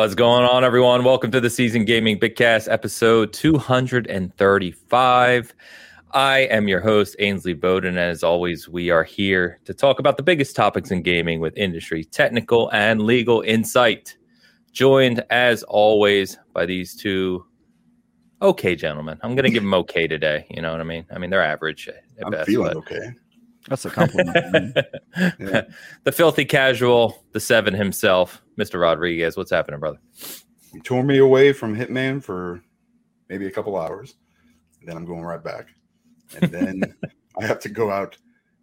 What's going on, everyone? Welcome to the Season Gaming Bigcast episode 235. I am your host, Ainsley Bowden. And as always, we are here to talk about the biggest topics in gaming with industry, technical, and legal insight. Joined, as always, by these two okay gentlemen. I'm going to give them okay today. You know what I mean? I mean, they're average. I'm best, feeling okay. That's a compliment. yeah. The filthy casual, the seven himself, Mr. Rodriguez. What's happening, brother? You tore me away from Hitman for maybe a couple hours. then I'm going right back. And then I have to go out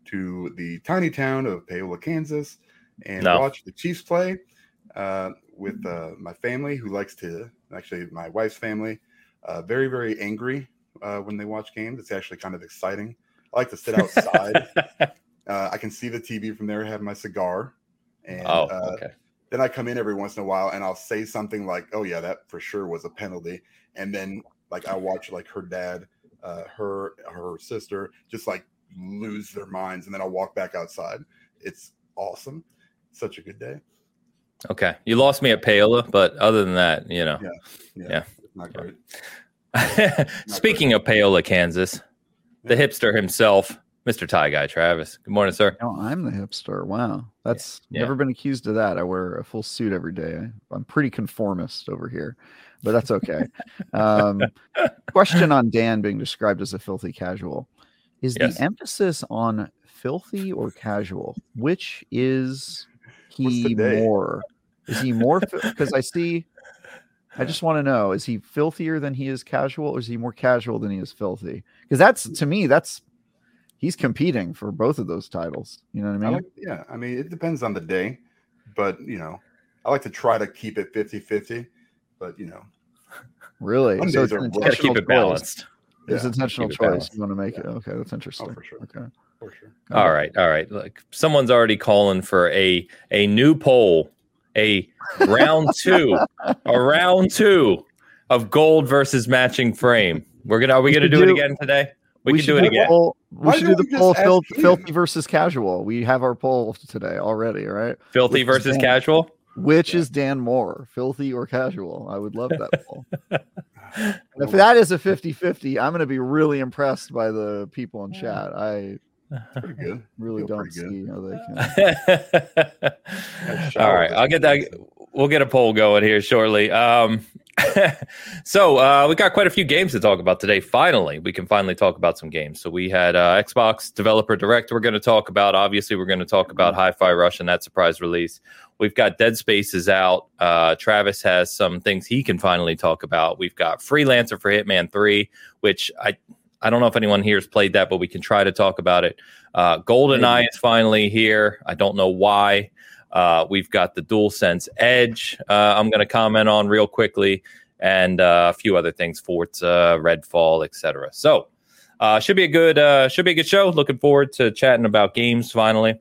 to the tiny town of Paola, Kansas, and no. watch the Chiefs play uh, with uh, my family, who likes to actually my wife's family, uh, very very angry uh, when they watch games. It's actually kind of exciting. I like to sit outside. uh, I can see the TV from there, have my cigar, and oh, uh, okay. then I come in every once in a while and I'll say something like, "Oh yeah, that for sure was a penalty," and then like I watch like her dad, uh, her her sister just like lose their minds, and then I'll walk back outside. It's awesome. Such a good day. Okay, you lost me at Paola, but other than that, you know, yeah, yeah, yeah. not great. Speaking of Paola, Kansas, the hipster himself, Mr. Tie Guy Travis. Good morning, sir. Oh, I'm the hipster. Wow. That's yeah. never been accused of that. I wear a full suit every day. I'm pretty conformist over here, but that's okay. um, question on Dan being described as a filthy casual. Is yes. the emphasis on filthy or casual? Which is he more? Is he more? Because I see I just want to know: is he filthier than he is casual, or is he more casual than he is filthy? Because that's to me, that's he's competing for both of those titles. You know what I mean? I like, yeah, I mean it depends on the day, but you know, I like to try to keep it 50-50, but you know, really, so it's got to keep it balanced. It's yeah, intentional choice. You want to make yeah. it okay? That's interesting. Oh, for sure. Okay. For sure. All right, all right. Look, someone's already calling for a a new poll a round two, a round two of gold versus matching frame. We're gonna are we, we gonna do, do, it again today? We, we can do it again. Poll, we Why should do the poll fil- filthy versus casual. We have our poll today already, right? Filthy Which versus casual. Which yeah. is Dan Moore, filthy or casual? I would love that poll. if that is a 50-50, I'm going to be really impressed by the people in chat. I pretty good. really don't see how they can. All right, I'll get that. We'll get a poll going here shortly. Um, so uh, we got quite a few games to talk about today. Finally, we can finally talk about some games. So we had uh, Xbox Developer Direct. We're going to talk about. Obviously, we're going to talk about Hi-Fi Rush and that surprise release. We've got Dead Space is out. Uh, Travis has some things he can finally talk about. We've got Freelancer for Hitman Three, which I I don't know if anyone here has played that, but we can try to talk about it. Uh, GoldenEye is finally here. I don't know why. Uh, we've got the DualSense Edge. Uh, I'm going to comment on real quickly, and uh, a few other things: Forza, Redfall, etc. So, uh, should be a good uh, should be a good show. Looking forward to chatting about games finally.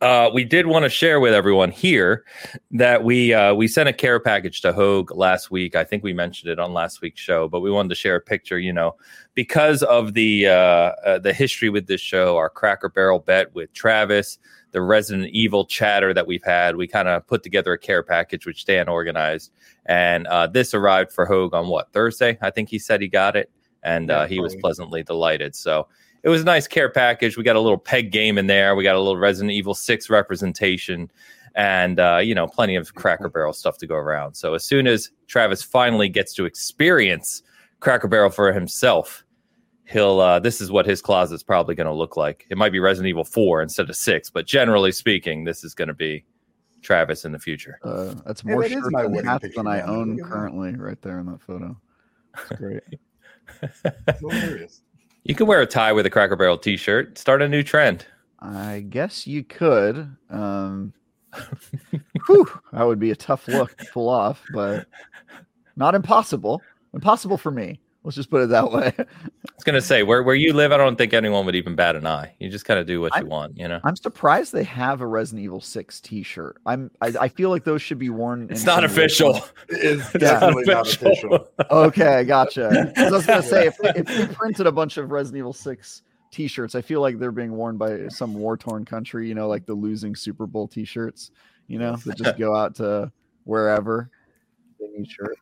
Uh, we did want to share with everyone here that we uh, we sent a care package to Hoeg last week. I think we mentioned it on last week's show, but we wanted to share a picture. You know, because of the uh, uh the history with this show, our Cracker Barrel bet with Travis, the Resident Evil chatter that we've had, we kind of put together a care package which Dan organized, and uh, this arrived for Hoeg on what Thursday? I think he said he got it, and uh, he was pleasantly delighted. So it was a nice care package. We got a little peg game in there. We got a little Resident Evil 6 representation and uh, you know plenty of cracker barrel stuff to go around. So as soon as travis finally gets to experience cracker barrel for himself he'll uh, this is what his closet's probably going to look like. It might be resident evil 4 instead of 6 but generally speaking this is going to be travis in the future. Uh, that's more yeah, that than hats than i own currently right there in that photo. It's great You could wear a tie with a Cracker Barrel T-shirt. Start a new trend. I guess you could. Um, whew, that would be a tough look to pull off, but not impossible. Impossible for me. Let's just put it that way. I was gonna say where where you live, I don't think anyone would even bat an eye. You just kind of do what I'm, you want, you know. I'm surprised they have a Resident Evil Six T-shirt. I'm I, I feel like those should be worn. It's not official. It's definitely not official. okay, gotcha. I was gonna say if they, if they printed a bunch of Resident Evil Six T-shirts, I feel like they're being worn by some war torn country. You know, like the losing Super Bowl T-shirts. You know, that just go out to wherever. thingy shirt.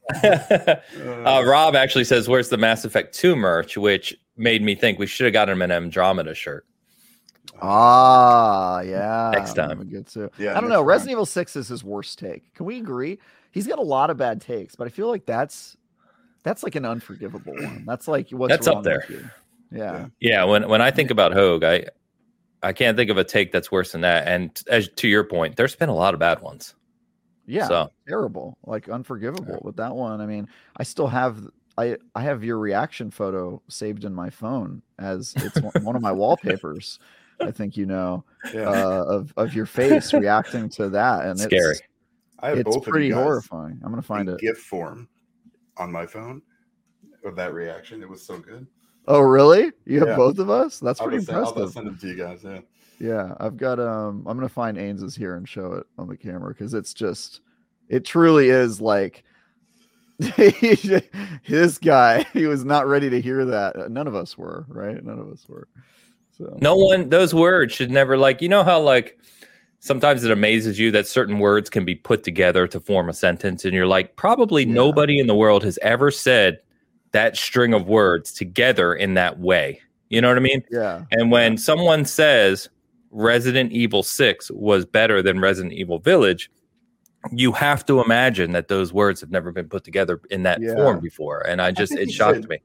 uh, Rob actually says, "Where's the Mass Effect 2 merch?" Which made me think we should have gotten him an Andromeda shirt. Ah, yeah. Next time. Good too. Yeah, I don't next know. Resident. Evil 6 is his worst take. Can we agree? He's got a lot of bad takes, but I feel like that's that's like an unforgivable one. That's like what's That's up there. with you? Yeah. Yeah, when when I think about Hoeg, I I can't think of a take that's worse than that. And as to your point, there's been a lot of bad ones. Yeah. So Terrible. Like unforgivable. With that one, I mean, I still have I I have your reaction photo saved in my phone as it's one one of my wallpapers. I think you know Yeah, uh, of of your face reacting to that, and Scary. it's I have it's both pretty guys horrifying. I'm gonna find in it. GIF form on my phone of that reaction. It was so good. Oh, really? You have both of us? That's I'll pretty just, I'll send them to you guys. Yeah, Yeah, I've got um I'm gonna find Ains's here and show it on the camera because it's just it truly is like this guy, he was not ready to hear that. None of us were, right? None of us were. So No one those words should never like you know how like sometimes it amazes you that certain words can be put together to form a sentence and you're like probably Yeah. nobody in the world has ever said that string of words together in that way. You know what I mean? yeah. And when someone says Resident Evil 6 was better than Resident Evil Village, you have to imagine that those words have never been put together in that Yeah. form before. And I just, think it shocked said- me.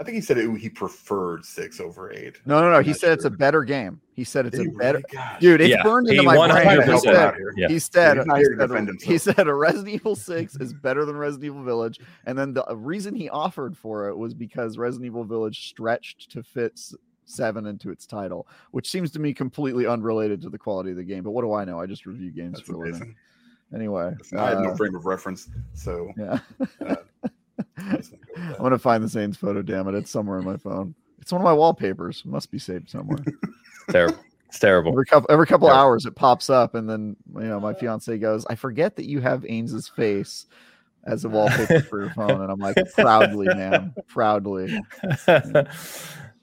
I think he said it, he preferred six over eight. No, no, no. I'm He not said it's a better game. He said it's Did a better really? Gosh. dude. It's Yeah, burned he into my brain. He said. Yeah. he said, he said, he said a Resident Evil 6 is better than Resident Evil Village. And then the reason he offered for it was because Resident Evil Village stretched to fit s- seven into its title, which seems to me completely unrelated to the quality of the game. But what do I know? I just review games That's for a living. Anyway, I had no uh, frame of reference, so yeah. uh, I'm gonna go with I'm that. gonna find the Saints photo. Damn it, it's somewhere in my phone. It's one of my wallpapers. It must be saved somewhere. Terrible. It's terrible. every couple every couple Yeah. hours it pops up and then you know my fiance goes i forget that you have ains's face as a wallpaper for your phone and i'm like proudly man proudly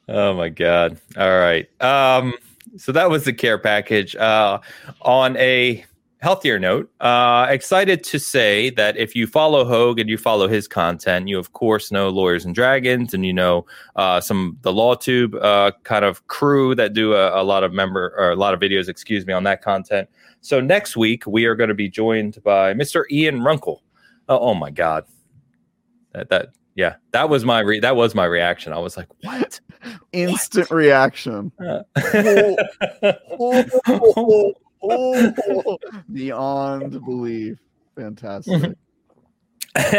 oh my god. All right. Um so that was the care package. Uh on a healthier note uh excited to say that if you follow Hoeg and you follow his content you of course know lawyers and dragons and you know uh some the lawtube uh kind of crew that do a, a lot of member or a lot of videos excuse me on that content. So next week we are going to be joined by mr ian runkle oh, oh my god. That that yeah that was my re- that was my reaction i was like what instant reaction Uh, oh, oh, beyond belief fantastic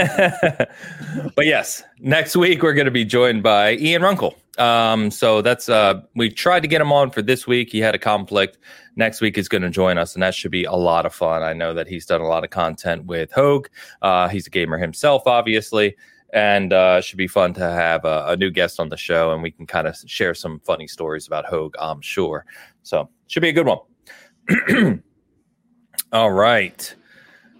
but yes, next week we're going to be joined by Ian Runkle. Um, so that's uh, we tried to get him on for this week. He had a conflict. Next week he's going to join us, and that should be a lot of fun. I know that he's done a lot of content with Hoeg. Uh, he's a gamer himself, obviously, and uh, should be fun to have a, a new guest on the show, and we can kind of share some funny stories about Hoeg. I'm sure. So should be a good one. All right.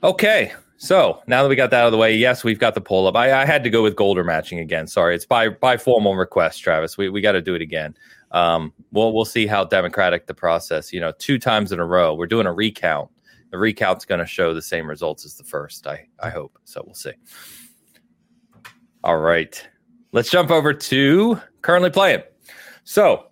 Okay. So now that we got that out of the way, yes, we've got the pull up. I, I had to go with Golder matching again. Sorry, it's by by formal request, Travis. We we got to do it again. Um, we'll we'll see how democratic the process. You know, two times in a row, we're doing a recount. The recount's going to show the same results as the first. I I hope. So we'll see. All right, let's jump over to currently playing. So,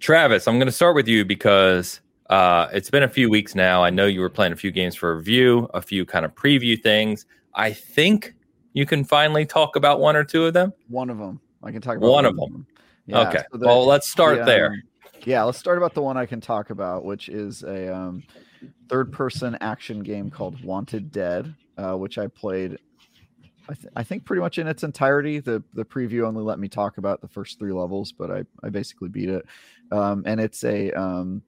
Travis, I'm going to start with you because uh, it's been a few weeks now. I know you were playing a few games for review, a few kind of preview things. I think you can finally talk about one or two of them. one of them i can talk about One of them. Yeah, okay. so the- well, let's start the, there. um, yeah, let's start about the one I can talk about, which is a um, third-person action game called Wanted Dead, uh, which I played. I, th- I think pretty much in its entirety. The the preview only let me talk about the first three levels, but I, I basically beat it. Um, and it's a um,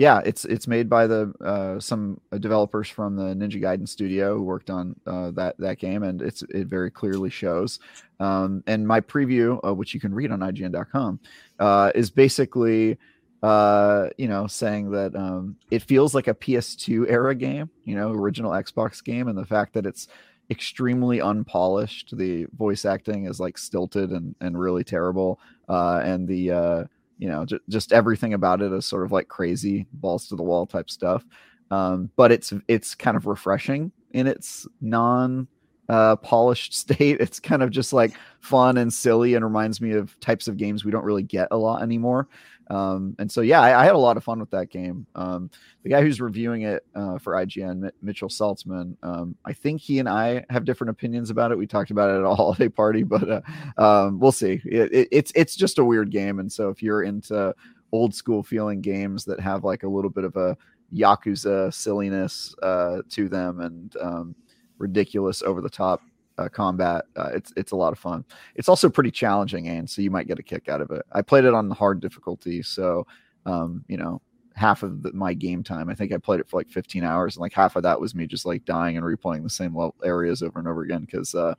yeah, it's it's made by the uh, some uh, developers from the Ninja Gaiden studio who worked on uh, that that game, and it's it very clearly shows. Um, and my preview, uh, which you can read on IGN.com, uh, is basically uh, you know saying that um, it feels like a PS2 era game, you know, original Xbox game, and the fact that it's extremely unpolished. The voice acting is like stilted and and really terrible, uh, and the uh, you know j- just everything about it is sort of like crazy balls to the wall type stuff um, but it's it's kind of refreshing in its non uh, polished state. It's kind of just like fun and silly and reminds me of types of games we don't really get a lot anymore. Um, and so, yeah, I, I, had a lot of fun with that game. Um, the guy who's reviewing it uh, for IGN, M- Mitchell Saltzman, um, I think he and I have different opinions about it. We talked about it at a holiday party, but uh, um, we'll see. It, it, it's it's just a weird game, and so if you're into old school feeling games that have like a little bit of a yakuza silliness uh, to them and um, ridiculous over the top uh, combat. Uh, it's it's a lot of fun. It's also pretty challenging, and so you might get a kick out of it. I played it on the hard difficulty, so um, you know half of the, my game time. I think I played it for like 15 hours, and like half of that was me just like dying and replaying the same level areas over and over again because uh,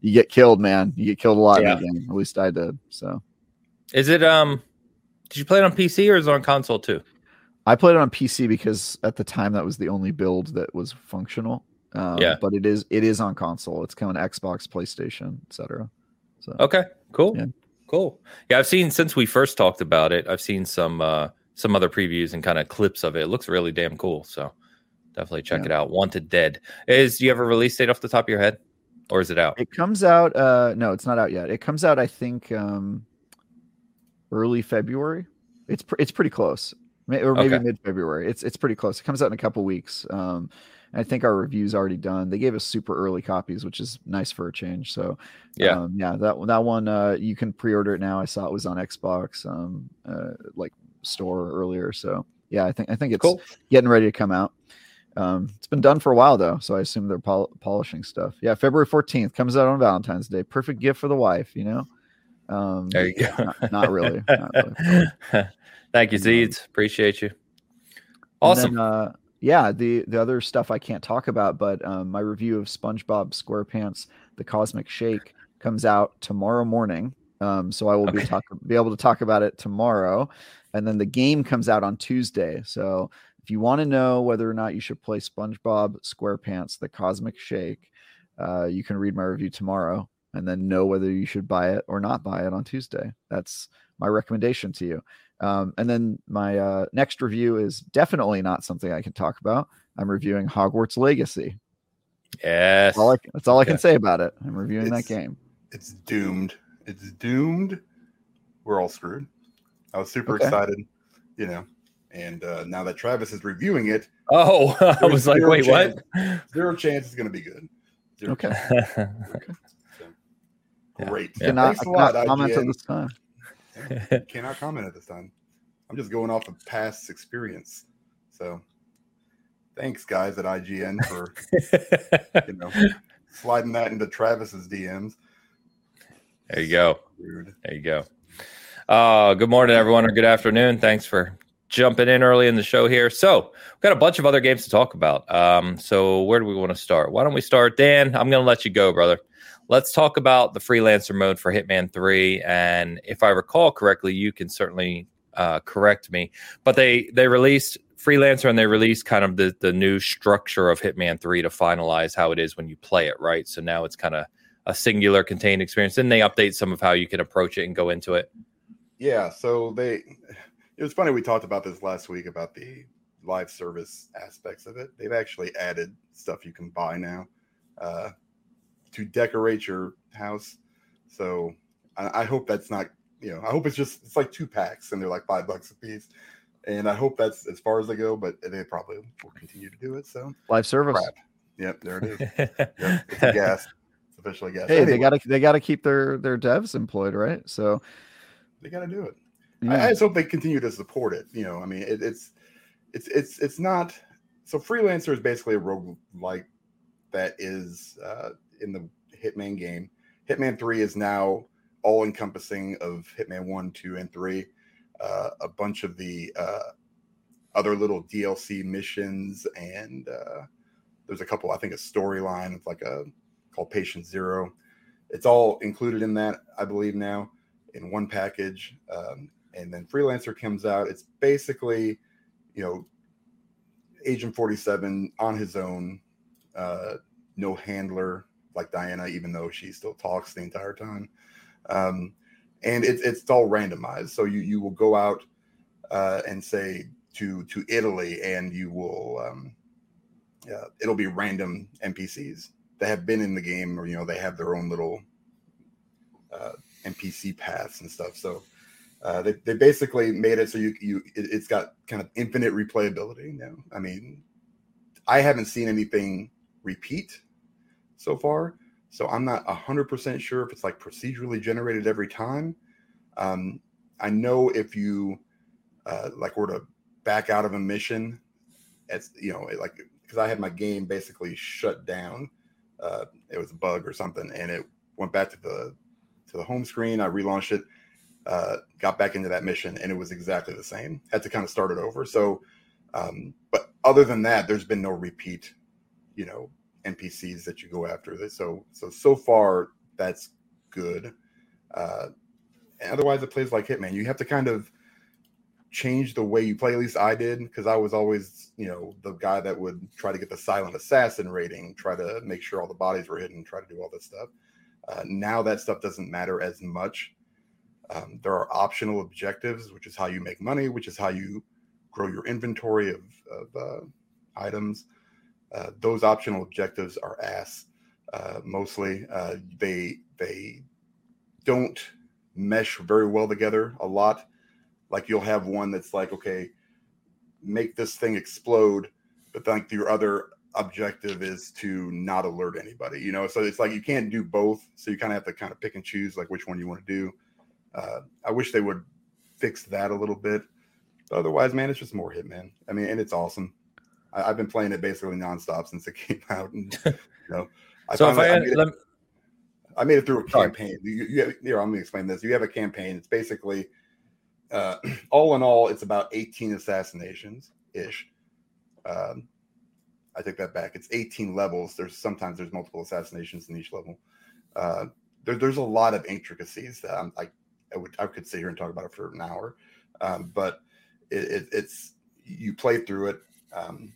you get killed, man. You get killed a lot yeah. in the game. At least I did. So, is it um? Did you play it on PC or is it on console too? I played it on PC because at the time that was the only build that was functional. Um, yeah, but it is it is on console. It's coming Xbox, PlayStation, etc. So okay, cool, yeah. cool. Yeah, I've seen since we first talked about it. I've seen some uh, some other previews and kind of clips of it. It looks really damn cool. So definitely check yeah. it out. Wanted Dead is. Do you have a release date off the top of your head, or is it out? It comes out. uh No, it's not out yet. It comes out. I think um early February. It's pr- it's pretty close, or maybe okay. mid February. It's it's pretty close. It comes out in a couple weeks. Um, I think our review's already done. They gave us super early copies, which is nice for a change. So yeah, um, yeah, that that one uh, you can pre-order it now. I saw it was on Xbox, um, uh, like store earlier. So yeah, I think I think it's cool. getting ready to come out. Um, it's been done for a while though, so I assume they're pol- polishing stuff. Yeah, February fourteenth comes out on Valentine's Day. Perfect gift for the wife, you know. Um, there you go. not, not, really. Not really. Thank you, Zeeds. Appreciate you. Awesome. Then, uh, yeah, the the other stuff I can't talk about, but um, my review of SpongeBob SquarePants: The Cosmic Shake comes out tomorrow morning. Um, so I will okay. be talk be able to talk about it tomorrow, and then the game comes out on Tuesday. So if you want to know whether or not you should play SpongeBob SquarePants: The Cosmic Shake, uh, you can read my review tomorrow, and then know whether you should buy it or not buy it on Tuesday. That's my recommendation to you. Um, and then my uh, next review is definitely not something I can talk about. I'm reviewing Hogwarts Legacy. Yes. That's all I, that's all I can say about it. I'm reviewing it's, that game. It's doomed. It's doomed. We're all screwed. I was super okay. excited, you know, and uh, now that Travis is reviewing it. Oh, I was like, wait, chance, what? Zero chance it's going to be good. Zero okay. okay. So, great. Yeah. Cannot, Thanks a lot, comment at this time. cannot comment at this time. I'm just going off of past experience. So thanks, guys at IGN, for you know sliding that into Travis's DMs. There you go. There you go. Uh, good morning, everyone, or good afternoon. Thanks for jumping in early in the show here. So, we've got a bunch of other games to talk about. Um, so, where do we want to start? Why don't we start? Dan, I'm going to let you go, brother let's talk about the freelancer mode for Hitman 3. And if I recall correctly, you can certainly uh, correct me, but they they released freelancer and they released kind of the the new structure of Hitman 3 to finalize how it is when you play it, right? So now it's kind of a singular contained experience. Then they update some of how you can approach it and go into it. Yeah, so they it was funny we talked about this last week about the live service aspects of it. They've actually added stuff you can buy now. Uh, to decorate your house. So I, I, hope that's not, you know, I hope it's just it's like two packs and they're like five bucks a piece. And I hope that's as far as they go, but they probably will continue to do it. So live service. Crap. Yep, there it is. yep, it's a gas. It's officially gas. Hey, anyway, they gotta they gotta keep their their devs employed, right? So they gotta do it. Yeah. I, I, just hope they continue to support it. You know, I mean, it, it's it's it's it's not so freelancer is basically a rogue like that is uh, in the Hitman game. Hitman 3 is now all encompassing of Hitman 1, 2, and 3. Uh, a bunch of the uh, other little DLC missions, and uh, there's a couple, I think, a storyline of like a called Patient Zero. It's all included in that, I believe, now in one package. Um, and then Freelancer comes out. It's basically, you know, Agent 47 on his own, uh, no handler, like Diana, even though she still talks the entire time. Um, and it's it's all randomized. So you you will go out uh, and say to to Italy, and you will um, it'll be random NPCs that have been in the game, or you know, they have their own little uh, NPC paths and stuff. So uh, they they basically made it so you you it, has got kind of infinite replayability now. I mean, I haven't seen anything repeat so far, so I'm not hundred percent sure if it's like procedurally generated every time. Um, I know if you uh, like were to back out of a mission, it's you know like because I had my game basically shut down. Uh, it was a bug or something, and it went back to the to the home screen. I relaunched it, uh, got back into that mission, and it was exactly the same. Had to kind of start it over. So, um, but other than that, there's been no repeat, you know, NPCs that you go after. So, so so far that's good. Uh, otherwise, it plays like Hitman. You have to kind of change the way you play. At least I did, because I was always, you know, the guy that would try to get the silent assassin rating, try to make sure all the bodies were hidden, try to do all this stuff. Uh, now that stuff doesn't matter as much. Um, there are optional objectives, which is how you make money, which is how you grow your inventory of, of uh, items. Uh, those optional objectives are ass uh, mostly. Uh, they they don't mesh very well together a lot. Like you'll have one that's like, okay, make this thing explode, but like your other objective is to not alert anybody, you know? So it's like you can't do both. So you kind of have to kind of pick and choose like which one you want to do. Uh, I wish they would fix that a little bit. But otherwise, man, it's just more Hitman. I mean, and it's awesome. I, have been playing it basically nonstop since it came out. And, you know, I so if I, I, made it, I made it through a campaign. You, you have, here, I'm going to explain this. You have a campaign. It's basically, uh, all in all, it's about 18 assassinations ish. Um, I take that back. It's 18 levels. There's sometimes there's multiple assassinations in each level. Uh, there, there's a lot of intricacies that I'm, I, I would I could sit here and talk about it for an hour, um, but it, it, it's you play through it. Um,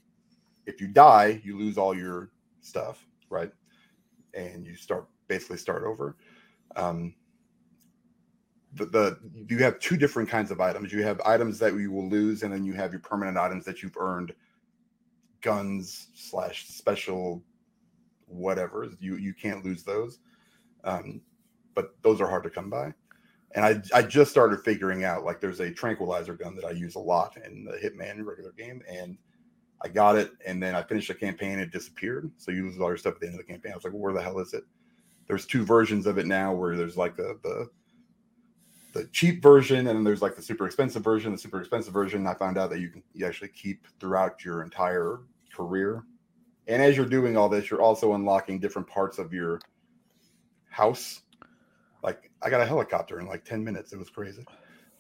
if you die, you lose all your stuff, right? And you start basically start over. Um, the, the you have two different kinds of items. You have items that you will lose, and then you have your permanent items that you've earned guns slash special whatever. You you can't lose those, um, but those are hard to come by. And I I just started figuring out like there's a tranquilizer gun that I use a lot in the Hitman regular game, and I got it, and then I finished the campaign. It disappeared, so you lose all your stuff at the end of the campaign. I was like, well, where the hell is it? There's two versions of it now, where there's like the the the cheap version and then there's like the super expensive version the super expensive version i found out that you can you actually keep throughout your entire career. And as you're doing all this, you're also unlocking different parts of your house. Like I got a helicopter in like 10 minutes. It was crazy.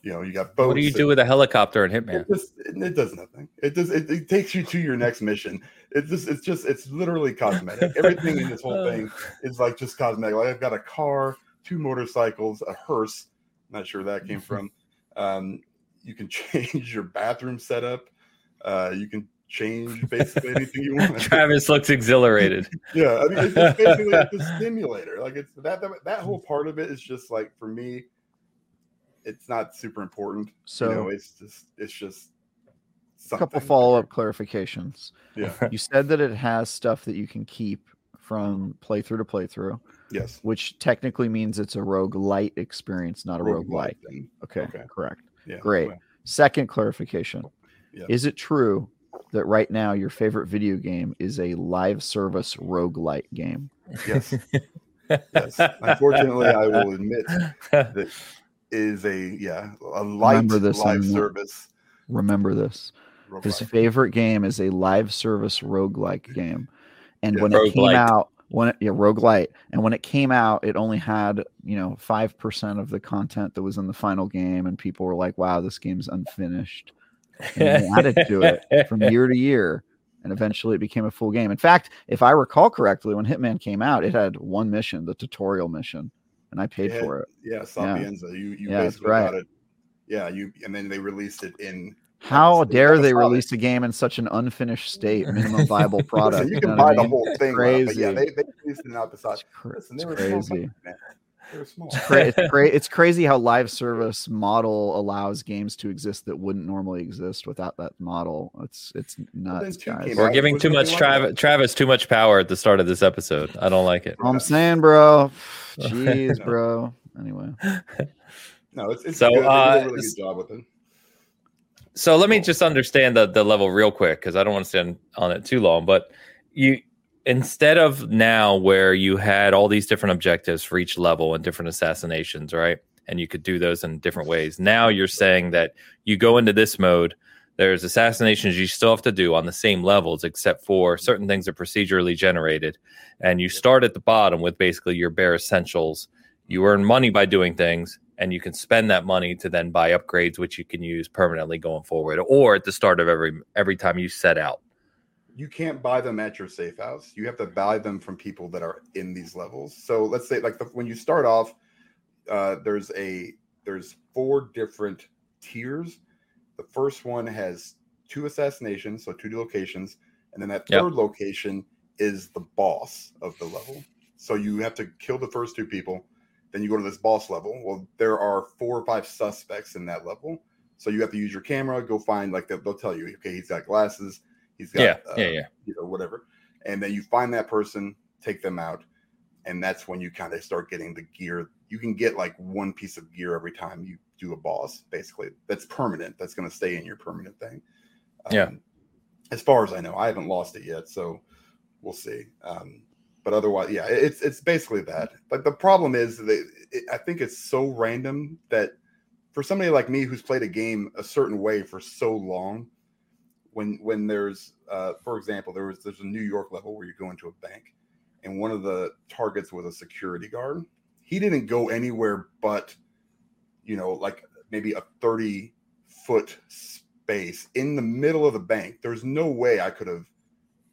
You know, you got boats. What do you do with a helicopter in Hitman? It, just, it, does nothing. It does. It, it, takes you to your next mission. It's just. It's just. It's literally cosmetic. Everything in this whole thing is like just cosmetic. Like I've got a car, two motorcycles, a hearse. Not sure where that came from. Um, you can change your bathroom setup. Uh, you can change basically anything you want. Travis looks exhilarated. yeah, I mean, it's, it's basically like the stimulator. Like it's that, that that whole part of it is just like for me, it's not super important. So you know, it's just it's just a couple follow up clarifications. Yeah, you said that it has stuff that you can keep from playthrough to playthrough. Yes, which technically means it's a roguelite experience, not a rogue, rogue light. Okay, okay, correct. Yeah, great. Second clarification. Yeah. Is it true that right now your favorite video game is a live service roguelite game. Yes. yes. Unfortunately, I will admit that is a yeah, a light Remember this live service. Remember this. His favorite game is a live service roguelike game. And yeah, when it came out, when it yeah, roguelite, and when it came out, it only had, you know, five percent of the content that was in the final game, and people were like, Wow, this game's unfinished and added to it from year to year. And eventually it became a full game. In fact, if I recall correctly, when Hitman came out, it had one mission, the tutorial mission, and I paid for it. Yeah, Sapienza. Yeah. You you yeah, basically right. got it. Yeah, you and then they released it in how dare they release a game in such an unfinished state, minimum viable product? Listen, you can you buy the mean? whole thing, crazy. yeah, they, they released it out the Listen, they were crazy. It's, cra- it's, cra- it's, crazy how live service model allows games to exist that wouldn't normally exist without that model. It's it's nuts, guys. We're giving too much Travis, Travis too much power at the start of this episode. I don't like it. I'm saying, bro. Jeez, bro. Anyway. No, it's, it's so good. Uh, a really good job with it. So let me just understand the the level real quick because I don't want to stand on it too long. But you instead of now where you had all these different objectives for each level and different assassinations, right? And you could do those in different ways. Now you're saying that you go into this mode. There's assassinations you still have to do on the same levels, except for certain things are procedurally generated. And you start at the bottom with basically your bare essentials. You earn money by doing things, and you can spend that money to then buy upgrades which you can use permanently going forward or at the start of every every time you set out you can't buy them at your safe house you have to buy them from people that are in these levels so let's say like the, when you start off uh, there's a there's four different tiers the first one has two assassinations so two locations and then that third yep. location is the boss of the level so you have to kill the first two people then you go to this boss level. Well, there are four or five suspects in that level. So you have to use your camera, go find like they'll, they'll tell you, okay, he's got glasses, he's got yeah, uh, yeah, yeah, you know, whatever. And then you find that person, take them out, and that's when you kind of start getting the gear. You can get like one piece of gear every time you do a boss, basically. That's permanent. That's going to stay in your permanent thing. Um, yeah. As far as I know, I haven't lost it yet, so we'll see. Um, but otherwise, yeah, it's it's basically that. But the problem is that it, I think it's so random that for somebody like me who's played a game a certain way for so long, when when there's, uh, for example, there was there's a New York level where you go into a bank, and one of the targets was a security guard. He didn't go anywhere but, you know, like maybe a thirty foot space in the middle of the bank. There's no way I could have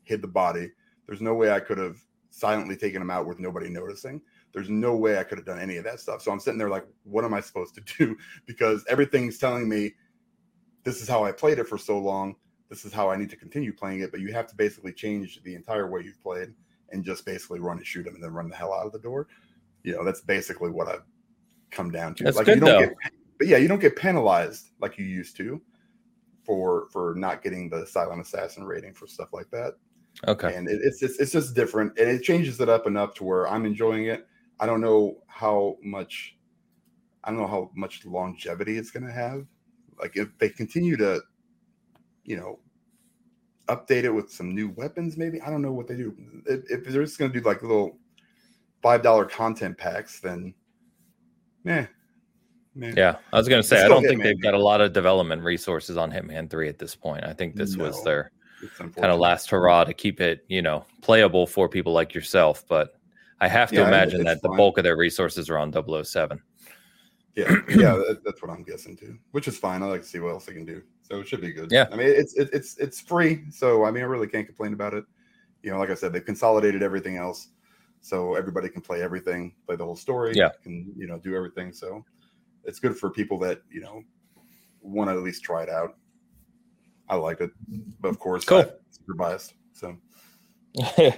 hid the body. There's no way I could have silently taken him out with nobody noticing. There's no way I could have done any of that stuff. So I'm sitting there like, what am I supposed to do? Because everything's telling me this is how I played it for so long. This is how I need to continue playing it. But you have to basically change the entire way you've played and just basically run and shoot them and then run the hell out of the door. You know, that's basically what I've come down to. That's like good, you don't though. get but yeah, you don't get penalized like you used to for for not getting the silent assassin rating for stuff like that. Okay. And it, it's just it's just different, and it changes it up enough to where I'm enjoying it. I don't know how much, I don't know how much longevity it's going to have. Like if they continue to, you know, update it with some new weapons, maybe I don't know what they do. If, if they're just going to do like little five dollar content packs, then, yeah. Yeah, I was going to say I don't think they've got a lot of development resources on Hitman Three at this point. I think this no. was their kind of last hurrah to keep it, you know, playable for people like yourself. But I have to yeah, imagine that fine. the bulk of their resources are on 007. Yeah, yeah, that's what I'm guessing too. Which is fine. I like to see what else they can do, so it should be good. Yeah, I mean, it's it, it's it's free, so I mean, I really can't complain about it. You know, like I said, they've consolidated everything else, so everybody can play everything, play the whole story. Yeah, can you know do everything. So it's good for people that you know want to at least try it out. I like it, but of course, cool. Super biased. So,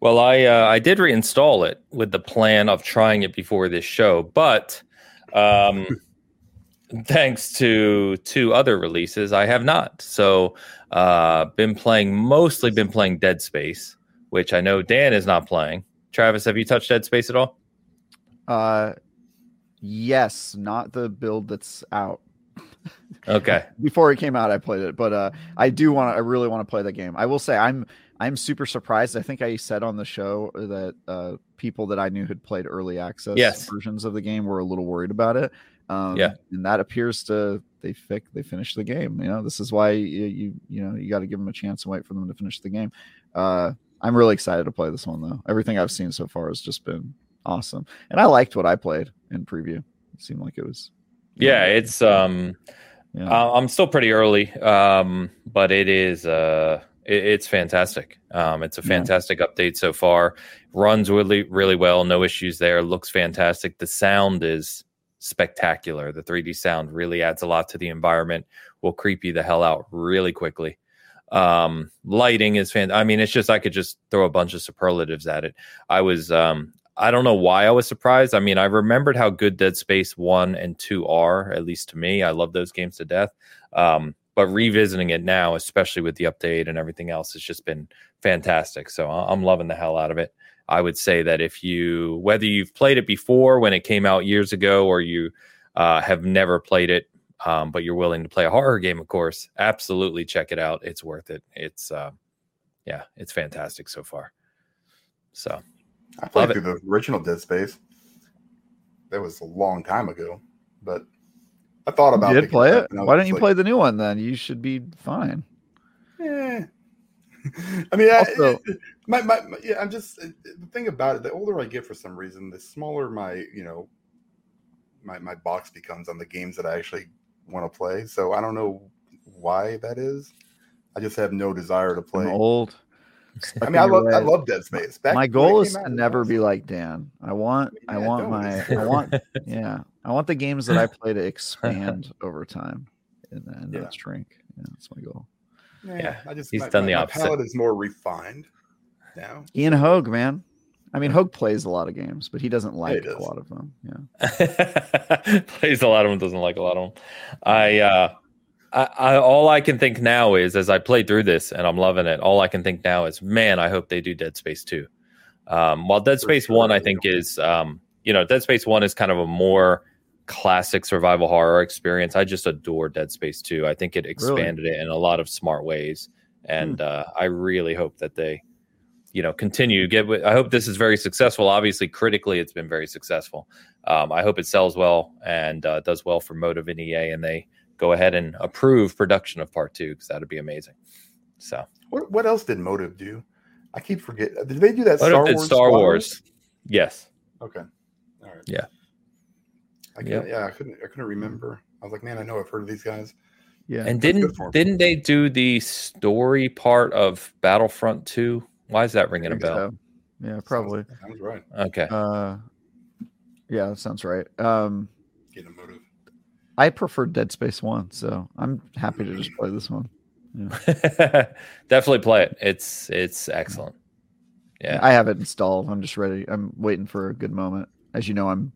well, I uh, I did reinstall it with the plan of trying it before this show, but um, thanks to two other releases, I have not. So, uh, been playing mostly been playing Dead Space, which I know Dan is not playing. Travis, have you touched Dead Space at all? Uh, yes, not the build that's out. Okay. Before it came out, I played it, but uh, I do want to. I really want to play the game. I will say I'm I'm super surprised. I think I said on the show that uh, people that I knew had played early access yes. versions of the game were a little worried about it. Um, yeah, and that appears to they fic they finished the game. You know, this is why you you, you know you got to give them a chance and wait for them to finish the game. Uh, I'm really excited to play this one though. Everything I've seen so far has just been awesome, and I liked what I played in preview. It seemed like it was. Yeah, know, it's um yeah. Uh, I'm still pretty early, um, but it is uh, it, it's fantastic. Um, it's a fantastic yeah. update so far. Runs really really well, no issues there. Looks fantastic. The sound is spectacular. The 3D sound really adds a lot to the environment. Will creep you the hell out really quickly. Um, lighting is fan. I mean, it's just I could just throw a bunch of superlatives at it. I was um, I don't know why I was surprised. I mean, I remembered how good Dead Space 1 and 2 are, at least to me. I love those games to death. Um, but revisiting it now, especially with the update and everything else, has just been fantastic. So I'm loving the hell out of it. I would say that if you, whether you've played it before when it came out years ago or you uh, have never played it, um, but you're willing to play a horror game, of course, absolutely check it out. It's worth it. It's, uh, yeah, it's fantastic so far. So I played through the original Dead Space. That was a long time ago, but I thought about. It. You did play it? Why didn't you like, play the new one then? You should be fine. Yeah. I mean, also, I, my, my, my, yeah, I'm just uh, the thing about it. The older I get, for some reason, the smaller my you know my my box becomes on the games that I actually want to play. So I don't know why that is. I just have no desire to play. I'm old. I mean, I love I love Dead Space. Back my goal is to never be like Dan. I want yeah, I want my I want yeah I want the games that I play to expand over time and then yeah. not shrink. Yeah, that's my goal. Yeah, yeah. I just he's my, done my, the opposite. palette is more refined now. Ian Hoeg, man. I mean, Hoeg plays a lot of games, but he doesn't like a lot of them. Yeah, plays a lot of them, doesn't like a lot of them. I uh I, I, all I can think now is as I play through this and I'm loving it. All I can think now is, man, I hope they do Dead Space two. Um, while Dead Space sure, one, I think is, um, you know, Dead Space one is kind of a more classic survival horror experience. I just adore Dead Space two. I think it expanded really? it in a lot of smart ways, and hmm. uh, I really hope that they, you know, continue. Get. I hope this is very successful. Obviously, critically, it's been very successful. Um, I hope it sells well and uh, does well for Motive and EA, and they go ahead and approve production of part two because that'd be amazing. So, what, what else did Motive do? I keep forgetting. Did they do that? Motive Star did Wars Star Wars. Yes. Okay. All right. Yeah. I yep. yeah, I couldn't. I couldn't remember. I was like, man, I know I've heard of these guys. Yeah. And didn't didn't they do the story part of Battlefront Two? Why is that ringing a bell? So. Yeah, probably. Sounds, sounds right. Okay. Uh, yeah, that sounds right. Um, Get a motive. I prefer Dead Space One, so I'm happy to just play this one. Yeah. Definitely play it. It's it's excellent. Yeah, I have it installed. I'm just ready. I'm waiting for a good moment. As you know, I'm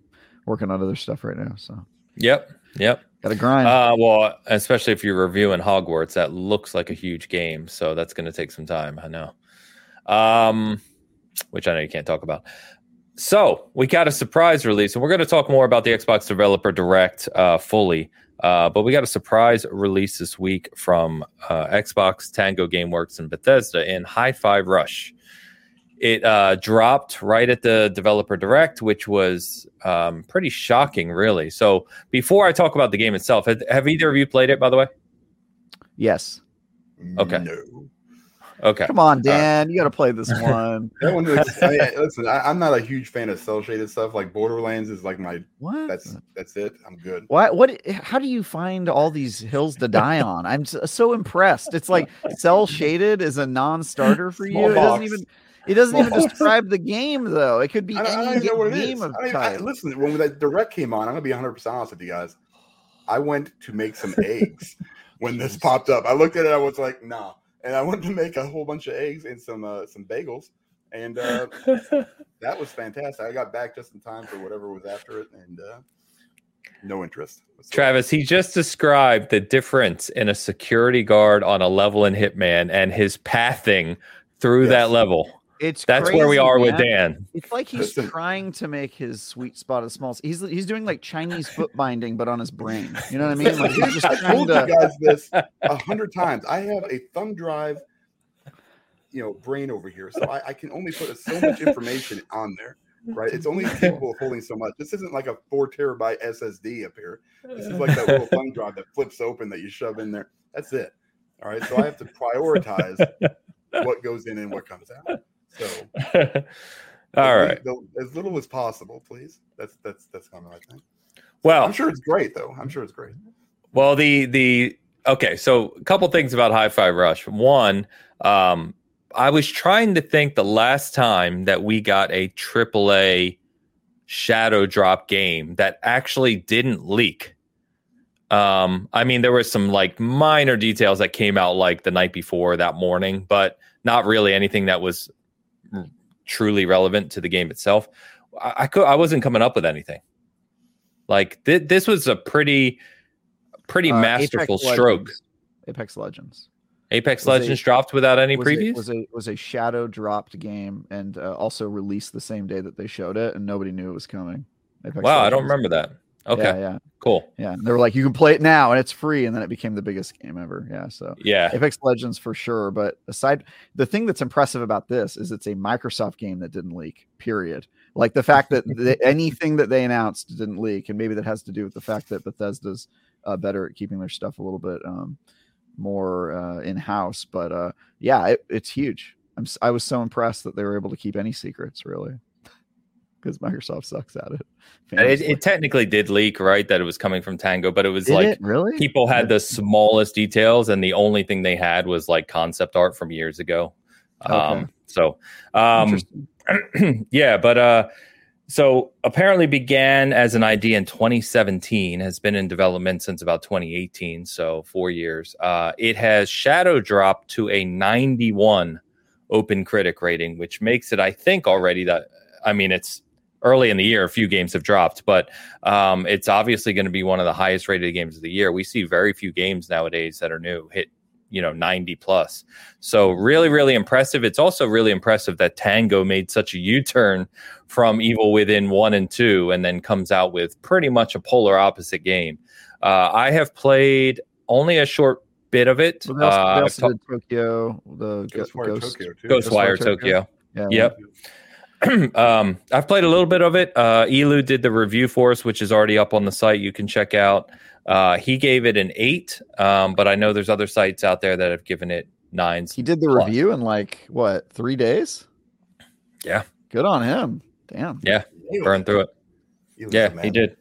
working on other stuff right now. So. Yep. Yep. Got to grind. Uh, well, especially if you're reviewing Hogwarts, that looks like a huge game. So that's going to take some time. I know. Um, which I know you can't talk about. So we got a surprise release, and we're going to talk more about the Xbox Developer Direct uh, fully. Uh, but we got a surprise release this week from uh, Xbox, Tango GameWorks, and Bethesda in Hi-Fi Rush. It uh, dropped right at the Developer Direct, which was um, pretty shocking, really. So before I talk about the game itself, have, have either of you played it, by the way? Yes. Okay. No. Okay. Come on, Dan. Uh, you got to play this one. that one looks, I mean, listen, I, am not a huge fan of cel shaded stuff. Like Borderlands is like my what? That's that's it. I'm good. What? What? How do you find all these hills to die on? I'm so impressed. It's like cel shaded is a non-starter for you. It doesn't even. It doesn't even describe the game though. It could be I, any I game, what it game is. of I, I, listen, when that direct came on, I'm gonna be 100 percent honest with you guys. I went to make some eggs when this popped up. I looked at it. I was like, nah and I wanted to make a whole bunch of eggs and some uh, some bagels, and uh, that was fantastic. I got back just in time for whatever was after it, and uh, no interest. Travis, he just described the difference in a security guard on a level in Hitman and his pathing through yes. that level. It's that's crazy, where we are man. with Dan. It's like he's trying to make his sweet spot as small. He's he's doing like Chinese foot binding, but on his brain. You know what I mean? Like he's just I told to... you guys this a hundred times. I have a thumb drive, you know, brain over here, so I, I can only put so much information on there. Right? It's only capable of holding so much. This isn't like a four terabyte SSD up here. This is like that little thumb drive that flips open that you shove in there. That's it. All right. So I have to prioritize what goes in and what comes out. So, all right, as little as possible, please. That's that's that's kind of my thing. Well, I'm sure it's great though. I'm sure it's great. Well, the the okay, so a couple things about Hi-Fi Rush. One, um, I was trying to think the last time that we got a AAA shadow drop game that actually didn't leak. Um, I mean, there were some like minor details that came out like the night before that morning, but not really anything that was truly relevant to the game itself. I, I could I wasn't coming up with anything. Like th- this was a pretty pretty uh, masterful Apex stroke. Legends. Apex Legends. Apex Legends a, dropped without any was previews. A, was a was a shadow dropped game and uh, also released the same day that they showed it, and nobody knew it was coming. Apex wow, Legends. I don't remember that. Okay. Yeah, yeah. Cool. Yeah. They were like, you can play it now and it's free. And then it became the biggest game ever. Yeah. So yeah. Apex Legends for sure. But aside the thing that's impressive about this is it's a Microsoft game that didn't leak, period. Like the fact that the, anything that they announced didn't leak. And maybe that has to do with the fact that Bethesda's uh, better at keeping their stuff a little bit um, more uh, in house. But uh, yeah, it, it's huge. I'm, I was so impressed that they were able to keep any secrets really because Microsoft sucks at it. It, it, technically did leak, right? That it was coming from Tango, but it was did like it? really people had the smallest details, and the only thing they had was like concept art from years ago. Okay. Um, so, um, yeah, but uh, so apparently began as an idea in 2017, has been in development since about 2018, so four years. Uh, it has shadow dropped to a 91 open critic rating, which makes it, I think, already that. I mean, it's early in the year, a few games have dropped, but um, it's obviously going to be one of the highest rated games of the year. We see very few games nowadays that are new hit, you know, 90 plus. So really, really impressive. It's also really impressive that Tango made such a U-turn from Evil Within one and two, and then comes out with pretty much a polar opposite game. Uh, I have played only a short bit of it. Well, uh, Tokyo, the Ghostwire Ghost, Tokyo, Ghostwire Tokyo. Tokyo. Yeah, yep. um, I've played a little bit of it. Uh, Elu did the review for us, which is already up on the site. You can check out. Uh, he gave it an eight, um, but I know there's other sites out there that have given it nines. He did the plus. review in like what three days? Yeah, good on him. Damn. Yeah, burned through it. Yeah, he did.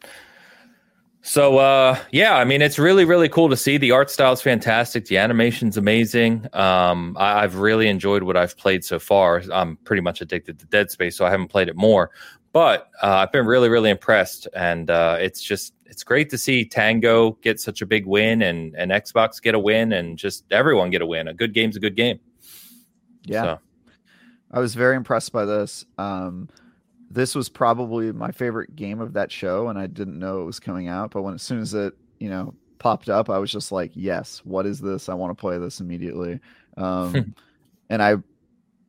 So uh, yeah, I mean it's really really cool to see. The art style is fantastic. The animation's amazing. Um, I, have really enjoyed what I've played so far. I'm pretty much addicted to Dead Space, so I haven't played it more. But uh, I've been really really impressed, and uh, it's just it's great to see Tango get such a big win, and and Xbox get a win, and just everyone get a win. A good game's a good game. Yeah, so. I was very impressed by this. Um, this was probably my favorite game of that show, and I didn't know it was coming out. But when as soon as it, you know, popped up, I was just like, "Yes, what is this? I want to play this immediately." Um, and I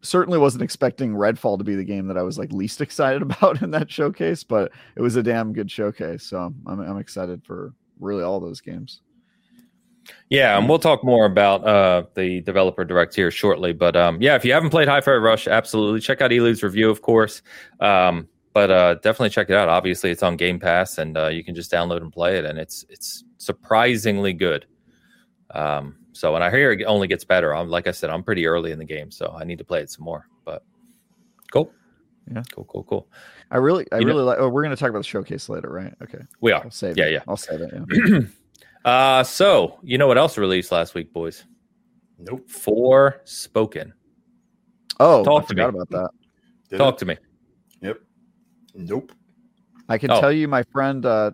certainly wasn't expecting Redfall to be the game that I was like least excited about in that showcase, but it was a damn good showcase. So I'm I'm excited for really all those games. Yeah, and we'll talk more about uh, the developer direct here shortly. But um, yeah, if you haven't played Hi-Fi Rush, absolutely check out Elu's review, of course. Um, but uh, definitely check it out. Obviously, it's on Game Pass, and uh, you can just download and play it, and it's it's surprisingly good. Um, so, and I hear it only gets better. I'm like I said, I'm pretty early in the game, so I need to play it some more. But cool, yeah, cool, cool, cool. I really, I you really know, like. Oh, we're going to talk about the showcase later, right? Okay, we are. I'll save yeah, it. yeah. I'll save it. Yeah. Uh, so you know what else released last week, boys? Nope. Forspoken. Oh, talk I to me about that. Did talk it? to me. Yep. Nope. I can oh. tell you, my friend uh,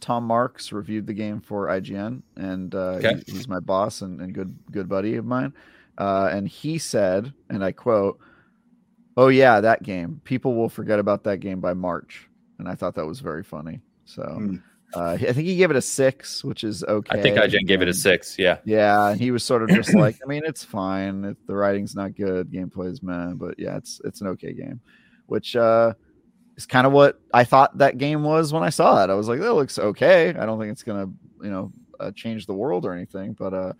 Tom Marks reviewed the game for IGN, and uh, okay. he, he's my boss and, and, good good buddy of mine. Uh, and he said, and I quote, "Oh yeah, that game. People will forget about that game by March." And I thought that was very funny. So. Hmm. Uh, I think he gave it a six, which is okay. I think IGN gave it a six. Yeah. Yeah. And he was sort of just like, I mean, it's fine. If the writing's not good, gameplay is man, but yeah, it's it's an okay game, which uh, is kind of what I thought that game was when I saw it. I was like, that looks okay. I don't think it's gonna, you know, uh, change the world or anything, but uh,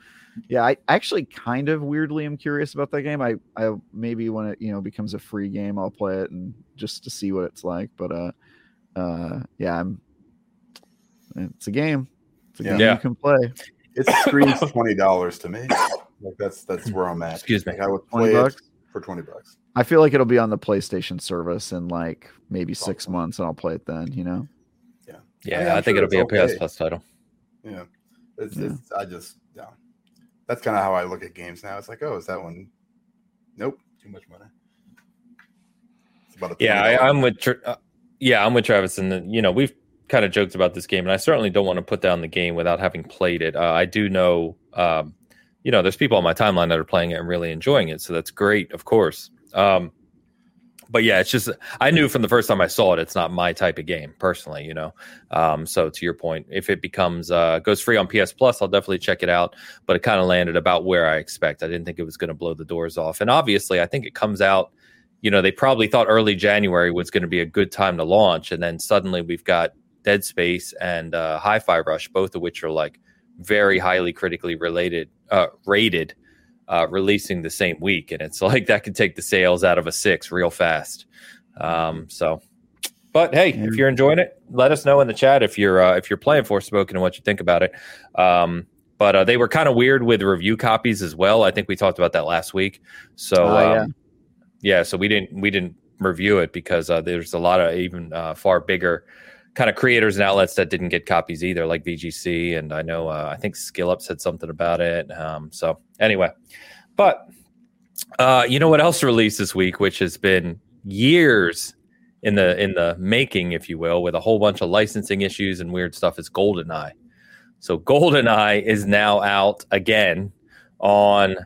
yeah, I actually kind of weirdly am curious about that game. I I maybe when it you know becomes a free game, I'll play it and just to see what it's like. But uh, uh, yeah, I'm it's a game. It's a yeah. game yeah. you can play. It screams twenty dollars to me. Like that's that's where I'm at. Excuse me. Like I would play it for twenty bucks. I feel like it'll be on the PlayStation service in like maybe six months, and I'll play it then. You know. Yeah. Yeah, I, mean, I think sure it'll be a. PS Plus title. Yeah. It's, yeah. It's, I just yeah. That's kind of how I look at games now. It's like, oh, is that one? Nope, too much money. yeah, I, am with. Uh, yeah, I'm with Travis, and you know we've kind of joked about this game, and I certainly don't want to put down the game without having played it. Uh, I do know, um, you know, there's people on my timeline that are playing it and really enjoying it, so that's great, of course. Um, but yeah, it's just I knew from the first time I saw it, it's not my type of game personally, you know. Um, so to your point, if it becomes uh, goes free on PS Plus, I'll definitely check it out. But it kind of landed about where I expect. I didn't think it was going to blow the doors off, and obviously, I think it comes out. You know, they probably thought early January was going to be a good time to launch, and then suddenly we've got Dead Space and uh, Hi-Fi Rush, both of which are like very highly critically related, uh, rated uh, releasing the same week, and it's like that could take the sales out of a six real fast. Um, so, but hey, if you're enjoying it, let us know in the chat if you're uh, if you're playing Forspoken and what you think about it. Um, but uh, they were kind of weird with review copies as well. I think we talked about that last week. So oh, yeah. Um, yeah, so we didn't we didn't review it because uh, there's a lot of even uh, far bigger kind of creators and outlets that didn't get copies either, like VGC, and I know uh, I think SkillUp said something about it. Um, so anyway, but uh, you know what else released this week, which has been years in the in the making, if you will, with a whole bunch of licensing issues and weird stuff, is GoldenEye. So GoldenEye is now out again on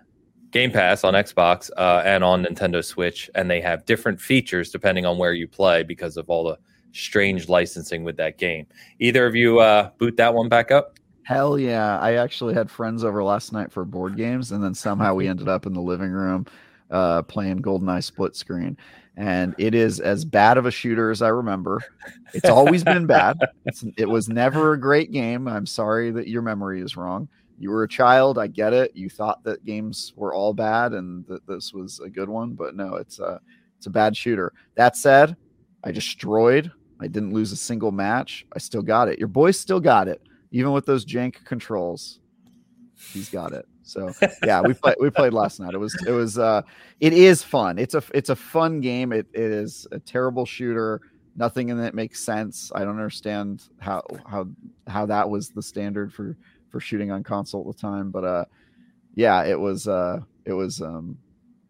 Game Pass on Xbox uh, and on Nintendo Switch, and they have different features depending on where you play because of all the strange licensing with that game. Either of you uh, boot that one back up? Hell yeah. I actually had friends over last night for board games, and then somehow we ended up in the living room uh, playing GoldenEye split screen. And it is as bad of a shooter as I remember. It's always been bad. It's, it was never a great game. I'm sorry that your memory is wrong. You were a child. I get it. You thought that games were all bad and that this was a good one, but no, it's a it's a bad shooter. That said, I destroyed I didn't lose a single match. I still got it. Your boy still got it, even with those jank controls. He's got it. So yeah, we played we played last night. It was it was uh it is fun. It's a it's a fun game. It it is a terrible shooter. Nothing in it makes sense. I don't understand how how how that was the standard for for shooting on console at the time. But uh yeah, it was uh it was um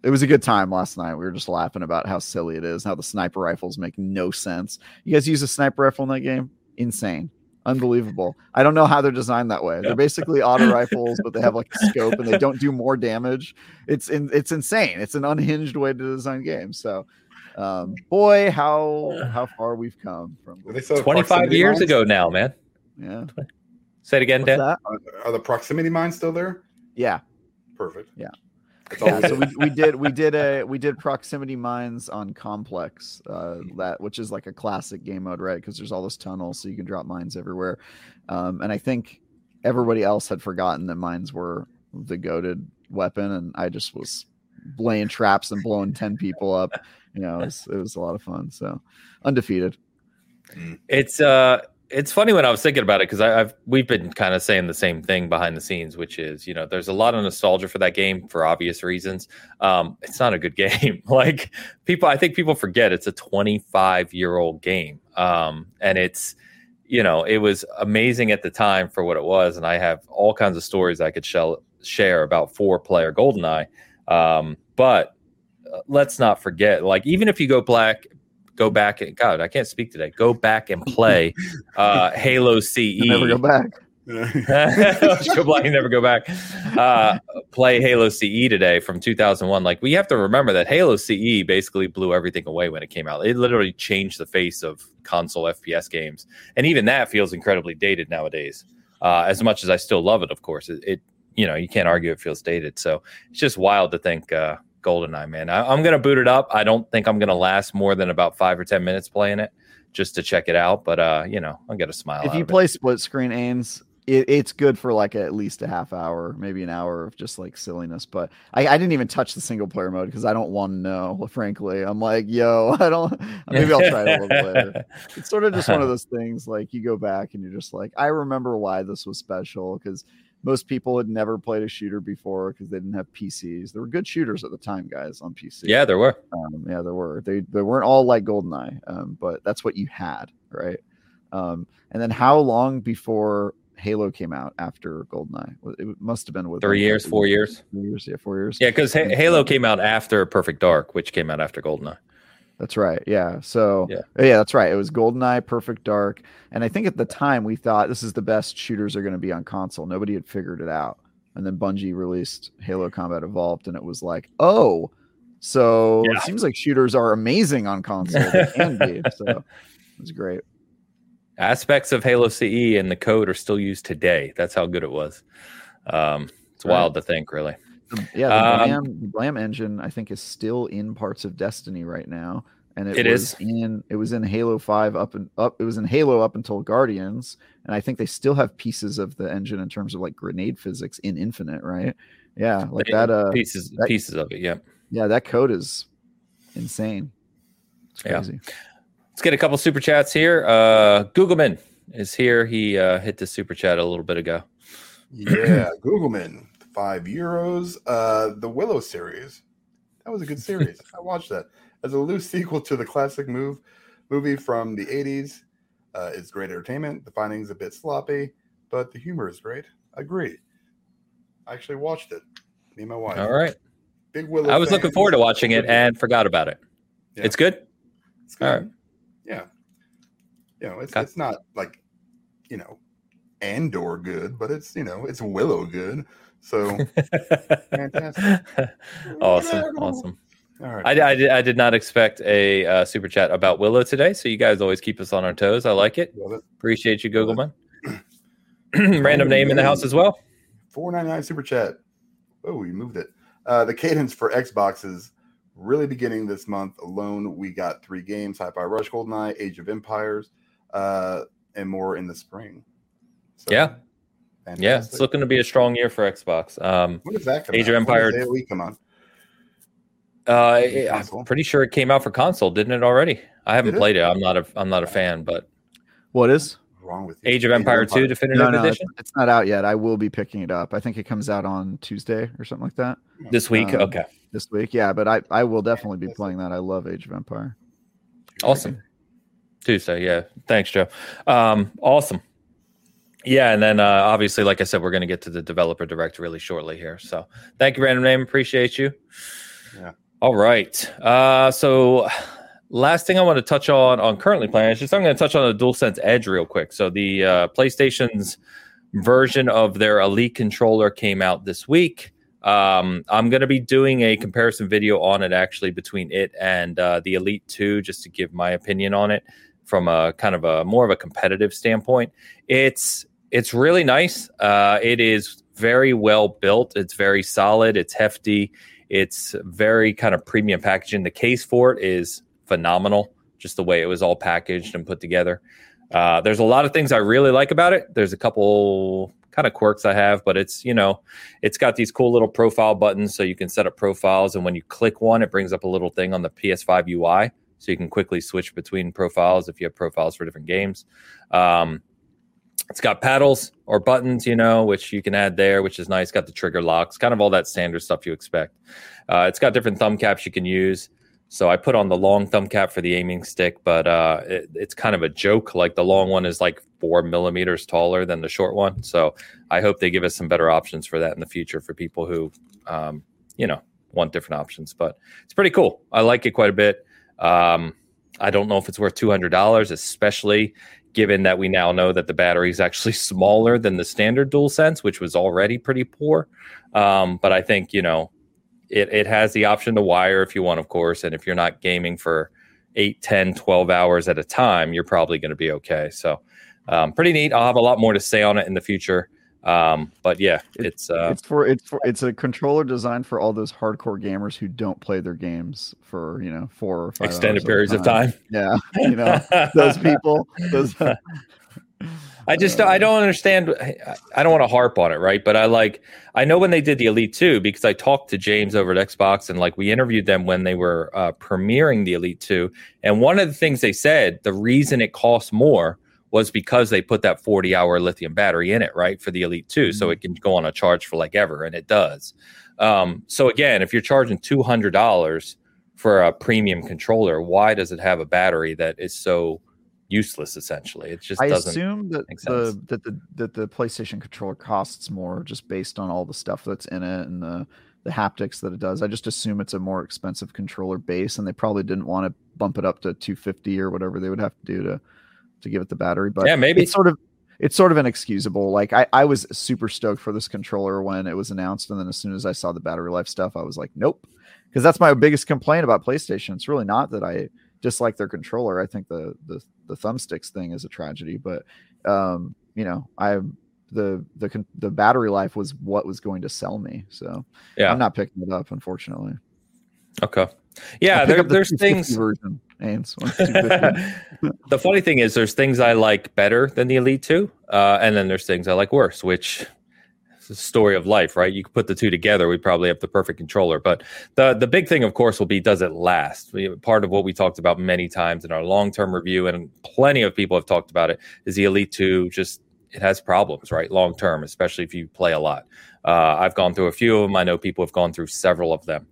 it was a good time last night. We were just laughing about how silly it is, how the sniper rifles make no sense. You guys use a sniper rifle in that game? Insane. Unbelievable. I don't know how they're designed that way. They're basically auto rifles, but they have like a scope and they don't do more damage. It's in, it's insane. It's an unhinged way to design games. So um, boy, how how far we've come from 25 years mines? ago now, man. Yeah. Say it again, Dan. Are, are the proximity mines still there? Yeah. Perfect. Yeah. Yeah, so we, we did we did a we did proximity mines on complex uh, that which is like a classic game mode right? Because there's all those tunnels so you can drop mines everywhere. Um, and i think everybody else had forgotten that mines were the goaded weapon and i just was laying traps and blowing 10 people up. You know it was, it was a lot of fun so undefeated. It's uh it's funny when I was thinking about it because I've we've been kind of saying the same thing behind the scenes, which is you know there's a lot of nostalgia for that game for obvious reasons. Um, it's not a good game. like people, I think people forget it's a 25 year old game, um, and it's you know it was amazing at the time for what it was, and I have all kinds of stories I could shell, share about four player GoldenEye. Um, but uh, let's not forget, like even if you go black go back and God, I can't speak today. Go back and play uh, Halo CE. Never go back. go black never go back. Uh, play Halo CE today from 2001. Like we have to remember that Halo CE basically blew everything away when it came out. It literally changed the face of console FPS games, and even that feels incredibly dated nowadays. Uh, as much as I still love it, of course, it, it, you know you can't argue it feels dated. So it's just wild to think uh, GoldenEye, man. I, am gonna boot it up. I don't think I'm gonna last more than about five or ten minutes playing it just to check it out. But uh, you know, I'll get a smile. If you play it. split screen Ains, it, it's good for like at least a half hour, maybe an hour of just like silliness. But I, I didn't even touch the single player mode because I don't want to know. Frankly, I'm like, yo, I don't. Maybe I'll try it a little later. It's sort of just one of those things. Like you go back and you're just like, I remember why this was special because most people had never played a shooter before because they didn't have PCs. There were good shooters at the time, guys, on PC. Yeah, there were. Um, yeah, there were. They they weren't all like GoldenEye, um, but that's what you had, right? Um, and then how long before Halo came out after GoldenEye? It must have been with three years, four years, years, yeah, four years. Yeah, because Halo came out after Perfect Dark, which came out after GoldenEye. That's right. Yeah. So yeah. Yeah, that's right. It was GoldenEye, Perfect Dark, and I think at the time we thought this is the best shooters are going to be on console. Nobody had figured it out, and then Bungie released Halo Combat Evolved, and it was like, oh, So yeah. it seems like shooters are amazing on console. They can be. So it's great. Aspects of Halo CE and the code are still used today. That's how good it was. Um, it's right. wild to think, really. Yeah, the, um, Blam, the Blam engine I think is still in parts of Destiny right now, and it, it was is. in it was in Halo Five up and up. It was in Halo up until Guardians, and I think they still have pieces of the engine in terms of like grenade physics in Infinite, right? Yeah, like that. Uh, pieces that, pieces of it. Yeah, yeah, that code is insane. It's crazy. Yeah. Let's get a couple super chats here. Uh, Googleman is here. He uh, hit the super chat a little bit ago. Yeah, Googleman, five euros. Uh, the Willow series. That was a good series. I watched that as a loose sequel to the classic move movie from the 80s. Uh, it's great entertainment. The findings a bit sloppy, but the humor is great. I agree. I actually watched it. Me and my wife. All right. Big Willow. I was looking forward to watching it and forgot about it. Yeah. It's good. It's good. All right. Yeah. You know, it's okay. it's not like, you know, Andor good, but it's you know, it's Willow good. So fantastic. awesome. Awesome. All right. I, I, did, I did not expect a uh, super chat about Willow today, so you guys always keep us on our toes. I like it. it. Appreciate you, Googleman. Random name in the house as well. 499 super chat. Oh, we moved it. Uh, the cadence for Xboxes really beginning this month alone. We got three games: Hi-Fi Rush, GoldenEye, Age of Empires, uh, and more in the spring. So, yeah, fantastic. yeah, it's looking to be a strong year for Xbox. Um, when does that come Age out? of Empires. We come on. Uh, I'm pretty sure it came out for console, didn't it already? I haven't Did played it? it? I'm not a I'm not a fan, but what is wrong with you? Age of Empire Age 2 Empire. Definitive no, no, Edition? It's, not out yet. I will be picking it up. I think it comes out on Tuesday or something like that. This week? Um, okay. This week, yeah, but I, I will definitely be playing that. I love Age of Empire. Awesome. Tuesday, yeah. Thanks, Joe. Um, awesome. Yeah, and then uh, obviously, like I said, we're going to get to the developer direct really shortly here. So thank you, Random Name. Appreciate you. Yeah. All right. Uh, so last thing I want to touch on on currently playing is just I'm going to touch on the DualSense Edge real quick. So the uh, PlayStation's version of their Elite controller came out this week. Um, I'm going to be doing a comparison video on it actually between it and uh, the Elite 2 just to give my opinion on it from a kind of a more of a competitive standpoint. It's it's really nice. Uh, it is very well built. It's very solid. It's hefty. It's very kind of premium packaging. The case for it is phenomenal, just the way it was all packaged and put together. Uh, there's a lot of things I really like about it. There's a couple kind of quirks I have, but it's you know, it's got these cool little profile buttons so you can set up profiles, and when you click one, it brings up a little thing on the PS5 UI, so you can quickly switch between profiles if you have profiles for different games. Um, it's got paddles or buttons, you know, which you can add there, which is nice. Got the trigger locks, kind of all that standard stuff you expect. Uh, it's got different thumb caps you can use. So I put on the long thumb cap for the aiming stick, but uh, it, it's kind of a joke. Like the long one is like four millimeters taller than the short one. So I hope they give us some better options for that in the future for people who, um, you know, want different options. But it's pretty cool. I like it quite a bit. Um, I don't know if it's worth two hundred dollars, especially given that we now know that the battery is actually smaller than the standard DualSense, which was already pretty poor. Um, but I think you know it, it has the option to wire if you want, of course. And if you're not gaming for 8, 10, 12 hours at a time, you're probably going to be okay. So, um, pretty neat. I'll have a lot more to say on it in the future. Um, but yeah, it's uh, it's for it's for it's a controller designed for all those hardcore gamers who don't play their games for you know four or five extended periods of time. Yeah, you know those people. Those I just I don't understand. I don't want to harp on it, right? But I like I know when they did the Elite Two because I talked to James over at Xbox and like we interviewed them when they were uh, premiering the Elite Two, and one of the things they said the reason it costs more was because they put that 40 hour lithium battery in it, right, for the Elite 2. Mm-hmm. So it can go on a charge for like ever, and it does. Um, so again, if you're charging $200 for a premium controller, why does it have a battery that is so useless essentially it just i doesn't I assume that the that the that the playstation controller costs more just based on all the stuff that's in it and the the haptics that it does i just assume it's a more expensive controller base and they probably didn't want to bump it up to 250 or whatever they would have to do to to give it the battery but yeah maybe it's sort of it's sort of inexcusable like i i was super stoked for this controller when it was announced and then as soon as i saw the battery life stuff i was like nope because that's my biggest complaint about PlayStation. It's really not that I dislike their controller. I think the the the thumbsticks thing is a tragedy, but um, you know, I the the the battery life was what was going to sell me. So yeah, I'm not picking it up, unfortunately. Okay. Yeah, there, the there's things. Version, the funny thing is, there's things I like better than the Elite Two, uh, and then there's things I like worse, which is the story of life, right? You put the two together, we probably have the perfect controller. But the the big thing, of course, will be does it last? Part of what we talked about many times in our long term review, and plenty of people have talked about it, is the Elite Two just it has problems, right? Long term, especially if you play a lot. Uh, I've gone through a few of them. I know people have gone through several of them,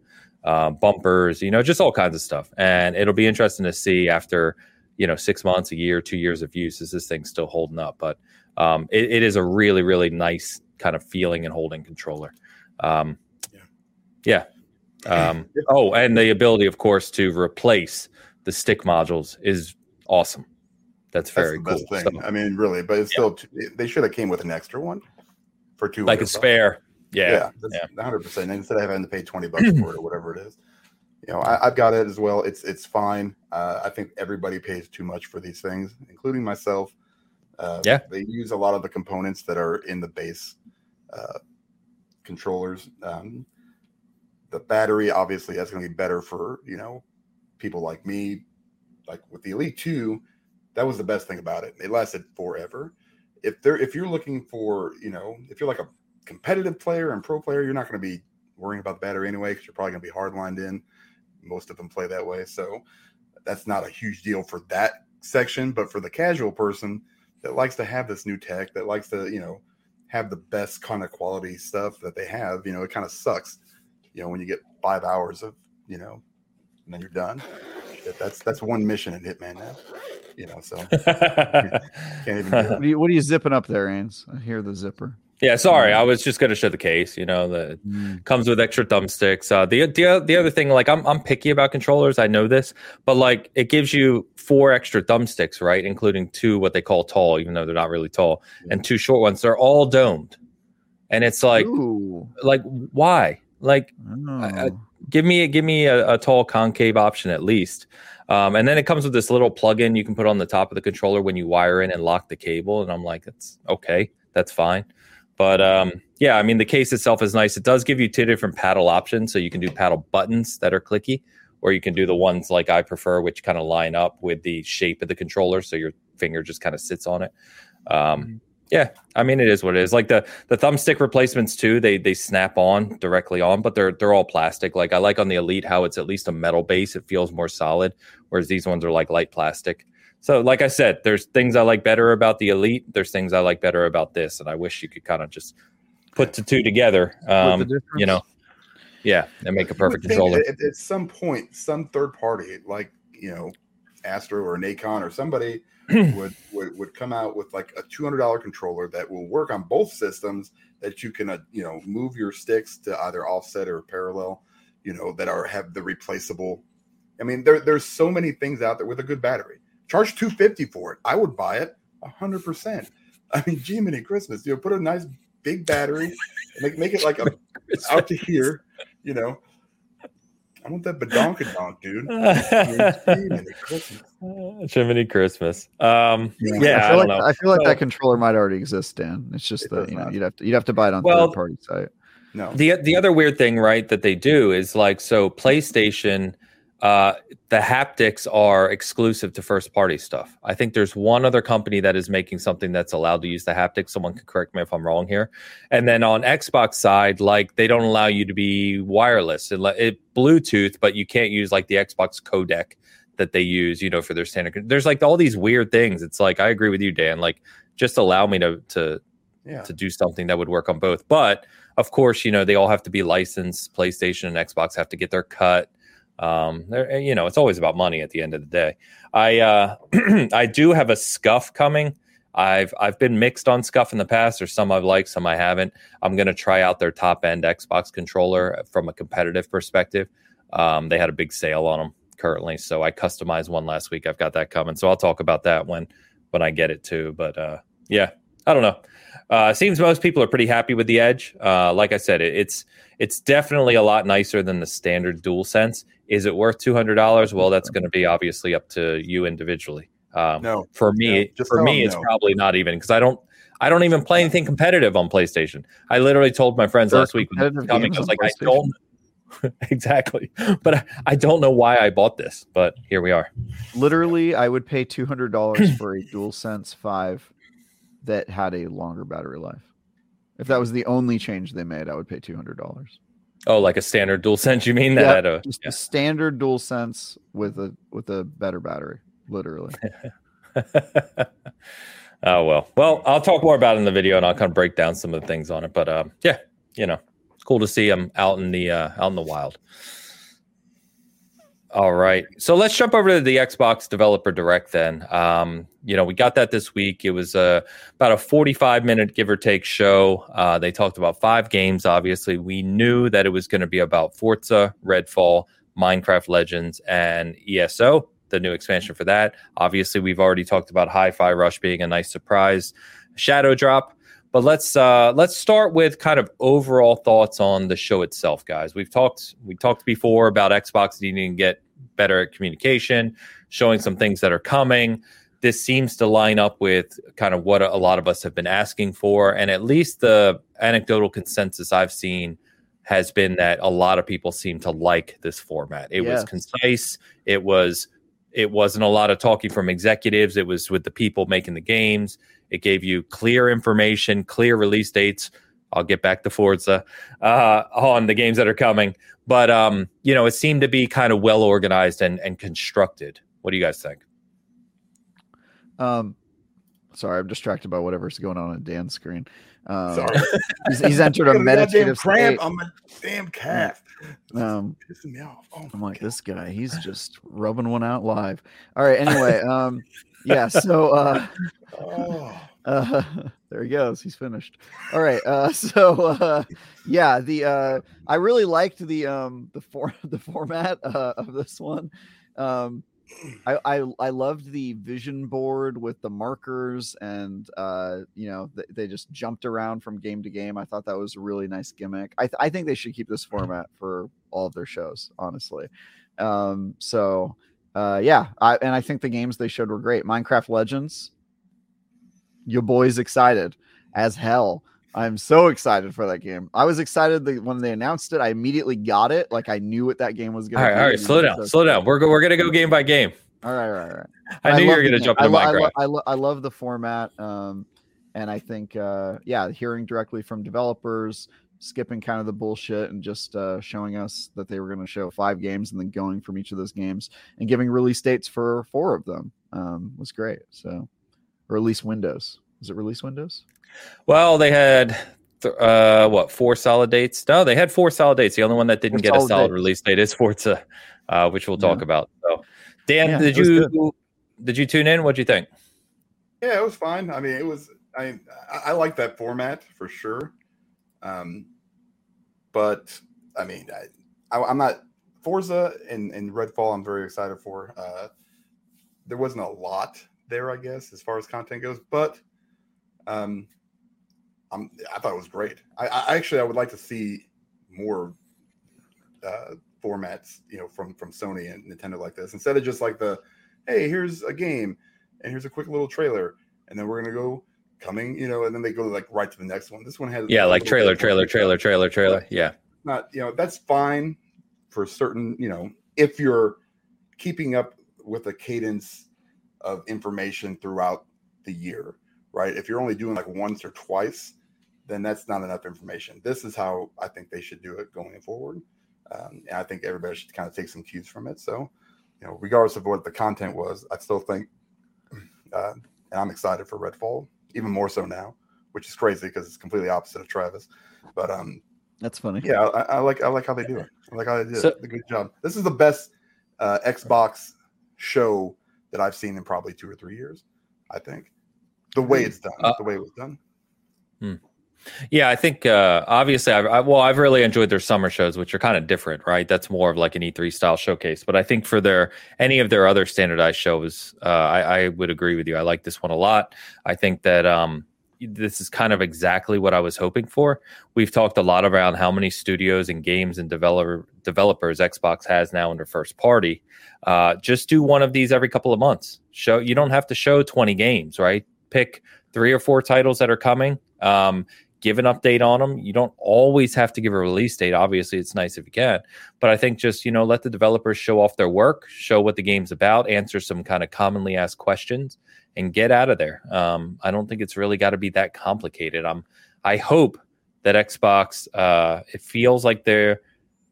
uh, bumpers, you know, just all kinds of stuff. And it'll be interesting to see after, you know, six months, a year, two years of use, is this thing still holding up? But um, it, it is a really, really nice kind of feeling and holding controller. Um, yeah. yeah. Um, oh, and the ability, of course, to replace the stick modules is awesome. That's very That's cool. So, I mean, really, but it's yeah. still they should have came with an extra one for two, like a spare. Yeah, yeah, hundred percent. Instead of having to pay twenty bucks for it or whatever it is, you know, I, have got it as well. It's it's fine. Uh, I think everybody pays too much for these things, including myself. Uh, yeah, they use a lot of the components that are in the base uh, controllers. Um, the battery, obviously, that's going to be better for you know people like me. Like with the Elite Two, that was the best thing about it. It lasted forever. If they're if you're looking for, you know, if you're like a competitive player and pro player, you're not going to be worrying about the battery anyway because you're probably going to be hard lined in. Most of them play that way, so that's not a huge deal for that section. But for the casual person that likes to have this new tech, that likes to, you know, have the best kind of quality stuff that they have, you know, it kind of sucks, you know, when you get five hours of, you know, and then you're done. That's that's one mission in Hitman now you know, so can't even. What are, you, what are you zipping up there, Ains? I hear the zipper. Yeah, sorry, I was just going to show the case. You know, that mm. comes with extra thumbsticks. Uh, the the the other thing, like I'm I'm picky about controllers. I know this, but like it gives you four extra thumbsticks, right, including two what they call tall, even though they're not really tall, and two short ones. They're all domed, and it's like, Ooh. like why? Like, oh. give me give me a, a tall concave option at least. Um, and then it comes with this little plug-in you can put on the top of the controller when you wire in and lock the cable. And I'm like, that's okay, that's fine. But um, yeah, I mean, the case itself is nice. It does give you two different paddle options, so you can do paddle buttons that are clicky, or you can do the ones like I prefer, which kind of line up with the shape of the controller, so your finger just kind of sits on it. Um, mm-hmm. Yeah, I mean it is what it is. Like the the thumbstick replacements too, they they snap on directly on, but they're they're all plastic. Like I like on the Elite how it's at least a metal base. It feels more solid, whereas these ones are like light plastic. So like I said, there's things I like better about the Elite. There's things I like better about this, and I wish you could kind of just put the two together. Um, you know, yeah, and make a perfect controller. At, at some point, some third party like you know Astro or Nacon or somebody would, would would come out with like a two hundred dollar controller that will work on both systems. That you can uh, you know move your sticks to either offset or parallel. You know that are have the replaceable. I mean, there there's so many things out there with a good battery. Charge two fifty for it. I would buy it hundred percent. I mean, gee, many Christmas. You know, put a nice big battery, make make it like a out to here. You know, I want that badonkadonk, dude. Jiminy Christmas. Um, yeah, yeah I, feel I like, I feel like so, that controller might already exist, Dan. It's just that you know you'd have to you'd have to buy it on well, third party site. No. The the other weird thing, right, that they do is like so PlayStation uh, the haptics are exclusive to first party stuff. I think there's one other company that is making something that's allowed to use the haptics. Someone can correct me if I'm wrong here. And then on Xbox side, like they don't allow you to be wireless. It, it Bluetooth, but you can't use like the Xbox codec that they use, you know, for their standard. There's like all these weird things. It's like I agree with you, Dan. Like just allow me to to yeah. to do something that would work on both. But of course, you know, they all have to be licensed. PlayStation and Xbox have to get their cut um there you know it's always about money at the end of the day i uh i do have a SCUF coming i've i've been mixed on SCUF in the past there's some i've liked some i haven't i'm to try out their top end xbox controller from a competitive perspective um they had a big sale on them currently so i customized one last week i've got that coming so i'll talk about that when when i get it too but uh yeah I don't know. Uh, seems most people are pretty happy with the Edge. Uh, like I said, it, it's it's definitely a lot nicer than the standard DualSense. Is it worth two hundred dollars? Well, that's going to be obviously up to you individually. Um, no, for me, no, for me, it's no. probably not even because I don't. I don't even play anything competitive on PlayStation. I literally told my friends last week coming, I was like, I don't exactly, but I, I, don't know why I bought this. But here we are. Literally, I would pay two hundred dollars for a DualSense Five that had a longer battery life. If that was the only change they made, I would pay two hundred dollars. Oh, like a standard dual sense, You mean that? Had a, just yeah. a standard DualSense with a with a better battery, literally. oh well, well, I'll talk more about it in the video, and I'll kind of break down some of the things on it. But um, yeah, you know, cool to see them out in the uh, out in the wild. All right. So let's jump over to the Xbox Developer Direct then. Um, you know, we got that this week. It was uh, about a 45 minute give or take show. Uh, they talked about five games, obviously. We knew that it was going to be about Forza, Redfall, Minecraft Legends, and ESO, the new expansion for that. Obviously, we've already talked about Hi-Fi Rush being a nice surprise, Shadow Drop. But let's uh, let's start with kind of overall thoughts on the show itself, guys. We've talked we talked before about Xbox needing to get better at communication, showing some things that are coming. This seems to line up with kind of what a lot of us have been asking for. And at least the anecdotal consensus I've seen has been that a lot of people seem to like this format. It yes. was concise. It was it wasn't a lot of talking from executives. It was with the people making the games. It gave you clear information, clear release dates. I'll get back to Forza uh, on the games that are coming. But um, you know, it seemed to be kind of well organized and and constructed. What do you guys think? Um, sorry, I'm distracted by whatever's going on on Dan's screen. Um, sorry, he's, he's entered a meditative cramp on my damn calf. Um, pissing me off. Oh I'm like God. this guy. He's just rubbing one out live. All right. Anyway, um, yeah. So, uh, oh. uh, there he goes. He's finished. All right. Uh, so uh, yeah, the uh, I really liked the um the for the format uh, of this one. Um, I, I I loved the vision board with the markers and uh you know they, they just jumped around from game to game. I thought that was a really nice gimmick. I th- I think they should keep this format for all of their shows, honestly. Um, so uh, yeah, I, and I think the games they showed were great. Minecraft Legends your boy's excited as hell. I'm so excited for that game. I was excited that when they announced it. I immediately got it. Like I knew what that game was going to be. All right, slow down, so slow down. We're, go, we're going to go game by game. All right, all right, all right. I, I knew you were going to jump into I, Minecraft. I, lo- I, love the format. Um, and I think, uh, yeah, hearing directly from developers, skipping kind of the bullshit and just uh, showing us that they were going to show five games and then going from each of those games and giving release dates for four of them um, was great. So, or at windows. Is it release windows? Well, they had th- uh, what four solid dates? No, they had four solid dates. The only one that didn't four get solid a solid dates. release date is Forza, uh, which we'll talk yeah. about. So, Dan, yeah, did you good. did you tune in? What'd you think? Yeah, it was fine. I mean, it was. I I like that format for sure. Um, but I mean, I, I am not Forza and and Redfall. I'm very excited for. Uh, there wasn't a lot there, I guess, as far as content goes, but um, I'm, I thought it was great. I, I actually I would like to see more uh, formats, you know, from from Sony and Nintendo like this instead of just like the, hey, here's a game and here's a quick little trailer, and then we're gonna go coming, you know, and then they go like right to the next one. This one has yeah, like trailer, trailer, trailer, trailer, trailer. Yeah, not you know that's fine for certain, you know, if you're keeping up with a cadence of information throughout the year right? If you're only doing like once or twice, then that's not enough information. This is how I think they should do it going forward. Um, and I think everybody should kind of take some cues from it. So, you know, regardless of what the content was, I still think, uh, and I'm excited for Redfall even more so now, which is crazy because it's completely opposite of Travis. But um, that's funny. Yeah, I, I like I like how they do it. I like how they did so, a good job. This is the best uh, Xbox show that I've seen in probably two or three years. I think the way hmm. it's done, uh, the way it was done. Hmm. Yeah, I think uh, obviously, I, I, well, I've really enjoyed their summer shows, which are kind of different, right? That's more of like an E3 style showcase. But I think for their any of their other standardized shows, uh, I, I, would agree with you. I like this one a lot. I think that um, this is kind of exactly what I was hoping for. We've talked a lot around how many studios and games and developer developers Xbox has now under first party. Uh, just do one of these every couple of months. Show you don't have to show 20 games, right? Pick three or four titles that are coming. Um, give an update on them. You don't always have to give a release date. Obviously, it's nice if you can, but I think just you know let the developers show off their work, show what the game's about, answer some kind of commonly asked questions, and get out of there. Um, I don't think it's really got to be that complicated. I'm I hope that Xbox uh, it feels like they're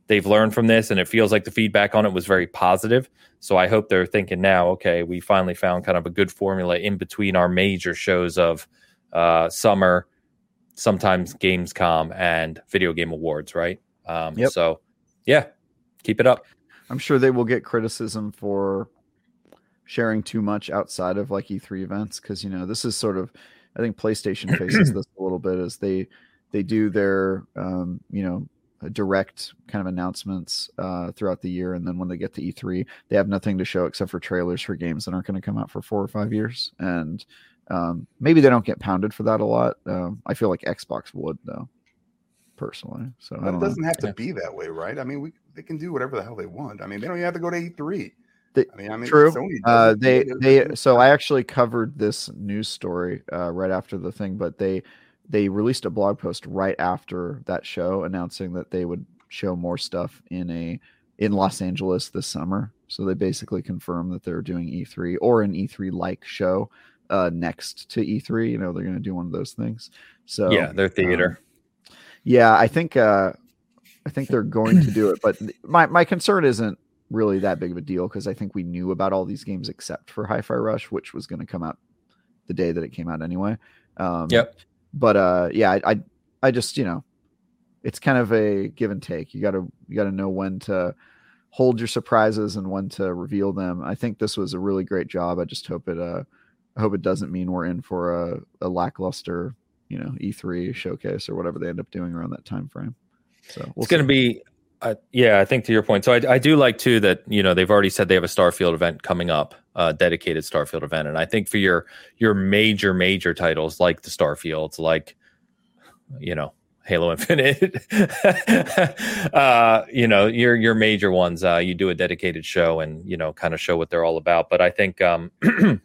they've learned from this and it feels like the feedback on it was very positive. So I hope they're thinking now, okay, we finally found kind of a good formula in between our major shows of uh, summer sometimes Gamescom and Video Game Awards, right? Um, yep. So, yeah, keep it up. I'm sure they will get criticism for sharing too much outside of like E3 events because you know this is sort of I think PlayStation faces this a little bit as they they do their um, you know direct kind of announcements uh, throughout the year, and then when they get to E3, they have nothing to show except for trailers for games that aren't going to come out for four or five years, and um, maybe they don't get pounded for that a lot. Um, I feel like Xbox would though, personally. So it doesn't know. have to be that way, right? I mean, we they can do whatever the hell they want. I mean, they don't even have to go to E3. They, I mean, I mean, true. Uh, they they so I actually covered this news story uh, right after the thing, but they they released a blog post right after that show announcing that they would show more stuff in a in Los Angeles this summer. So they basically confirmed that they're doing E3 or an E3 like show uh, next to E3. You know, they're going to do one of those things. So yeah, their theater. Um, yeah, I think uh, I think they're going to do it, but my my concern isn't really that big of a deal because I think we knew about all these games except for Hi-Fi Rush, which was going to come out the day that it came out anyway. Um, yep. But uh, yeah, I, I I just you know, it's kind of a give and take. You got to you got to know when to hold your surprises and when to reveal them. I think this was a really great job. I just hope it uh I hope it doesn't mean we're in for a, a lackluster, you know, E3 showcase or whatever they end up doing around that time frame. So we'll it's going to be, uh, yeah, I think to your point. So I, I do like too that you know they've already said they have a Starfield event coming up, uh, dedicated Starfield event, and I think for your your major major titles like the Starfields, like you know Halo Infinite, uh, you know, your your major ones, uh, you do a dedicated show and you know, kind of show what they're all about. But I think um,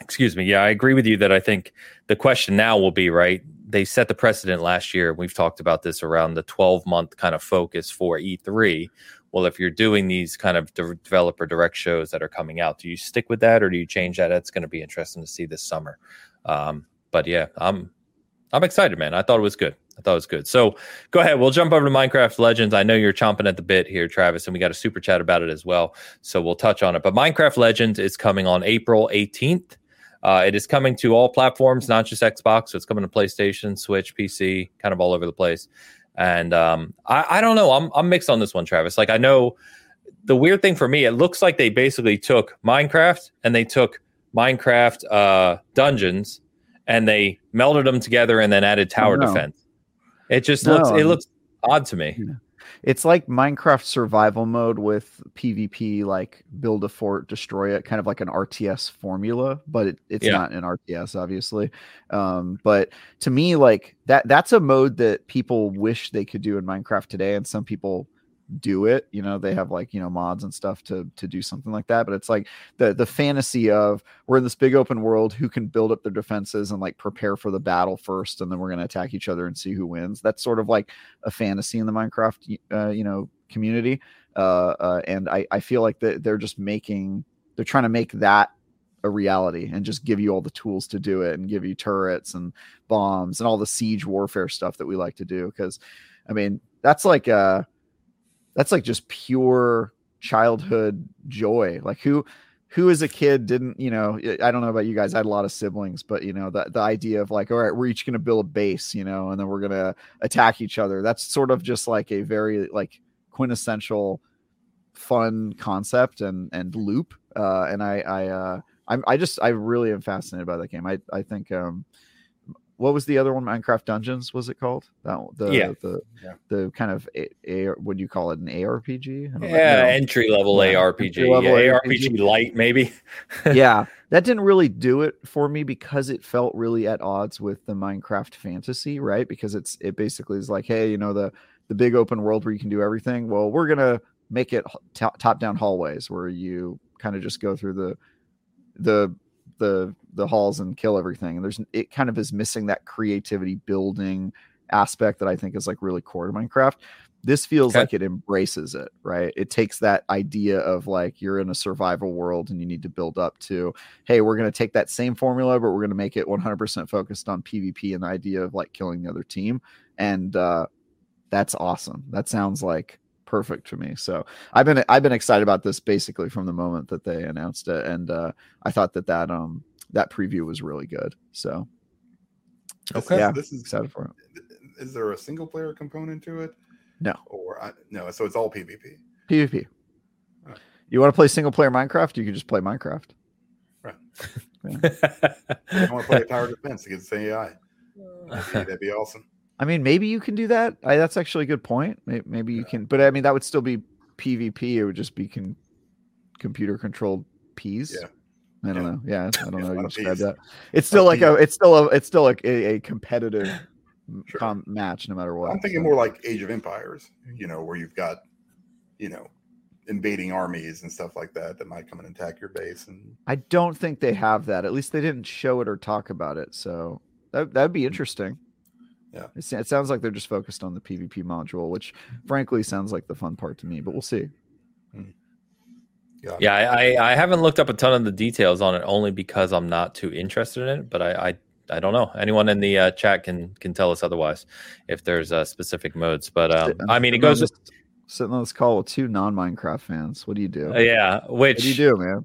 Excuse me. Yeah, I agree with you that I think the question now will be right. They set the precedent last year. We've talked about this around the 12 month kind of focus for E3. Well, if you're doing these kind of de- developer direct shows that are coming out, do you stick with that or do you change that? That's going to be interesting to see this summer. Um, but yeah, I'm I'm excited, man. I thought it was good. I thought it was good. So go ahead. We'll jump over to Minecraft Legends. I know you're chomping at the bit here, Travis, and we got a super chat about it as well. So we'll touch on it. But Minecraft Legends is coming on April 18th. Uh, it is coming to all platforms, not just Xbox. So it's coming to PlayStation, Switch, PC, kind of all over the place. And um, I, I don't know. I'm, I'm mixed on this one, Travis. Like, I know the weird thing for me, it looks like they basically took Minecraft and they took Minecraft uh, Dungeons and they melded them together and then added tower defense. It just no, looks, it looks odd to me. It's like Minecraft survival mode with PvP, like build a fort, destroy it, kind of like an RTS formula, but it, it's yeah. not an RTS, obviously. Um, but to me, like that, that's a mode that people wish they could do in Minecraft today, and some people do it you know they have like you know mods and stuff to to do something like that but it's like the the fantasy of we're in this big open world who can build up their defenses and like prepare for the battle first and then we're going to attack each other and see who wins. That's sort of like a fantasy in the minecraft uh, you know community uh, uh, and i i feel like that they're just making they're trying to make that a reality and just give you all the tools to do it and give you turrets and bombs and all the siege warfare stuff that we like to do because i mean that's like uh that's like just pure childhood joy. Like who who as a kid didn't, you know, I don't know about you guys. I had a lot of siblings, but you know, the the idea of like, all right, we're each gonna build a base, you know, and then we're gonna attack each other. That's sort of just like a very like quintessential fun concept and and loop. Uh and I I uh I'm I just I really am fascinated by that game. I I think um what was the other one? Minecraft Dungeons was it called? That the yeah. the yeah. the kind of a, a what do you call it? An ARPG? Yeah, know. entry level yeah, ARPG. Entry level yeah, ARPG. ARPG light maybe. yeah, that didn't really do it for me because it felt really at odds with the Minecraft fantasy, right? Because it's it basically is like, hey, you know the the big open world where you can do everything. Well, we're gonna make it t- top down hallways where you kind of just go through the the the the halls and kill everything. And there's it kind of is missing that creativity building aspect that I think is like really core to Minecraft. This feels okay. like it embraces it, right? It takes that idea of like you're in a survival world and you need to build up to, hey, we're going to take that same formula, but we're going to make it 100% focused on PvP and the idea of like killing the other team. And uh, that's awesome. That sounds like perfect for me. So I've been I've been excited about this basically from the moment that they announced it, and uh, I thought that that um that preview was really good. So okay, yeah, this is excited for it. Is there a single player component to it? No, or I, no, so it's all PvP. PvP. Right. You want to play single player Minecraft? You can just play Minecraft. Right. I want to play a tower defense against AI. That'd be, that'd be awesome. I mean, maybe you can do that. I, that's actually a good point. Maybe, maybe you can, but I mean, that would still be PvP. It would just be con- computer controlled P's. Yeah. I don't yeah. know. Yeah, I don't yeah, know how you describe that. It's still like a, it's still a, it's still like a, a competitive sure. com- match, no matter what. I'm thinking so. more like Age of Empires. You know, where you've got, you know, invading armies and stuff like that that might come and attack your base. And I don't think they have that. At least they didn't show it or talk about it. So that that'd be hmm. interesting. Yeah. It, it sounds like they're just focused on the PvP module, which frankly sounds like the fun part to me, but we'll see. Hmm. Yeah, yeah I, I haven't looked up a ton of the details on it only because I'm not too interested in it, but I, I I don't know. Anyone in the uh, chat can can tell us otherwise if there's uh, specific modes. But um, I mean, it goes. Just sitting on this call with two non Minecraft fans. What do you do? Uh, yeah, which what do you do, man?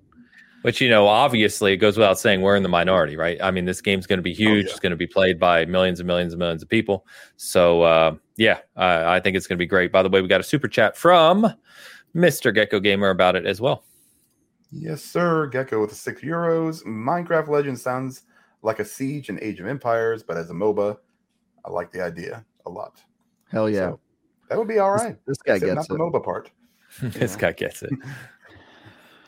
Which you know, obviously, it goes without saying we're in the minority, right? I mean, this game's going to be oh, huge. Oh, yeah. It's going to be played by millions and millions and millions of people. So, uh, yeah, I, I think it's going to be great. By the way, we got a super chat from Mister Gecko Gamer about it as well. Yes, sir. Gecko with the six euros. Minecraft Legends sounds like a Siege and Age of Empires, but as a MOBA, I like the idea a lot. Hell yeah. So that would be all right. This, this guy Except gets not it. the MOBA part. this know? guy gets it.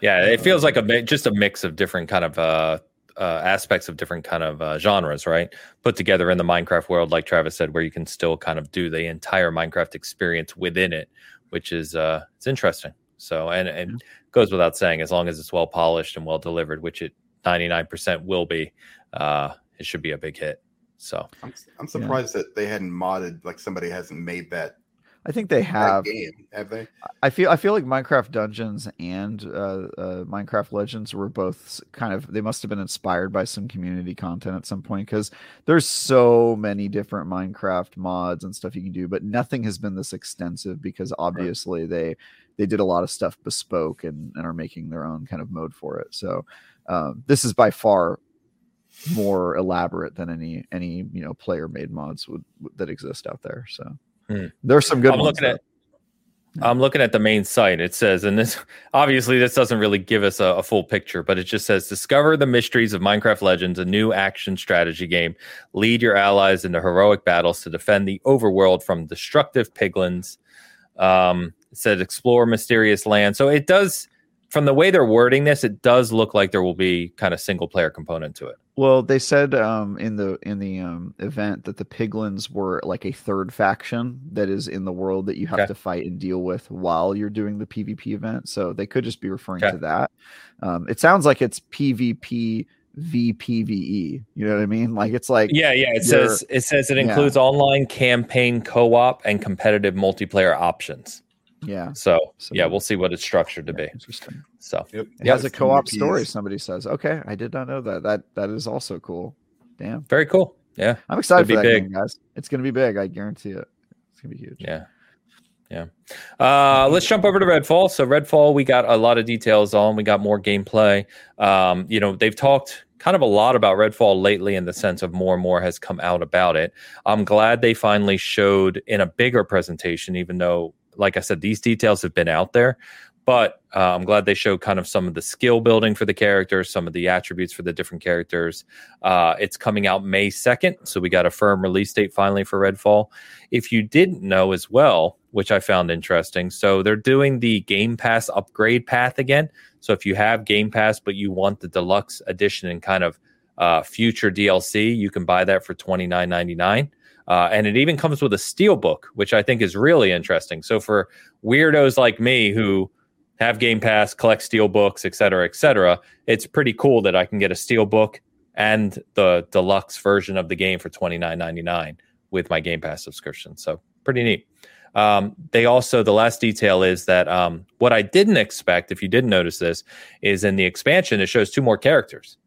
Yeah, it feels like a just a mix of different kind of uh, uh, aspects of different kind of uh, genres, right? Put together in the Minecraft world, like Travis said, where you can still kind of do the entire Minecraft experience within it, which is uh, it's interesting. So, and and mm-hmm. goes without saying, as long as it's well polished and well delivered, which it ninety nine percent will be, uh, it should be a big hit. So, I'm, I'm surprised yeah. that they hadn't modded like somebody hasn't made that I think they have. Game, have they? I feel I feel like Minecraft Dungeons and uh, uh, Minecraft Legends were both kind of they must have been inspired by some community content at some point because there's so many different Minecraft mods and stuff you can do, but nothing has been this extensive because obviously right. they they did a lot of stuff bespoke and, and are making their own kind of mode for it. So um, this is by far more elaborate than any any you know player made mods would, that exist out there. So. Hmm. There's some good I'm ones. Looking at, I'm looking at the main site. It says, and this obviously this doesn't really give us a, a, full picture, but it just says discover the mysteries of Minecraft Legends, a new action strategy game. Lead your allies into heroic battles to defend the overworld from destructive piglins. Um, it said explore mysterious land. So it does from the way they're wording this, it does look like there will be kind of single player component to it. Well, they said um, in the in the um, event that the piglins were like a third faction that is in the world that you have okay. to fight and deal with while you're doing the PvP event. So they could just be referring okay. to that. Um, it sounds like it's PvP VPVE. You know what I mean? Like it's like yeah, yeah. It says it says it includes yeah. online campaign co-op and competitive multiplayer options. Yeah. So, so yeah, we'll see what it's structured to be. Interesting. So yep. it has a co-op story. Somebody says, "Okay, I did not know that. That that is also cool." Damn. Very cool. Yeah. I'm excited for that big. game, guys. It's going to be big. I guarantee it. It's going to be huge. Yeah. Yeah. Uh, let's jump over to Redfall. So Redfall, we got a lot of details on. We got more gameplay. Um, you know, they've talked kind of a lot about Redfall lately in the sense of more and more has come out about it. I'm glad they finally showed in a bigger presentation, even though like I said, these details have been out there, But uh, I'm glad they showed kind of some of the skill building for the characters, some of the attributes for the different characters. Uh, it's coming out May 2nd, so we got a firm release date finally for Redfall. If you didn't know as well, which I found interesting, so they're doing the Game Pass upgrade path again. So if you have Game Pass, but you want the deluxe edition and kind of uh, future DLC, you can buy that for twenty nine ninety nine. Uh, and it even comes with a steel book, which I think is really interesting. So for weirdos like me who have Game Pass, collect steel books, et cetera, et cetera, it's pretty cool that I can get a steel book and the deluxe version of the game for twenty nine ninety nine with my Game Pass subscription. So pretty neat. Um, they also the last detail is that um, what I didn't expect, if you didn't notice this, is in the expansion it shows two more characters.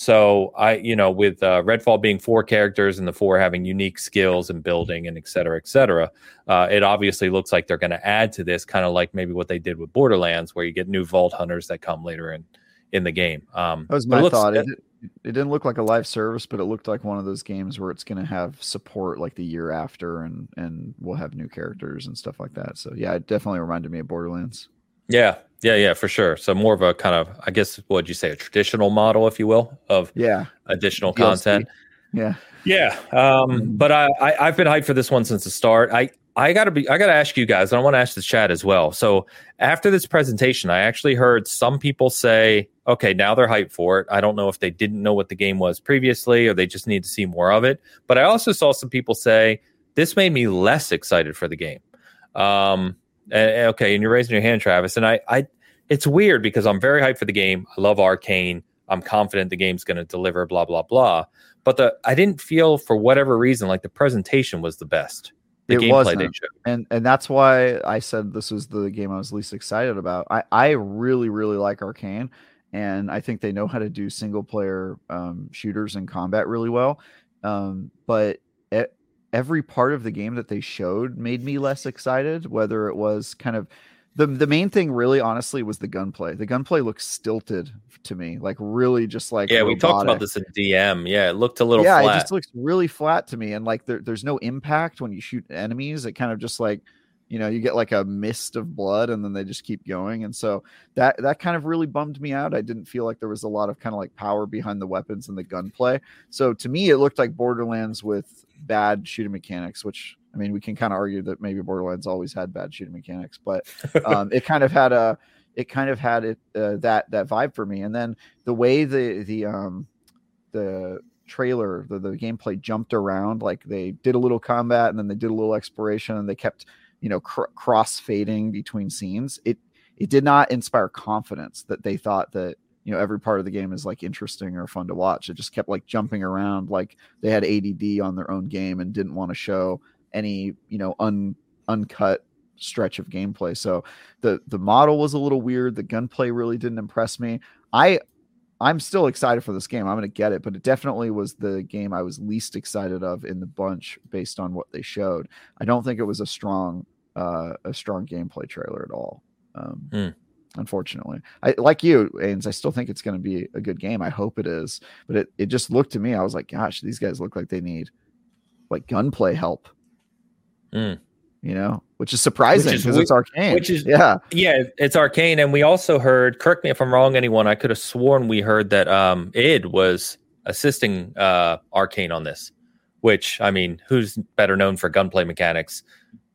So I, you know, with uh, Redfall being four characters and the four having unique skills and building and et cetera, et cetera, uh, it obviously looks like they're going to add to this, kind of like maybe what they did with Borderlands, where you get new Vault Hunters that come later in in the game. Um, that was my it thought. It, it didn't look like a live service, but it looked like one of those games where it's going to have support like the year after, and and we'll have new characters and stuff like that. So yeah, it definitely reminded me of Borderlands. Yeah, yeah, yeah, for sure. So more of a kind of, I guess, what would you say, a traditional model, if you will, of yeah additional DLC. content. Yeah, yeah. Um, mm-hmm. but I, I I've been hyped for this one since the start. I I gotta be I gotta ask you guys, and I want to ask the chat as well. So after this presentation, I actually heard some people say, okay, now they're hyped for it. I don't know if they didn't know what the game was previously or they just need to see more of it. But I also saw some people say this made me less excited for the game. Um, and, okay, and you're raising your hand, Travis. And I, I, it's weird because I'm very hyped for the game. I love Arkane. I'm confident the game's going to deliver. Blah blah blah. But the I didn't feel for whatever reason like the presentation was the best. The it wasn't, and and that's why I said this was the game I was least excited about. I I really really like Arkane, and I think they know how to do single player um, shooters and combat really well. Um, but every part of the game that they showed made me less excited. Whether it was kind of the the main thing, really, honestly, was the gunplay. The gunplay looks stilted to me, like really just like yeah. Robotic. We talked about this in DM. Yeah, it looked a little yeah. Flat. It just looks really flat to me, and like there, there's no impact when you shoot enemies. It kind of just like you know you get like a mist of blood and then they just keep going and so that that kind of really bummed me out i didn't feel like there was a lot of kind of like power behind the weapons and the gunplay so to me it looked like borderlands with bad shooting mechanics, which I mean, we can kind of argue that maybe Borderlands always had bad shooting mechanics, but um, it kind of had a, it kind of had it uh, that that vibe for me. And then the way the the um the trailer, the the gameplay jumped around, like they did a little combat and then they did a little exploration and they kept you know cr- cross fading between scenes. It it did not inspire confidence that they thought that you know every part of the game is like interesting or fun to watch. It just kept like jumping around like they had add on their own game and didn't want to show any you know un uncut stretch of gameplay. So the the model was a little weird. The gunplay really didn't impress me. I i'm still excited for this game. I'm going to get it but it definitely was the game i was least excited of in the bunch based on what they showed. I don't think it was a strong uh a strong gameplay trailer at all um mm unfortunately. I like you, Ains, I still think it's going to be a good game. I hope it is. But it, it just looked to me, I was like, gosh, these guys look like they need like gunplay help. Mm. You know, which is surprising because it's Arkane. Which is yeah, yeah, it's Arkane. And we also heard, correct me if I'm wrong, anyone, I could have sworn we heard that um id was assisting uh Arkane on this. Which I mean, who's better known for gunplay mechanics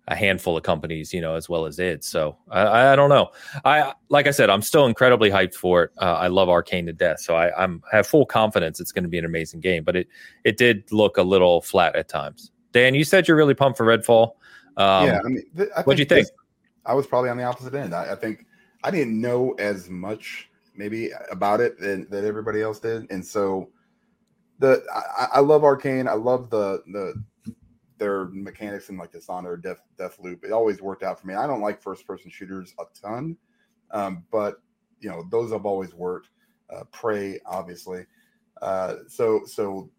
a handful of companies, you know, as well as it. So I, I don't know. I like I said, I'm still incredibly hyped for it. Uh, I love Arkane to death, so I, I'm have full confidence it's going to be an amazing game. But it it did look a little flat at times. Dan, you said you're really pumped for Redfall. Um, yeah, I mean, th- what do you think? This, I was probably on the opposite end. I, I, think I didn't know as much maybe about it than, that everybody else did, and so the I, I love Arkane. I love the the their mechanics in like Dishonored, Death Deathloop. It always worked out for me. I don't like first person shooters a ton, um, but you know those have always worked. Uh, Prey, obviously. Uh, so so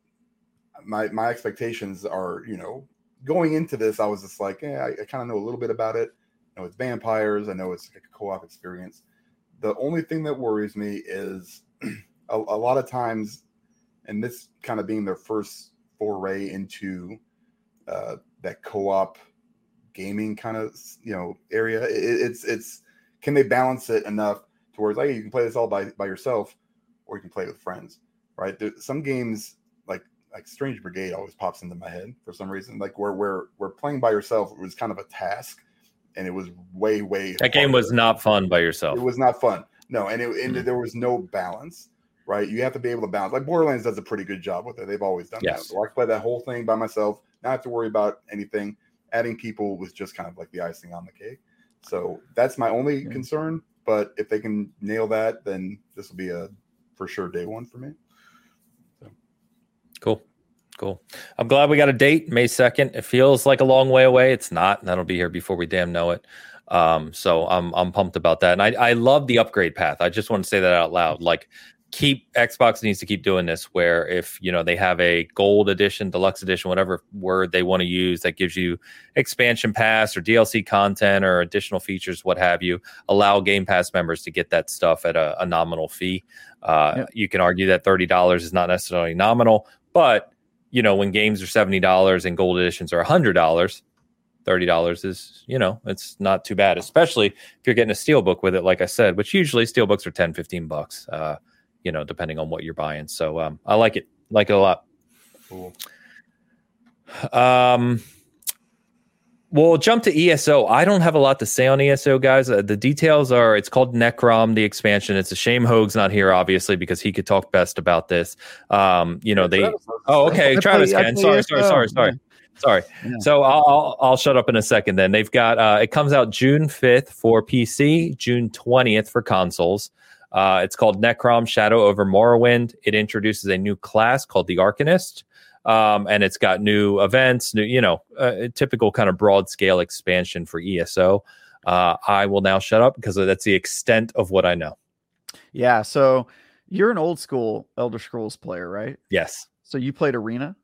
my my expectations are you know going into this, I was just like, yeah, I, I kind of know a little bit about it. I know it's vampires. I know it's like a co-op experience. The only thing that worries me is a, a lot of times, and this kind of being their first foray into uh, that co-op gaming kind of you know area. It, it's it's can they balance it enough towards like you can play this all by by yourself, or you can play it with friends, right? There, some games like like Strange Brigade always pops into my head for some reason. Like where where where playing by yourself it was kind of a task, and it was way way. That game was not fun by yourself. It was not fun. No, and it, and mm-hmm. there was no balance. Right, you have to be able to balance. Like Borderlands does a pretty good job with it. They've always done yes. that. So I play that whole thing by myself, not have to worry about anything. Adding people was just kind of like the icing on the cake. So that's my only yeah. concern. But if they can nail that, then this will be a for sure day one for me. So. Cool. Cool. I'm glad we got a date, May 2nd. It feels like a long way away. It's not. That'll be here before we damn know it. Um, so I'm I'm pumped about that. And I, I love the upgrade path. I just want to say that out loud. Like keep Xbox needs to keep doing this where if you know they have a gold edition, deluxe edition, whatever word they want to use that gives you expansion pass or DLC content or additional features, what have you, allow Game Pass members to get that stuff at a, a nominal fee. Uh, yeah. You can argue that thirty dollars is not necessarily nominal, but you know when games are seventy dollars and gold editions are hundred dollars. $30 is, you know, it's not too bad, especially if you're getting a steelbook with it, like I said, which usually steelbooks are 10, 15 bucks. Uh, you know, depending on what you're buying. So um, I like it, like it a lot. Cool. Um, we'll jump to ESO. I don't have a lot to say on ESO, guys. Uh, the details are it's called Necrom, the expansion. It's a shame Hoeg's not here, obviously, because he could talk best about this. Um, you know, they. Oh, okay. Travis can. Sorry, sorry, sorry, sorry. Sorry. Yeah. So I'll, I'll, I'll shut up in a second. Then they've got uh, it comes out June fifth for PC, June twentieth for consoles. Uh, it's called Necrom Shadow over Morrowind. It introduces a new class called the Arcanist. Um, and it's got new events, new, you know, uh, typical kind of broad scale expansion for ESO. Uh, I will now shut up because that's the extent of what I know. Yeah. So you're an old school Elder Scrolls player, right? Yes. So you played Arena?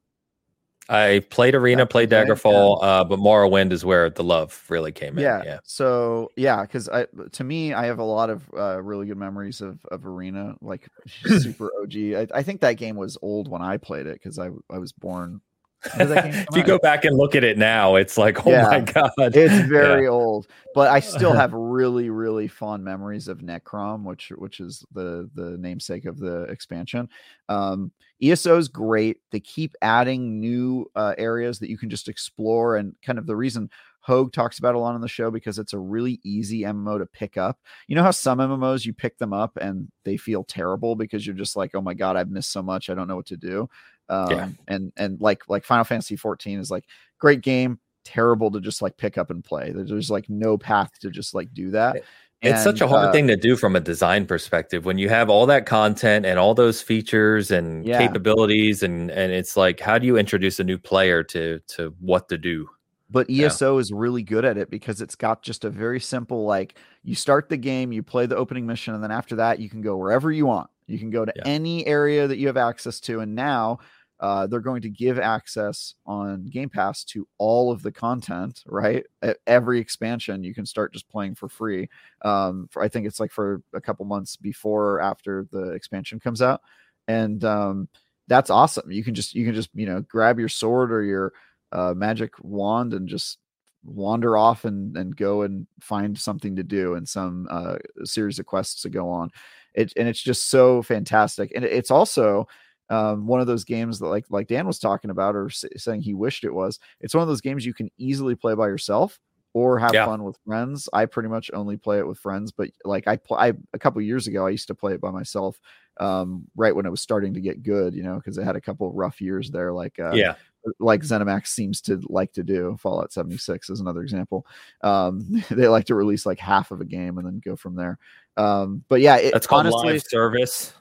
I played Arena, played Daggerfall, yeah. uh, but Morrowind is where the love really came in. Yeah. yeah. So yeah, because I to me, I have a lot of uh, really good memories of of Arena, like super OG. I, I, think that game was old when I played it because I I was born if you go back and look at it now, it's like, oh yeah, my god, it's very old. But I still have really, really fond memories of Necrom, which which is the the namesake of the expansion. Um, ESO is great. They keep adding new uh, areas that you can just explore, and kind of the reason Hoeg talks about a lot on the show because it's a really easy MMO to pick up. You know how some MMOs you pick them up and they feel terrible because you're just like, oh my god, I've missed so much, I don't know what to do. Um, yeah. and and like like Final Fantasy 14 is like great game, terrible to just like pick up and play. There's like no path to just like do that. It's such a hard uh, thing to do from a design perspective when you have all that content and all those features and yeah. capabilities and and it's like how do you introduce a new player to to what to do? But ESO yeah. is really good at it because it's got just a very simple like you start the game, you play the opening mission and then after that you can go wherever you want. You can go to yeah. any area that you have access to and now uh, they're going to give access on Game Pass to all of the content, right? At every expansion, you can start just playing for free. Um, for, I think it's like for a couple months before or after the expansion comes out, and um, that's awesome. You can just you can just you know grab your sword or your uh, magic wand and just wander off and and go and find something to do and some uh, series of quests to go on. It and it's just so fantastic, and it's also um, one of those games that like like Dan was talking about or saying he wished it was. It's one of those games you can easily play by yourself or have yeah. fun with friends. I pretty much only play it with friends, but like I play a couple years ago, I used to play it by myself. Um, right when it was starting to get good, you know, because it had a couple of rough years there, like uh, yeah, like ZeniMax seems to like to do. Fallout 76 is another example. Um, they like to release like half of a game and then go from there. Um, but yeah, it, that's called honestly, live service.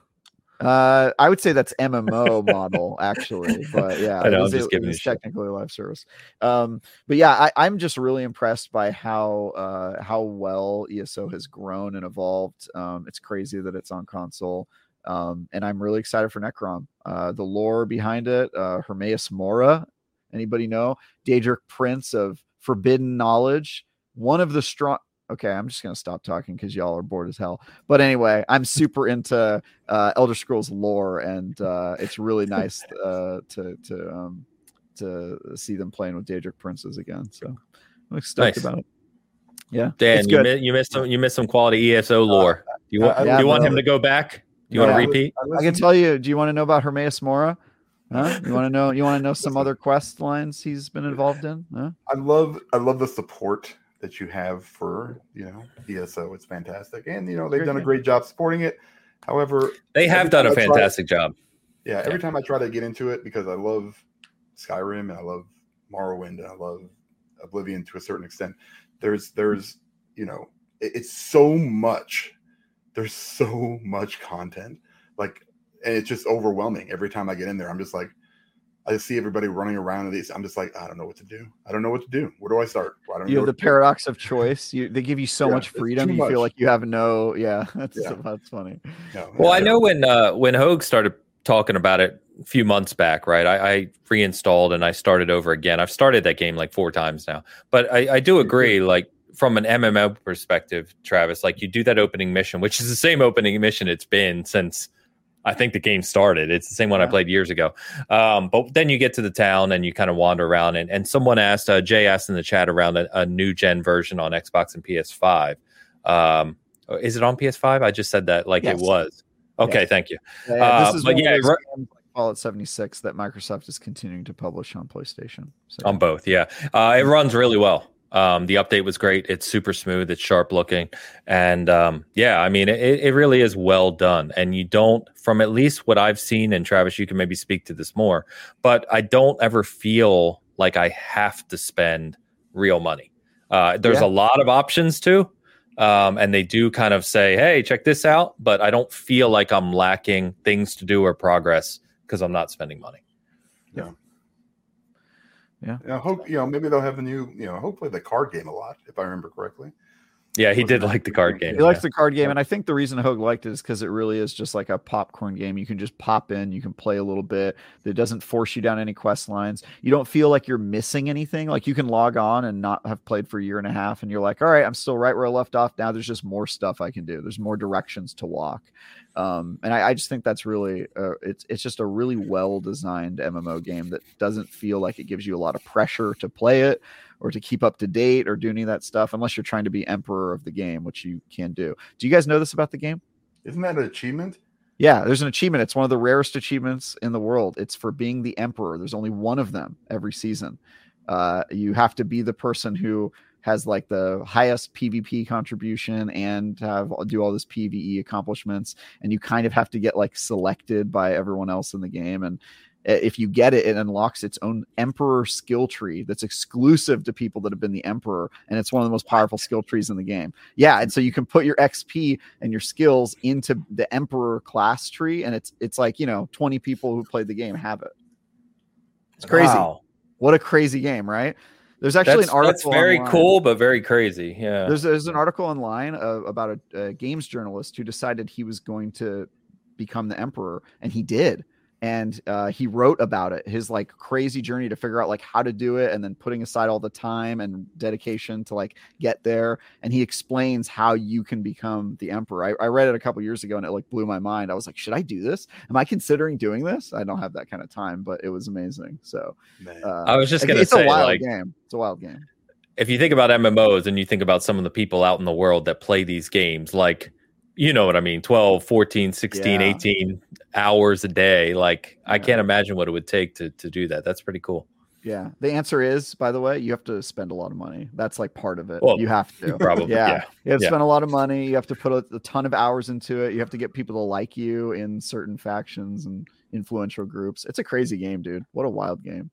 Uh, I would say that's MMO model actually, but yeah, I know, I'm just it, giving it's technically a live service. Um, but yeah, I, am just really impressed by how uh, how well ESO has grown and evolved. Um, it's crazy that it's on console, um, and I'm really excited for Necrom. Uh, the lore behind it, uh, Hermaeus Mora. Anybody know? Daedric Prince of Forbidden Knowledge, one of the strong okay, I'm just gonna stop talking because y'all are bored as hell. But anyway, I'm super into uh, Elder Scrolls lore, and uh, it's really nice uh, to to um, to see them playing with Daedric princes again. So I'm stoked nice. about it. Yeah, Dan, you, mi- you missed some you missed some quality ESO lore. Uh, do you, uh, do you want him to go back? Do you yeah, want to repeat? I, I can tell you. Do you want to know about Hermaeus Mora? Huh? You want to know? You want to know some other quest lines he's been involved in? Huh? I love, I love the support that you have for you know ESO. It's fantastic, and you know they've done a great job supporting it. However, they have done a fantastic try, job. Yeah, every yeah. time I try to get into it because I love Skyrim and I love Morrowind and I love Oblivion to a certain extent. There's there's you know it, it's so much. There's so much content, like, and it's just overwhelming every time I get in there. I'm just like, I see everybody running around in these. I'm just like, I don't know what to do. I don't know what to do. Where do I start? I don't you have the paradox of choice. You they give you so yeah, much freedom. You much. feel like you have no. Yeah, that's yeah. that's funny. No, well, I know when uh, when Hoeg started talking about it a few months back, right? I, I, reinstalled and I started over again. I've started that game like four times now, but I, I do agree. Like from an MMO perspective, Travis, like you do that opening mission, which is the same opening mission it's been since I think the game started. It's the same one yeah. I played years ago. Um, but then you get to the town and you kind of wander around. And, and someone asked, uh, Jay asked in the chat around a, a, new gen version on Xbox and PS5. Um, is it on PS5? I just said that like yes. it was. Okay, thank you. Yeah, yeah, this uh, is but yeah, right, Fallout 76 that Microsoft is continuing to publish on PlayStation. So. On both, yeah. Uh, it runs really well. Um, the update was great. It's super smooth. It's sharp looking, and um, yeah, I mean, it, it really is well done. And you don't, from at least what I've seen, and Travis, you can maybe speak to this more, but I don't ever feel like I have to spend real money. Uh, there's yeah. a lot of options too. Um, and they do kind of say, "Hey, check this out," but I don't feel like I'm lacking things to do or progress because I'm not spending money. Yeah. Yeah. Yeah. Hope you know maybe they'll have the new you know hopefully the card game a lot if I remember correctly. Yeah, he did like the card game. He yeah. likes the card game, and I think the reason Hoeg liked it is because it really is just like a popcorn game. You can just pop in, you can play a little bit. It doesn't force you down any quest lines. You don't feel like you're missing anything. Like you can log on and not have played for a year and a half, and you're like, all right, I'm still right where I left off. Now there's just more stuff I can do. There's more directions to walk, um, and I, I, just think that's really uh, it's it's just a really well designed MMO game that doesn't feel like it gives you a lot of pressure to play it or to keep up to date or do any of that stuff unless you're trying to be emperor of the game, which you can do. Do you guys know this about the game? Isn't that an achievement? Yeah, there's an achievement. It's one of the rarest achievements in the world. It's for being the emperor. There's only one of them every season. Uh, you have to be the person who has like the highest PvP contribution and have do all this PvE accomplishments, and you kind of have to get like selected by everyone else in the game. And if you get it, it unlocks its own emperor skill tree that's exclusive to people that have been the emperor, and it's one of the most powerful skill trees in the game. Yeah, and so you can put your XP and your skills into the emperor class tree, and it's it's like you know twenty people who played the game have it. It's crazy. Wow. What a crazy game, right? There's actually that's, an article. That's very online. cool, but very crazy. Yeah. There's there's an article online uh, about a, a games journalist who decided he was going to become the emperor, and he did and uh, he wrote about it his like crazy journey to figure out like how to do it and then putting aside all the time and dedication to like get there and he explains how you can become the emperor. I, I read it a couple years ago and it like blew my mind. I was like should i do this? Am i considering doing this? I don't have that kind of time but it was amazing. So uh, i was just gonna it's say, a wild like, game. It's a wild game. if you think about mmos and you think about some of the people out in the world that play these games like you know what I mean 12, 14, 16, yeah. 18 hours a day. Like yeah. I can't imagine what it would take to to do that. That's pretty cool. Yeah. The answer is, by the way, you have to spend a lot of money. That's like part of it. Well, you have to. Probably. Yeah. yeah. You have to yeah. spend a lot of money. You have to put a, a, ton of hours into it. You have to get people to like you in certain factions and influential groups. It's a crazy game, dude. What a wild game.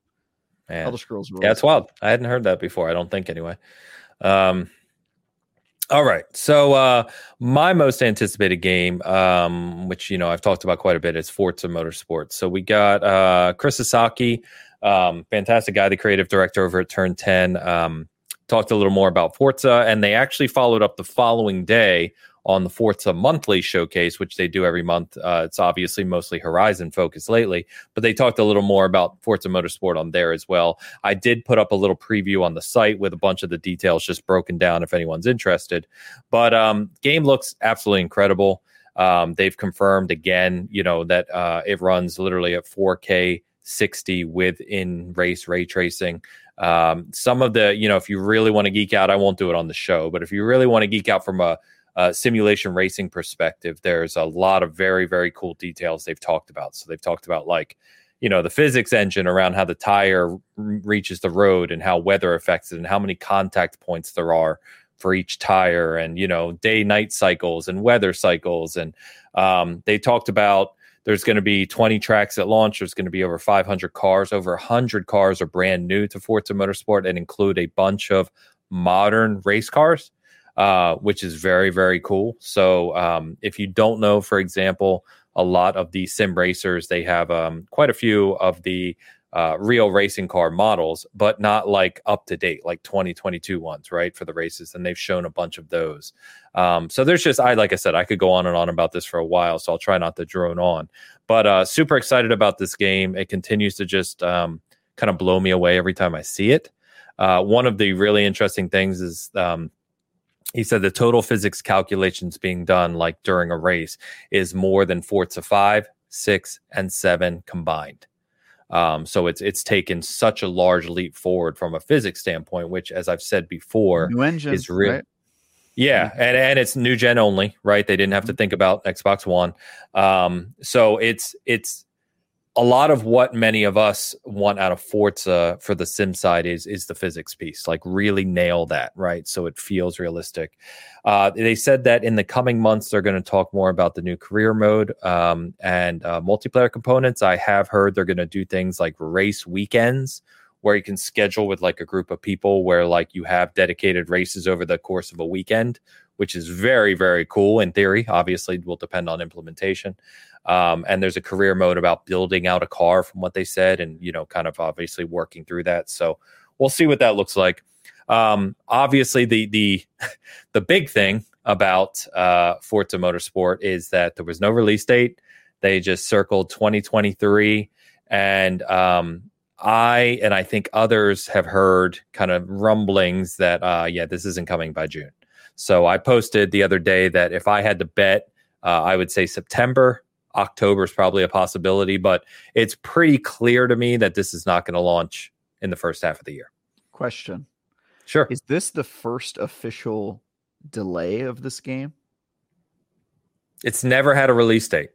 Man. Elder Scrolls. Rules. Yeah, it's wild. I hadn't heard that before. I don't think anyway. Um, all right. So uh, my most anticipated game, um, which you know I've talked about quite a bit, is Forza Motorsports. So we got uh, Chris Esaki, um, fantastic guy, the creative director over at Turn Ten. Um, talked a little more about Forza, and they actually followed up the following day on the Forza monthly showcase, which they do every month. Uh, it's obviously mostly Horizon focused lately, but they talked a little more about Forza Motorsport on there as well. I did put up a little preview on the site with a bunch of the details just broken down if anyone's interested. But um, game looks absolutely incredible. Um, they've confirmed again, you know, that uh, it runs literally at 4K 60 with in race ray tracing. Um, some of the, you know, if you really want to geek out, I won't do it on the show, but if you really want to geek out from a, a simulation racing perspective, there's a lot of very, very cool details they've talked about. So they've talked about like, you know, the physics engine around how the tire reaches the road and how weather affects it and how many contact points there are for each tire and, you know, day night cycles and weather cycles. And um, they talked about there's going to be 20 tracks at launch. There's going to be over 500 cars. Over 100 cars are brand new to Forza Motorsport and include a bunch of modern race cars, uh, which is very, very cool. So, um, if you don't know, for example, a lot of the sim racers, they have um, quite a few of the uh, real racing car models, but not like up to date, like 2022 ones, right? For the races. And they've shown a bunch of those. Um, so there's just, I, like I said, I could go on and on about this for a while. So I'll try not to drone on, but uh, super excited about this game. It continues to just um, kind of blow me away every time I see it. Uh, one of the really interesting things is um, he said the total physics calculations being done like during a race is more than Forza 5, 6, and 7 combined. Um, so it's it's taken such a large leap forward from a physics standpoint, which, as I've said before, New is real. Right? Yeah, and and it's new gen only, right? They didn't have to mm-hmm. think about Xbox One. Um, so it's it's a lot of what many of us want out of Forza for the sim side is is the physics piece, like really nail that, right? So it feels realistic. Uh, they said that in the coming months they're going to talk more about the new career mode um, and uh, multiplayer components. I have heard they're going to do things like race weekends where you can schedule with like a group of people where like you have dedicated races over the course of a weekend which is very very cool in theory obviously will depend on implementation um, and there's a career mode about building out a car from what they said, and you know, kind of obviously working through that. So we'll see what that looks like. Um, obviously, the the the big thing about uh, Forza Motorsport is that there was no release date. They just circled 2023, and um, I and I think others have heard kind of rumblings that uh, yeah, this isn't coming by June. So I posted the other day that if I had to bet, uh, I would say September October is probably a possibility, but it's pretty clear to me that this is not going to launch in the first half of the year. Question. Sure. Is this the first official delay of this game? It's never had a release date.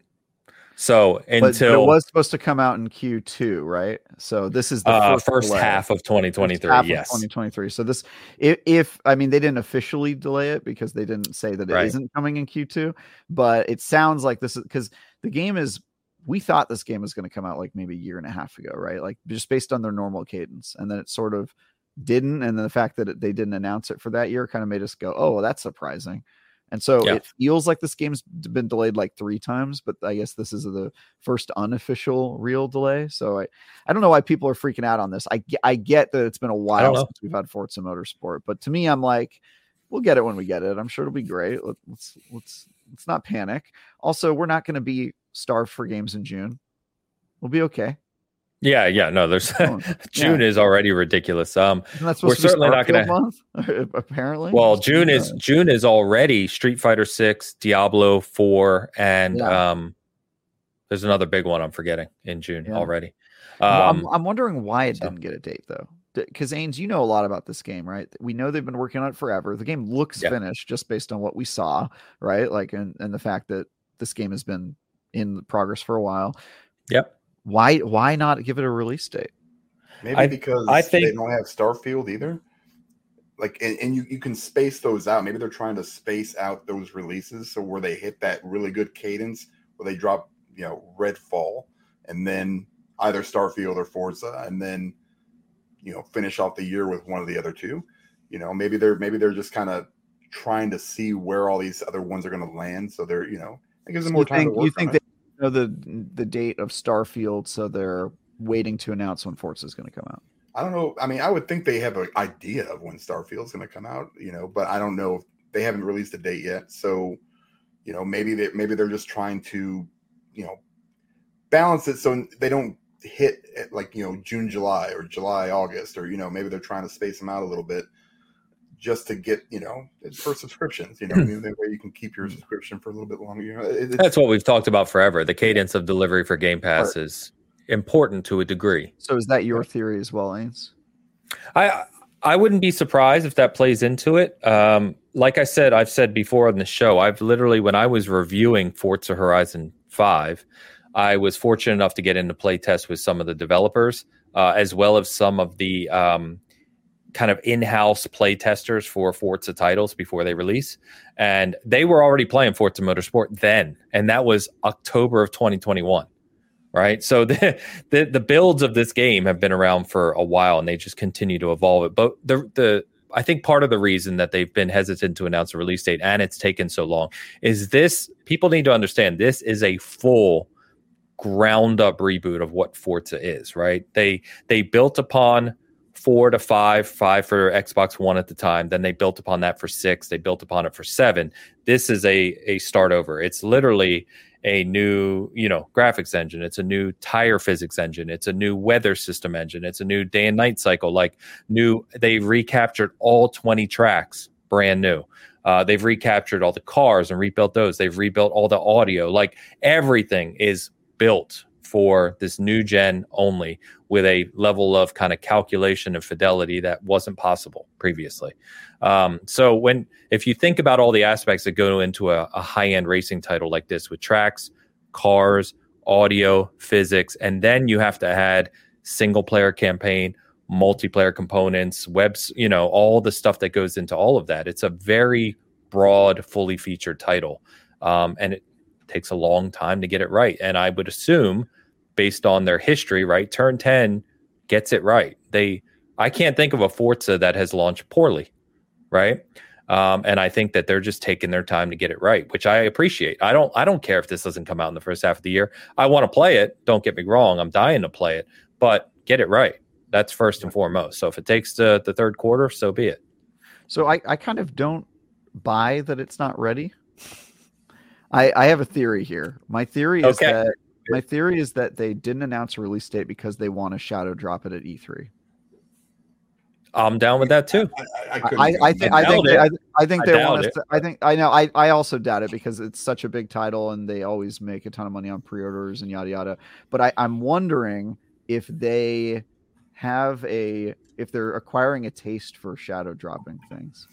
So until it was supposed to come out in Q2, right? So this is the uh, first, first half of 2023. Half yes, of 2023. So this, if, if, I mean, they didn't officially delay it because they didn't say that it right. not coming in Q2, but it sounds like this is because the game is. We thought this game was going to come out like maybe a year and a half ago, right? Like just based on their normal cadence, and then it sort of didn't, and then the fact that it, they didn't announce it for that year kind of made us go, "Oh, well, that's surprising." And so yeah. it feels like this game's been delayed like three times, but I guess this is the first unofficial real delay. So I, I don't know why people are freaking out on this. I, I get that it's been a while since we've had Forza Motorsport, but to me, I'm like, we'll get it when we get it. I'm sure it'll be great. Let's let's let's not panic. Also, we're not going to be starved for games in June. We'll be okay. Yeah, yeah, no, there's June yeah. is already ridiculous. Um, we're certainly not going to apparently. Well, June is June is already Street Fighter Six, Diablo Four, and yeah. um, there's another big one I'm forgetting in June yeah. already. Um, I'm, I'm, wondering why it so. didn't get a date though. Because Ains, you know a lot about this game, right? We know they've been working on it forever. The game looks finished just based on what we saw, right? Like, and and the fact that this game has been in progress for a while. Yep why why not give it a release date? Maybe I, because I think, they don't have Starfield either. Like and, and you, you can space those out. Maybe they're trying to space out those releases so where they hit that really good cadence where they drop, you know, Redfall and then either Starfield or Forza and then you know finish off the year with one of the other two. You know, maybe they're maybe they're just kind of trying to see where all these other ones are going to land. So they're you know it gives them more time. Think, you think they know the the date of Starfield, so they're waiting to announce when Forza is going to come out. I don't know. I mean, I would think they have an idea of when Starfield's going to come out, you know, but I don't know. They haven't released a date yet, so you know, maybe they maybe they're just trying to, you know, balance it so they don't hit like you know June, July, or July, August, or you know, maybe they're trying to space them out a little bit just to get you know for subscriptions you know that way you can keep your subscription for a little bit longer you know it, that's what we've talked about forever the cadence of delivery for game pass is important to a degree. So is that your theory as well, Ains? I I wouldn't be surprised if that plays into it. Um, like I said, I've said before on the show, I've literally when I was reviewing Forza Horizon Five, I was fortunate enough to get into play test with some of the developers, uh, as well as some of the um, kind of in-house play testers for Forza titles before they release, and they were already playing Forza Motorsport then, and that was October of 2021 right? So the, the, the builds of this game have been around for a while, and they just continue to evolve it. But the the I think part of the reason that they've been hesitant to announce a release date and it's taken so long is this. People need to understand this is a full ground up reboot of what Forza is, right? They they built upon Forza five, five for Xbox One at the time. Then they built upon that for six. They built upon it for seven. This is a a start over. It's literally a new, you know, graphics engine. It's a new tire physics engine. It's a new weather system engine. It's a new day and night cycle. Like new, they recaptured all 20 tracks, brand new. Uh, they've recaptured all the cars and rebuilt those. They've rebuilt all the audio. Like everything is built for this new gen only with a level of kind of calculation and fidelity that wasn't possible previously. Um, so when if you think about all the aspects that go into a, a high end racing title like this with tracks, cars, audio, physics, and then you have to add single player campaign, multiplayer components, webs, you know, all the stuff that goes into all of that. It's a very broad, fully featured title. Um, and it takes a long time to get it right. And I would assume, based on their history, right, Turn 10 gets it right. They I can't think of a Forza that has launched poorly right? Um, and I think that they're just taking their time to get it right, which I appreciate. I don't I don't care if this doesn't come out in the first half of the year. I want to play it. Don't get me wrong. I'm dying to play it, but get it right. That's first and foremost. So if it takes the, the third quarter, so be it. So I, I kind of don't buy that it's not ready. I, I have a theory here. My theory is okay. that my theory is that they didn't announce a release date because they want to shadow drop it at E3. I'm down with that too. I, I, I, I think I think they, I, I, think they want us. To, I think I know. I, I also doubt it because it's such a big title and they always make a ton of money on pre-orders and yada yada. But I, I'm wondering if they have a if they're acquiring a taste for shadow dropping things.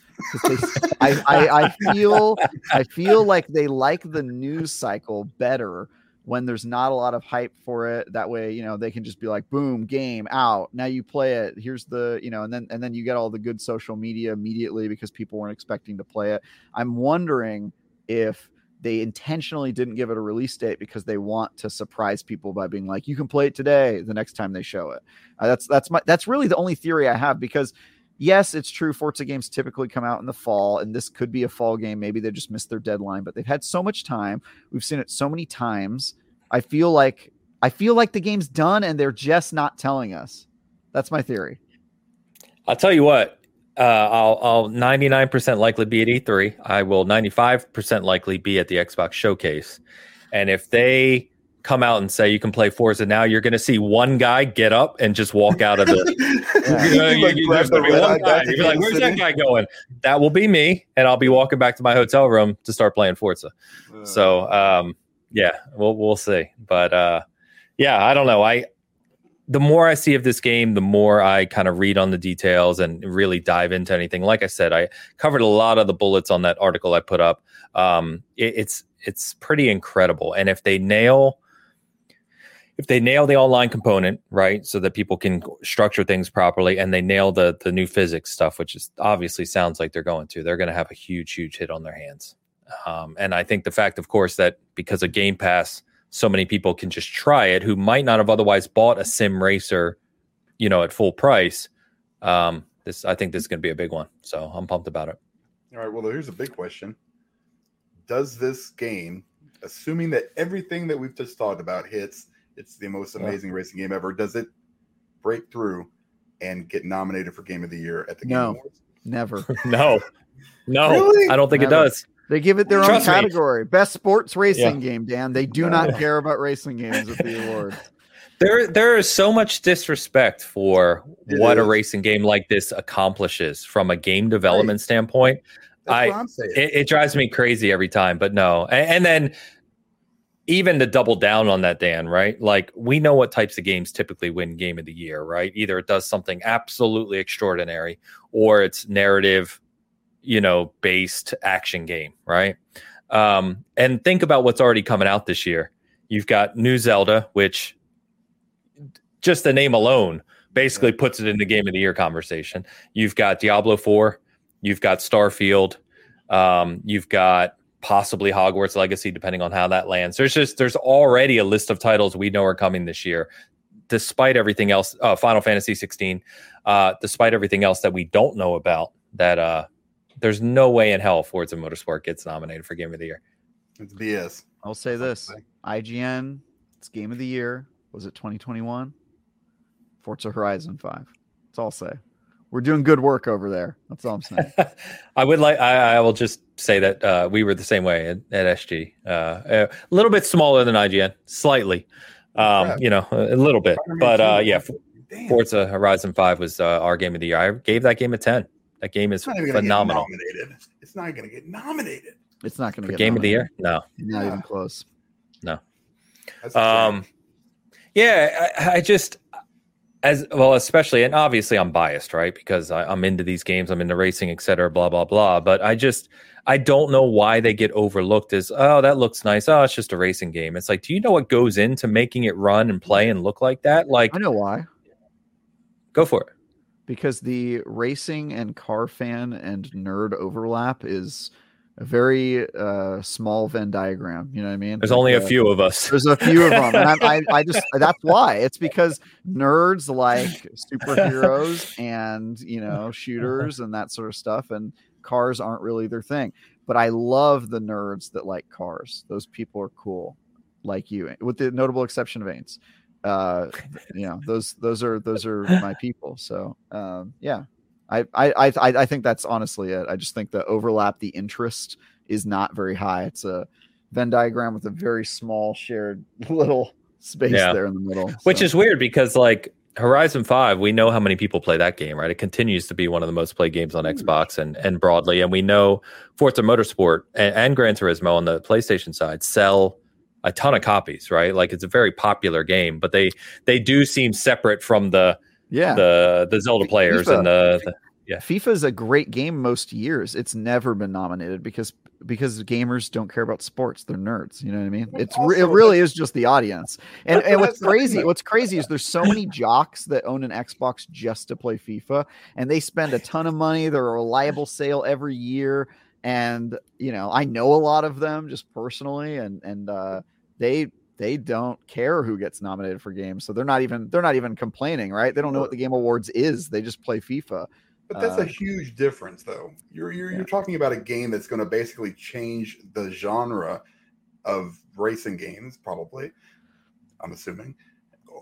They, I, I, I feel I feel like they like the news cycle better when there's not a lot of hype for it. That way you know they can just be like boom game out. Now you play it. Here's the you know and then and then you get all the good social media immediately because people weren't expecting to play it. I'm wondering if they intentionally didn't give it a release date because they want to surprise people by being like you can play it today the next time they show it uh, that's that's my that's really the only theory i have because yes, it's true. Forza games typically come out in the fall, and this could be a fall game. Maybe they just missed their deadline, but they've had so much time. We've seen it so many times. I feel like I feel like the game's done, and they're just not telling us. That's my theory. I'll tell you what. Uh, I'll, I'll 99% likely be at E3. I will 95% likely be at the Xbox Showcase. And if they come out and say you can play Forza now, you're going to see one guy get up and just walk out of the. there's going to be one guy. You're like, "Where's that guy going?" That will be me, and I'll be walking back to my hotel room to start playing Forza. Uh, so, um, yeah, we'll we'll see. But uh, yeah, I don't know. I the more I see of this game, the more I kind of read on the details and really dive into anything. Like I said, I covered a lot of the bullets on that article I put up. Um, it, it's it's pretty incredible, and if they nail if they nail the online component right so that people can structure things properly and they nail the the new physics stuff which is obviously sounds like they're going to they're going to have a huge huge hit on their hands um, and i think the fact of course that because of game pass so many people can just try it who might not have otherwise bought a sim racer you know at full price um, this i think this is going to be a big one so i'm pumped about it all right well here's a big question does this game assuming that everything that we've just talked about hits it's the most amazing yeah. racing game ever. Does it break through and get nominated for Game of the Year at the Game Awards? Never. no, no, really? I don't think Never. it does. They give it their Trust own category. Me. Best sports racing yeah. game, Dan. They do not care about racing games at the award. There, there is so much disrespect for it what is. a racing game like this accomplishes from a game development right. standpoint. That's I, it, it, drives me crazy every time. But no, and, and then even to double down on that, Dan, right? Like we know what types of games typically win game of the year, right? Either it does something absolutely extraordinary or it's narrative, you know, based action game, right? Um, and think about what's already coming out this year. You've got New Zelda, which just the name alone basically puts it in the game of the year conversation. You've got Diablo 4, you've got Starfield, um, you've got possibly Hogwarts Legacy, depending on how that lands. There's just there's already a list of titles we know are coming this year, despite everything else. Uh, Final Fantasy 16, uh, despite everything else that we don't know about. That uh, there's no way in hell Forza Motorsport gets nominated for Game of the Year. It's BS. I'll say this: IGN, it's Game of the Year. Was it 2021? Forza Horizon 5. That's all I'll say we're doing good work over there. That's all I'm saying. I would like. I, I, will just say that uh, we were the same way at, at SG. Uh, a little bit smaller than IGN, slightly. Um, you know, a, little bit, but uh, yeah. Damn. Forza Horizon Five was uh, our game of the year. I gave that game a ten. That game is phenomenal. It's not going to get nominated. It's not going to get game nominated. of the year. No, not yeah. even close. No. Um, yeah, I, I just as well, especially, and obviously I'm biased, right? Because I, am into these games, I'm into racing, et cetera, blah, blah, blah. But I just, I don't know why they get overlooked as, oh, that looks nice. Oh, it's just a racing game. It's like, do you know what goes into making it run and play and look like that? Like, I know why. Go for it. Because the racing and car fan and nerd overlap is a very uh, small Venn diagram. You know what I mean? There's like, only a uh, few of us. There's a few of them, and I, I, I, just that's why. It's because nerds like superheroes and you know shooters and that sort of stuff, and cars aren't really their thing. But I love the nerds that like cars. Those people are cool, like you, with the notable exception of Ains. Uh, you know, those those are those are my people. So um, yeah, I, I I I think that's honestly it. I just think the overlap, the interest is not very high. It's a Venn diagram with a very small shared little space yeah. there in the middle. So. Which is weird because like Horizon 5, we know how many people play that game, right? It continues to be one of the most played games on Xbox and, and broadly. And we know Forza Motorsport and, and Gran Turismo on the PlayStation side sell a ton of copies, right? Like it's a very popular game, but they they do seem separate from the yeah the the Zelda players FIFA, and the, the yeah. FIFA is a great game most years. It's never been nominated because because gamers don't care about sports. They're nerds. You know what I mean? It's it really is just the audience. And, and what's crazy, what's crazy is there's so many jocks that own an Xbox just to play FIFA, and they spend a ton of money. They're a reliable sale every year, and you know I know a lot of them just personally, and and uh, they they don't care who gets nominated for games so they're not even they're not even complaining right? They don't know what the game awards is they just play fifa but that's uh, a huge difference though. You're you're, yeah. you're talking about a game that's going to basically change the genre of racing games probably i'm assuming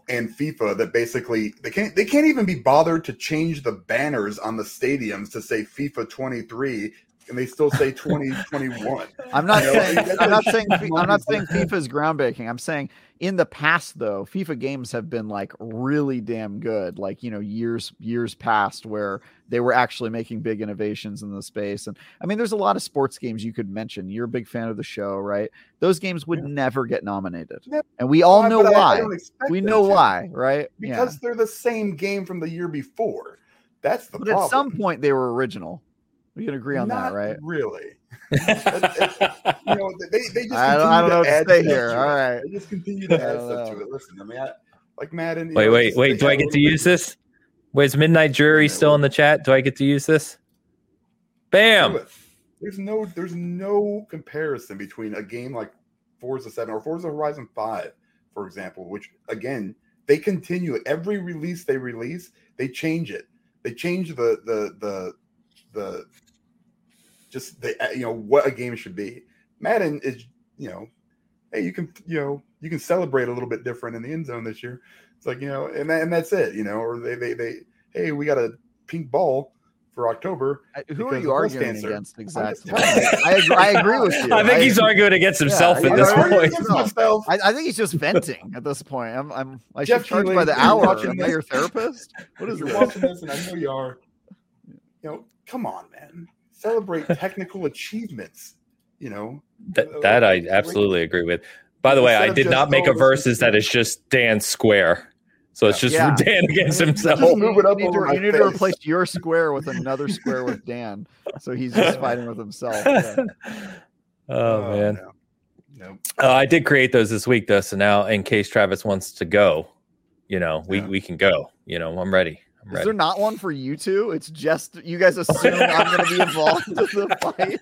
and FIFA that basically they can't they can't even be bothered to change the banners on the stadiums to say FIFA 23 and they still say 2021. I'm not you know, saying I'm not saying I'm not saying FIFA's groundbreaking. I'm saying in the past though, FIFA games have been like really damn good. Like, you know, years years past where they were actually making big innovations in the space. And I mean, there's a lot of sports games you could mention. You're a big fan of the show, right? Those games would yeah. never get nominated. And we all know why. we know why, right? Because yeah. they're the same game from the year before. That's the but problem. At some point they were original. We can agree on Not that, right? Really. you know, they, they just I don't, I don't know what to say here. All right. They just continue to add stuff to it. Listen, I mean, I, like Madden. Wait, know, wait, wait. Do I get to use this? Wait, is Midnight Jury still in the chat? Do I get to use this? Bam. There's no, there's no comparison between a game like Forza Seven or Forza Horizon Five, for example, which again they continue every release they release, they change it. They change the the the the just the uh, you know what a game should be. Madden is you know, hey, you can you know you can celebrate a little bit different in the end zone this year. It's like you know, and that, and that's it. You know, or they they they hey, we got a pink ball for October. Who are you arguing cancer. against exactly? I, agree, I agree with you. I think I he's agree. arguing against himself yeah, at this point. I, I, think he's just venting at this point. I'm I'm I Jeff should charge by the hour. Am I your therapist? What is you're this? watching this, and I know you are. You know, come on, man celebrate technical achievements. You know that, that I absolutely agree with. By the way, I did not make a versus that is just Dan square. So it's just yeah. Dan against himself. Just move it up you need, to, you need to, replace your square with another square with Dan. So he's just fighting with himself. Yeah. Oh, oh, man. No. Nope. Uh, I did create those this week though. So now in case Travis wants to go, you know, we, yeah. we can go. You know, I'm ready. I'm Is there not one for you two? It's just you guys assume I'm going to be involved in the fight.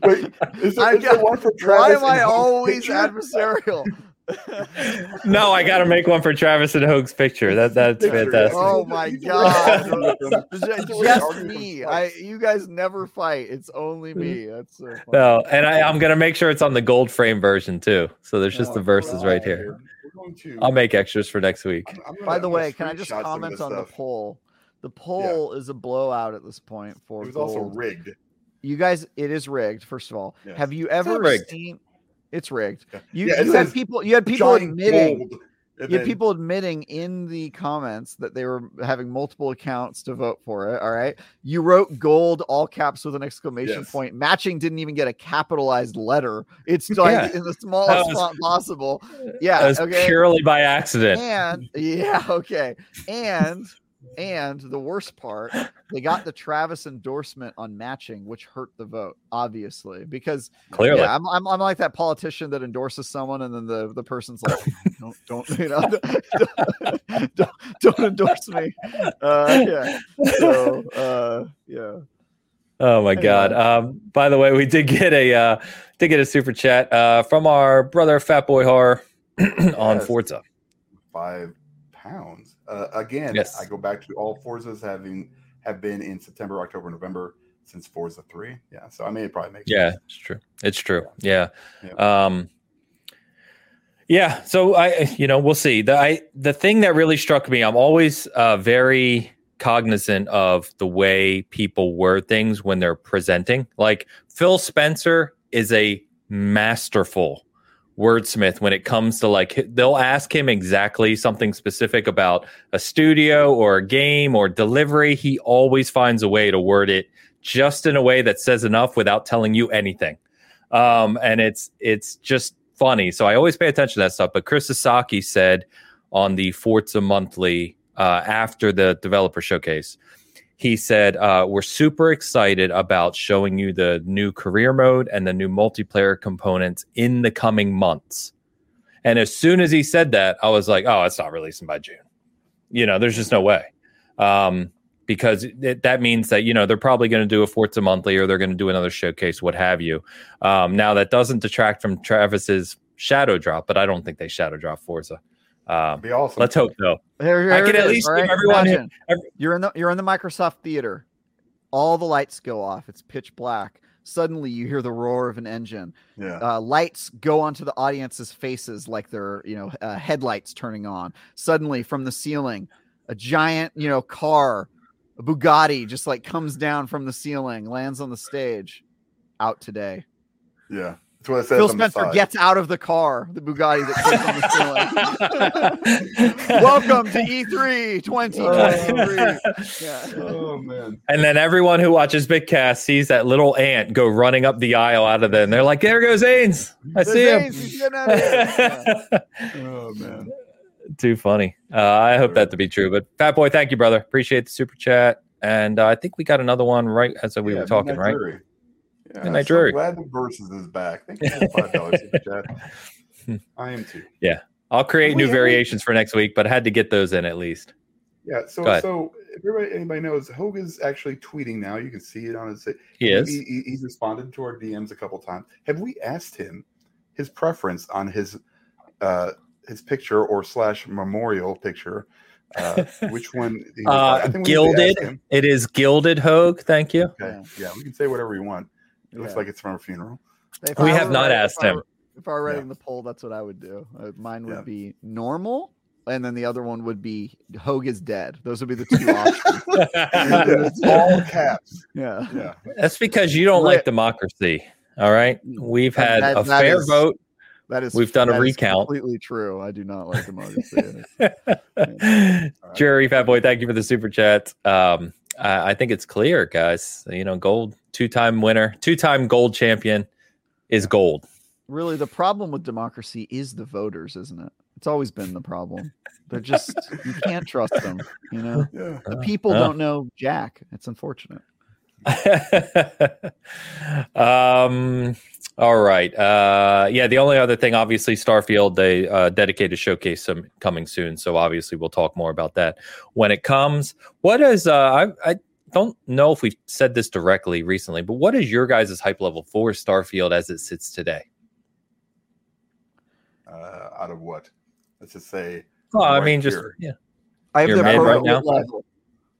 Wait, is there, is there one for Travis? Why am I always picture? adversarial? no, I got to make one for Travis and Hoeg's picture. That that's fantastic. Oh my god, just me. I you guys never fight. It's only me. Mm-hmm. That's so funny. no, and I, I'm gonna make sure it's on the gold frame version too. So there's just oh, the verses right here. To, I'll make extras for next week. I'm, I'm gonna, By the way, can I just comment on stuff. the poll? The poll yeah. is a blowout at this point for. It was gold. also rigged. You guys, it is rigged. First of all, yes. have you ever seen? It's rigged. You, yeah, you had people. You had people admitting. You had people admitting in the comments that they were having multiple accounts to vote for it. All right. You wrote gold all caps with an exclamation yes. point. Matching didn't even get a capitalized letter. It's like yeah. in the smallest was, font possible. Yeah. okay. Purely by accident. And yeah. Okay. And and the worst part, they got the Travis endorsement on matching, which hurt the vote, obviously, because clearly yeah, I'm, I'm, I'm like that politician that endorses someone, and then the, the person's like, don't, don't, you know, don't, don't, don't endorse me. Uh, yeah. So, uh, yeah. Oh my God! Um, by the way, we did get a uh, did get a super chat uh, from our brother Fat Boy Horror on yes. Forza. Five pounds. Uh, again, yes. I go back to all Forzas having have been in September, October, November since Forza three. Yeah, so I may probably make. Yeah, sense. it's true. It's true. Yeah. yeah. Um, yeah. So I, you know, we'll see. The I the thing that really struck me, I'm always uh, very cognizant of the way people word things when they're presenting. Like Phil Spencer is a masterful wordsmith when it comes to like they'll ask him exactly something specific about a studio or a game or delivery. He always finds a way to word it just in a way that says enough without telling you anything. Um, and it's it's just funny. So i always pay attention to that stuff. But Chris Esaki said on the forza monthly uh, after the developer showcase he said, uh, We're super excited about showing you the new career mode and the new multiplayer components in the coming months. And as soon as he said that, I was like, Oh, it's not releasing by June. You know, there's just no way. Um, because it, that means that, you know, they're probably going to do a Forza monthly or they're going to do another showcase, what have you. Um, now, that doesn't detract from Travis's shadow drop, but I don't think they shadow drop Forza. Um, be awesome. Let's hope so. Here, here I can at least right? everyone. Imagine, every, you're in the you're in the Microsoft theater. All the lights go off. It's pitch black. Suddenly, you hear the roar of an engine. Yeah. Uh, lights go onto the audience's faces like they're you know uh, headlights turning on. Suddenly, from the ceiling, a giant you know car, a Bugatti, just like comes down from the ceiling, lands on the stage. Out today. Yeah. That's what it says Phil Spencer gets out of the car, the Bugatti that sits on the ceiling. Welcome to E3 2023. yeah. Oh man! And then everyone who watches Bitcast sees that little ant go running up the aisle out of there, and they're like, "There goes Ains! I see him." oh man! Too funny. Uh, I hope that to be true. But Fat Boy, thank you, brother. Appreciate the super chat. And uh, I think we got another one right as we yeah, were talking, right? Yeah, Midnight so Glad the verses is back. Thank you for five dollars I am too. Yeah, I'll create new variations for next week, but I had to get those in at least. Yeah. So so if everybody anybody knows, Hogan's actually tweeting now. You can see it on his. He is. He, he's responded to our DMs a couple times. Have we asked him his preference on his uh his picture or slash memorial picture? Uh, which one? Uh, gilded. It is gilded Hoeg. Thank you. Okay. Yeah, we can say whatever you want. It yeah. looks like it's from a funeral. If we I have not asked him. if I were writing yeah. the poll, that's what I would do. Uh, mine would yeah. be normal, and then the other one would be Hoeg is dead. Those would be the two options. all caps. Yeah, yeah. That's because you don't like democracy. All right, we've had that, a that fair is, vote. That is we've done a recount. Completely true. I do not like democracy. Jerry Fat Boy, thank you for the super chat. Um, I, I think it's clear, guys. You know, gold two time winner, two time gold champion is gold. really the problem with democracy is the voters, isn't it? It's always been the problem. They're just you can't trust them. You know, yeah. the people don't know Jack. It's unfortunate. um. All right. Uh, yeah. The only other thing, obviously, Starfield, they uh, dedicated showcase some coming soon. So obviously, we'll talk more about that when it comes. What is? Uh, I, I don't know if we've said this directly recently, but what is your guys' hype level for Starfield as it sits today? Uh, out of what? Let's just say. Oh, I mean, just yeah. I have the appropriate right level.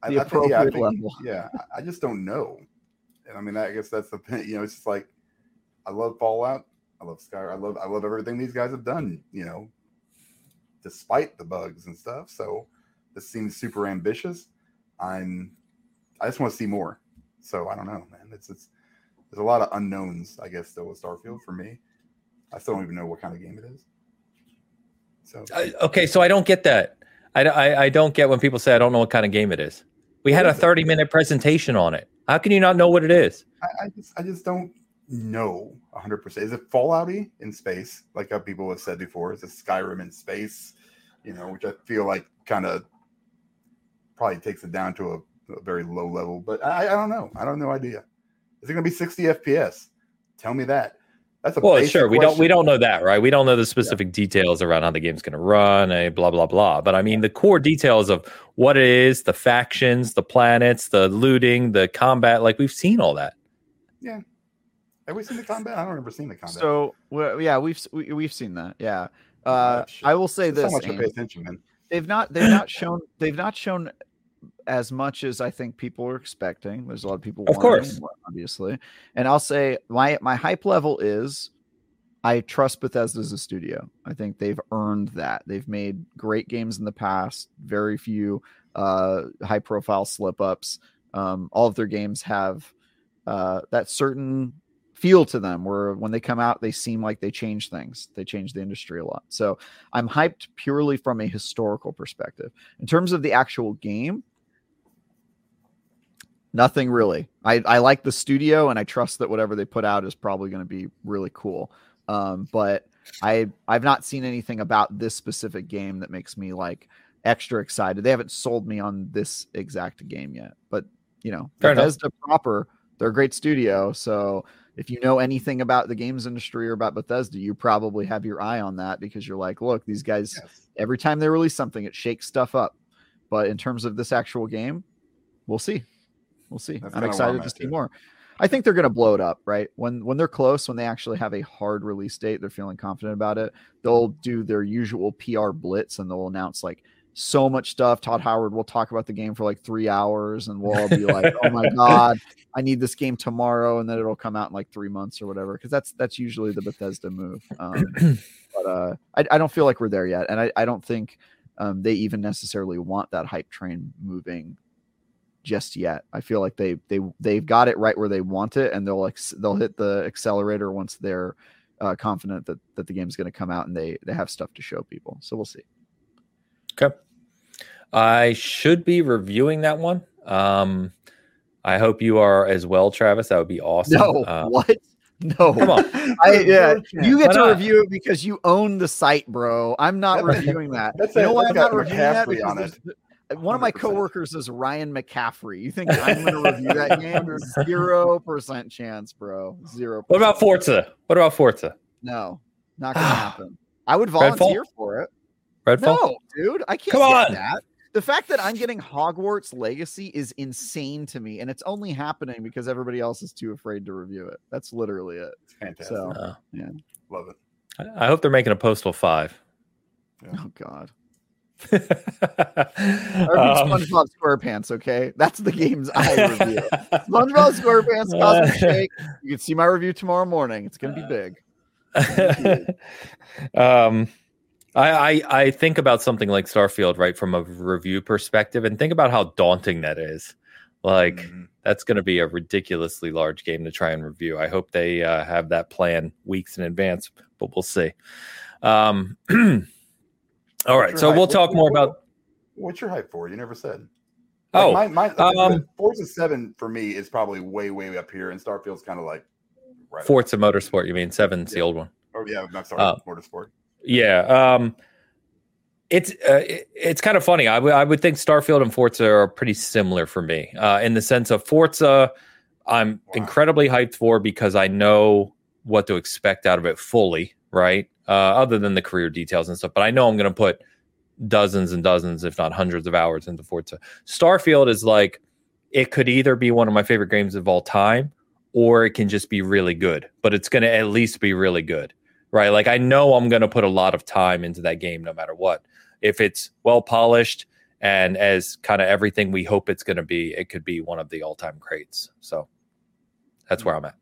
The I, appropriate I think, yeah, I think, level. Yeah, I just don't know. And I mean, I guess that's the thing. You know, it's just like I love Fallout. I love Sky. I love I love everything these guys have done. You know, despite the bugs and stuff. So this seems super ambitious. I'm. I just want to see more. So I don't know, man. It's it's there's a lot of unknowns. I guess still with Starfield for me. I still don't even know what kind of game it is. So okay, so I don't get that. I, I, I don't get when people say I don't know what kind of game it is. We had a 30 minute presentation on it. How can you not know what it is? I, I just I just don't know 100. percent Is it Fallouty in space, like how people have said before? Is it Skyrim in space? You know, which I feel like kind of probably takes it down to a very low level. But I, I don't know. I don't know idea. Is it going to be 60 FPS? Tell me that. That's a well, sure. We don't we don't know that, right? We don't know the specific yeah. details around how the game's going to run, a blah blah blah. But I mean, the core details of what it is, the factions, the planets, the looting, the combat. Like we've seen all that. Yeah. Have we seen the combat? I don't remember seeing the combat. So well, yeah, we've we, have we have seen that. Yeah. Uh, I will say this. So much to pay attention, man. They've not they've not shown they've not shown as much as I think people are expecting. There's a lot of people, of course, obviously. And I'll say my my hype level is I trust Bethesda as a studio. I think they've earned that. They've made great games in the past. Very few uh, high profile slip ups. Um, all of their games have uh, that certain feel to them where when they come out they seem like they change things they change the industry a lot so i'm hyped purely from a historical perspective in terms of the actual game Nothing really. I, I like the studio and I trust that whatever they put out is probably going to be really cool. Um, but I I've not seen anything about this specific game that makes me like extra excited. They haven't sold me on this exact game yet. But you know, Fair Bethesda enough. proper, they're a great studio. So if you know anything about the games industry or about Bethesda, you probably have your eye on that because you're like, look, these guys yes. every time they release something, it shakes stuff up. But in terms of this actual game, we'll see. We'll see. That's I'm excited to see too. more. I think they're going to blow it up, right? When when they're close, when they actually have a hard release date, they're feeling confident about it. They'll do their usual PR blitz and they'll announce like so much stuff. Todd Howard will talk about the game for like three hours, and we'll all be like, "Oh my god, I need this game tomorrow," and then it'll come out in like three months or whatever. Because that's that's usually the Bethesda move. Um, but uh, I, I don't feel like we're there yet, and I, I don't think um, they even necessarily want that hype train moving just yet. I feel like they they they've got it right where they want it, and they'll ex- they'll hit the accelerator once they're uh, confident that that the game's going to come out and they they have stuff to show people. So we'll see. Okay, I should be reviewing that one. Um, I hope you are as well, Travis. That would be awesome. No, uh, what? No, come on. I, yeah, you get to review it because you own the site, bro. I'm not reviewing that. That's you know why I'm not reviewing that? Because on it. One of my coworkers is Ryan McCaffrey. You think I'm going to review that game? Zero percent chance, bro. Zero. What about Forza? What about Forza? No, not going to happen. I would volunteer Redfall? for it. Redfall? No, dude, I can't. Come on. That. The fact that I'm getting Hogwarts Legacy is insane to me, and it's only happening because everybody else is too afraid to review it. That's literally it. Fantastic. So, oh. yeah, love it. I hope they're making a Postal Five. Yeah. Oh God. Um, SpongeBob SquarePants, okay? That's the games I review. SpongeBob SquarePants, Cosmic Shake. You can see my review tomorrow morning. It's gonna be big. um I, I, I think about something like Starfield, right, from a review perspective, and think about how daunting that is. Like mm-hmm. that's going to be a ridiculously large game to try and review. I hope they uh, have that plan weeks in advance, but we'll see. Um, All right, so hype? we'll talk more about. What's your hype for? You never said. Like oh, my, my um, Forza Seven for me is probably way way up here, and Starfield's kind of like right Forza Motorsport. You mean Seven's yeah. the old one? Oh yeah, not sorry, uh, Motorsport. Yeah. Um, it's uh, it's kind of funny. I, w- I would think Starfield and Forza are pretty similar for me uh, in the sense of Forza. I'm wow. incredibly hyped for because I know what to expect out of it fully, right? Uh, other than the career details and stuff, but I know I'm going to put dozens and dozens, if not hundreds of hours into Forza. Starfield is like it could either be one of my favorite games of all time, or it can just be really good. But it's going to at least be really good, right? Like I know I'm going to put a lot of time into that game, no matter what if it's well polished and as kind of everything we hope it's going to be, it could be one of the all time greats. So that's where I'm at.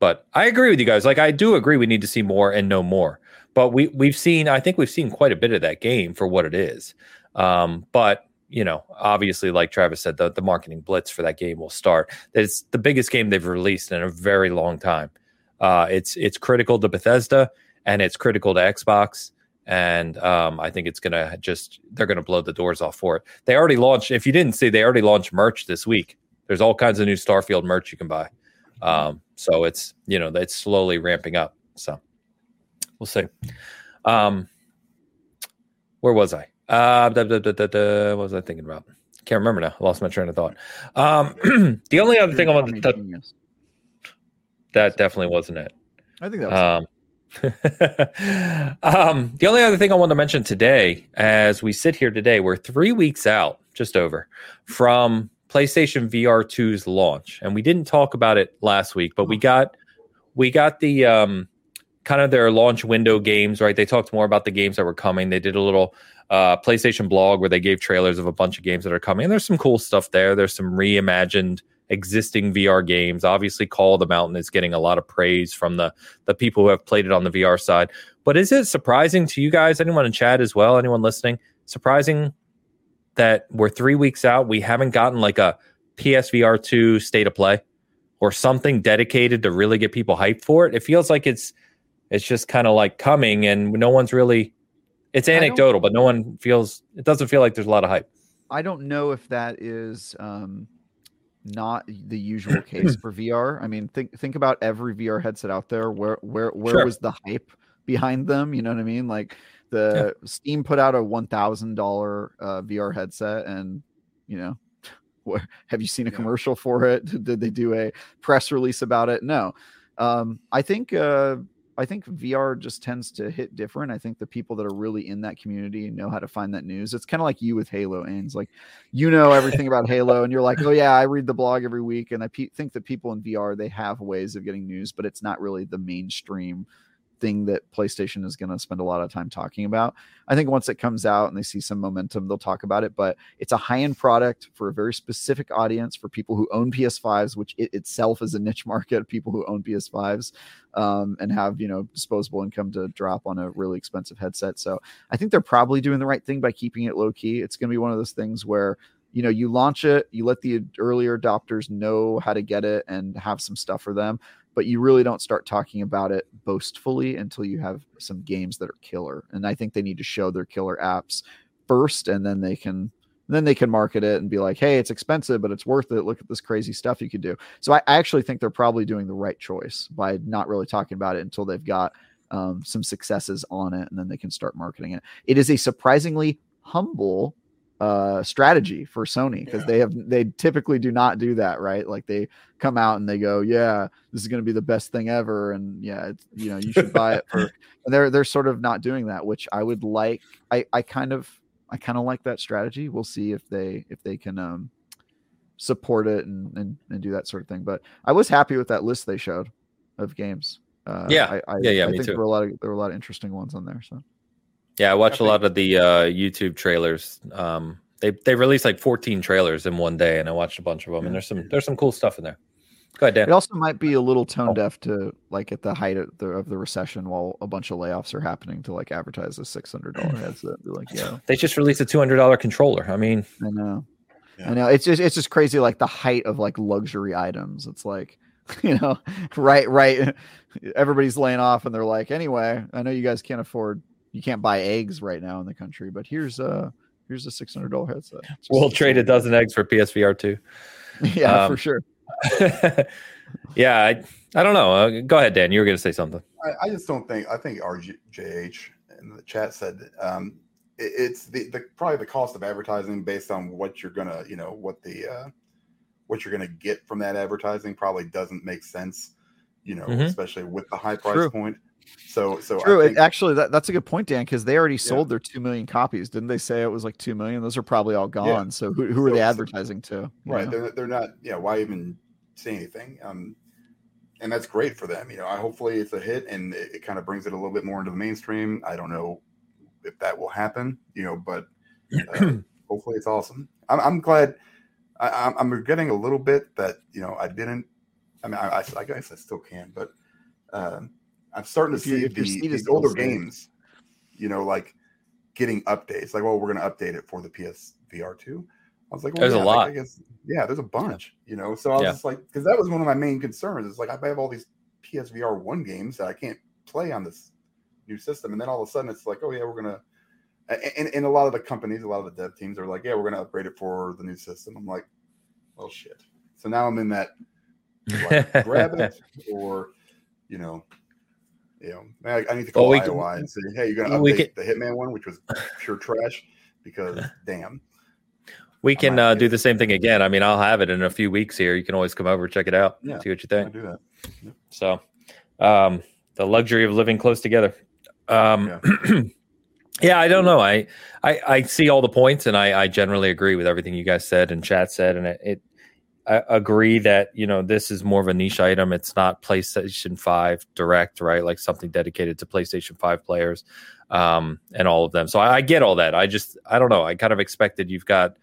But I agree with you guys. Like I do agree we need to see more and know more. But we we've seen I think we've seen quite a bit of that game for what it is. Um, but you know, obviously, like Travis said, the, the marketing blitz for that game will start. It's the biggest game they've released in a very long time. Uh, it's it's critical to Bethesda and it's critical to Xbox and um, I think it's gonna just they're gonna blow the doors off for it. They already launched. If you didn't see, they already launched merch this week. There's all kinds of new Starfield merch you can buy. Um, so it's you know it's slowly ramping up. So we'll see. Um, where was I? Uh, da, da, da, what was I thinking about? Can't remember now. I lost my train of thought. Um, the only other thing I wanted to that definitely wasn't it. I think that was. Um, um, the only other thing I want to mention today, as we sit here today, we're three weeks out, just over, from PlayStation VR 2's launch, and we didn't talk about it last week, but we oh. got we got the um, kind of their launch window games. Right, they talked more about the games that were coming. They did a little uh, PlayStation blog where they gave trailers of a bunch of games that are coming. And there's some cool stuff there. There's some reimagined existing VR games. Obviously, Call of the Mountain is getting a lot of praise from the the people who have played it on the VR side. But is it surprising to you guys, anyone in chat as well, anyone listening, surprising that we're three weeks out, we haven't gotten like a PSVR two state of play or something dedicated to really get people hyped for it? It feels like it's it's just kind of like coming and no one's really it's anecdotal, but no one feels it doesn't feel like there's a lot of hype. I don't know if that is um not the usual case for VR. I mean, think think about every VR headset out there. Where where where sure. was the hype behind them? You know what I mean? Like the yeah. Steam put out a one thousand uh, dollar VR headset, and you know, where, have you seen a yeah. commercial for it? Did they do a press release about it? No. Um, I think uh, I think VR just tends to hit different. I think the people that are really in that community know how to find that news. It's kind of like you with Halo, and it's like you know everything about Halo, and you're like, oh yeah, I read the blog every week, and I pe- think that people in VR they have ways of getting news, but it's not really the mainstream thing that PlayStation is going to spend a lot of time talking about. I think once it comes out and they see some momentum, they'll talk about it. But it's a high end product for a very specific audience for people who own PS5s, which it itself is a niche market. People who own PS5s um, and have you know disposable income to drop on a really expensive headset. So I think they're probably doing the right thing by keeping it low key. It's going to be one of those things where you know you launch it you let the earlier adopters know how to get it and have some stuff for them but you really don't start talking about it boastfully until you have some games that are killer. And I think they need to show their killer apps first, and then they can then they can market it and be like, "Hey, it's expensive, but it's worth it. Look at this crazy stuff you could do." So I, actually think they're probably doing the right choice by not really talking about it until they've got um, some successes on it, and then they can start marketing it. It is a surprisingly humble uh strategy for Sony because yeah. they have they typically do not do that, right? Like they come out and they go, "Yeah, this is going to be the best thing ever," and yeah, you know, you should buy it for. And they're they're sort of not doing that, which I would like. I I kind of I kind of like that strategy. We'll see if they if they can um support it and, and and do that sort of thing. But I was happy with that list they showed of games. Uh, yeah, I, I, yeah, yeah. I think too. there were a lot of there were a lot of interesting ones on there. So yeah, I watched a lot of the uh, YouTube trailers. Um, they they released like 14 trailers in one day, and I watched a bunch of them. And there's some there's some cool stuff in there. Go ahead, Dan. It also might be a little tone deaf to like at the height of the, of the recession while a bunch of layoffs are happening to like advertise a six hundred dollar headset. Be like, yeah, they just released a two hundred dollar controller. I mean, I know, yeah. I know. It's just it's just crazy. Like the height of like luxury items. It's like you know, right, right. Everybody's laying off, and they're like, anyway, I know you guys can't afford you can't buy eggs right now in the country, but here's a here's a six hundred dollar headset. Just we'll trade a dozen eggs for PSVR two. yeah, um, for sure. yeah, I I don't know. Uh, go ahead, Dan. You were going to say something. I, I, just don't think. I think RJH in the chat said um, it, it's the, the probably the cost of advertising based on what you're gonna, you know, what the uh, what you're gonna get from that advertising probably doesn't make sense. You know, mm-hmm. especially with the high price True. point. So, so true. Think, actually, that, that's a good point, Dan, because they already sold yeah. their two million copies. Didn't they say it was like two million? Those are probably all gone. Yeah. So, who, who so, are they advertising to? Right. They're, they're not. Yeah. Why even say anything? Um, and that's great for them. You know, I hopefully it's a hit and it, it kind of brings it a little bit more into the mainstream. I don't know if that will happen. You know, but uh, hopefully it's awesome. I'm, I'm glad. I, I'm getting a little bit that you know I didn't. I mean, I, I guess I still can, but. Um, I'm starting to see the, these older games, you know, like getting updates. Like, well, we're going to update it for the PSVR two. I was like, well, there's yeah, a lot. Like, I guess, yeah, there's a bunch, you know. So I was yeah. just like, because that was one of my main concerns. It's like I have all these PSVR one games that I can't play on this new system, and then all of a sudden it's like, oh yeah, we're gonna. And, and a lot of the companies, a lot of the dev teams are like, yeah, we're gonna upgrade it for the new system. I'm like, well, shit. So now I'm in that like, grab it or you know you know, I, I need to call well, IOI and say, hey, you're going to update can, the Hitman one, which was pure trash, because damn. We can uh, do the same thing again. I mean, I'll have it in a few weeks here. You can always come over, check it out, yeah, see what you think. do that. So, um, the luxury of living close together. Um, yeah. yeah. I don't know. I, I, I see all the points, and I, I generally agree with everything you guys said and chat said, and it, it I agree that you know this is more of a niche item. It's not PlayStation Five Direct, right? Like something dedicated to PlayStation Five players, um, and all of them. So I, I, get all that. I just I don't know. I kind of expected you've got.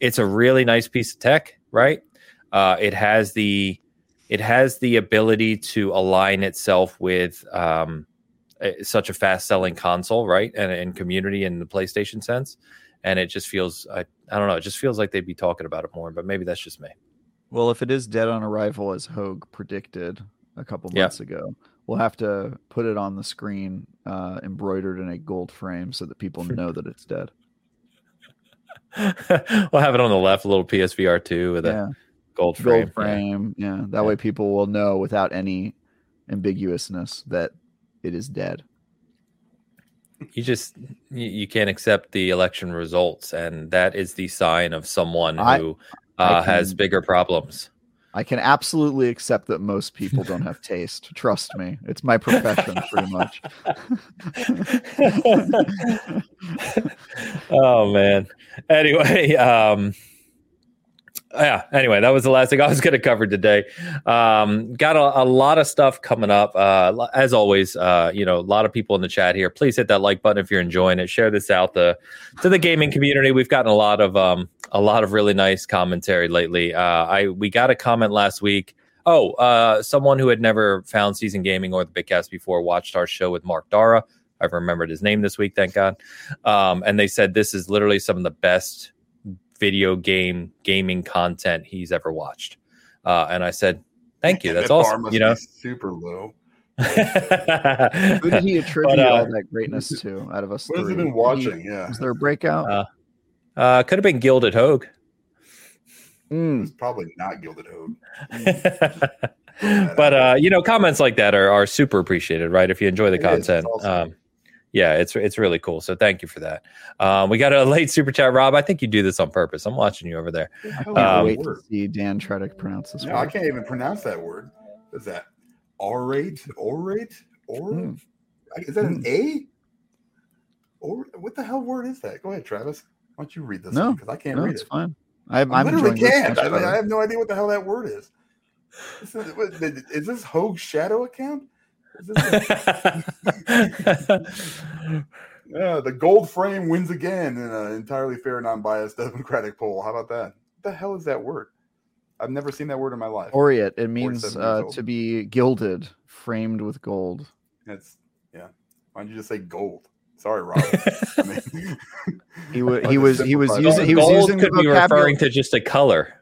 It's a really nice piece of tech, right? Uh, it has the it has the ability to align itself with um, such a fast selling console, right? And, and community in the PlayStation sense. And it just feels I, I don't know. It just feels like they'd be talking about it more, but maybe that's just me. Well, if it is dead on arrival as Hoeg predicted a couple months yeah. ago, we'll have to put it on the screen uh, embroidered in a gold frame so that people know that it's dead. we'll have it on the left, a little PSVR two with yeah. a gold frame. Gold frame, yeah. yeah. That way people will know without any ambiguousness that it is dead. You just you, you can't accept the election results, and that is the sign of someone who uh, can, has bigger problems. I can absolutely accept that most people don't have taste. Trust me, it's my profession, pretty much. oh man. Anyway, um, yeah anyway that was the last thing i was going to cover today. Um, got a, a, lot of stuff coming up. Uh, as always uh, you know a lot of people in the chat here. Please hit that like button if you're enjoying it. Share this out the to the gaming community. We've gotten a lot of um, a lot of really nice commentary lately. Uh, i we got a comment last week. Oh uh, someone who had never found season gaming or the Bitcast before watched our show with Mark Darrah. I've remembered his name this week thank god. Um, and they said this is literally some of the best video game gaming content he's ever watched. Uh, and I said, "Thank you. That's that awesome." You know, super low. Who did he attribute but, uh, all that greatness to out of us? What three? has he been watching? He, yeah, is there a breakout? Uh, uh, could have been Gilded Hoeg. Mm. It's probably not Gilded Hoeg. but uh, you know, comments like that are, are super appreciated, right? If you enjoy the it content. Um, yeah, it's it's really cool. So thank you for that. Um, we got a late super chat, Rob. I think you do this on purpose. I'm watching you over there. I can't um, wait to see Dan try to pronounce this. No, word. I can't even pronounce that word. Is that orate? Orate? Or mm. is that an hmm. A? Or what the hell word is that? Go ahead, Travis. Why don't you read this? No, because I can't no, read it's it. Fine. I, I literally can't. I, I, have no idea what the hell that word is. Is this, is this Hoeg Shadow account? yeah, the gold frame wins again in an entirely fair, non-biased democratic poll. How about that? What the hell is that word? I've never seen that word in my life. Aureate. It means uh, to be gilded, framed with gold. That's yeah. Why don't you just say gold? Sorry, Rob. he, was he was he was using he was gold using could be referring to just a color.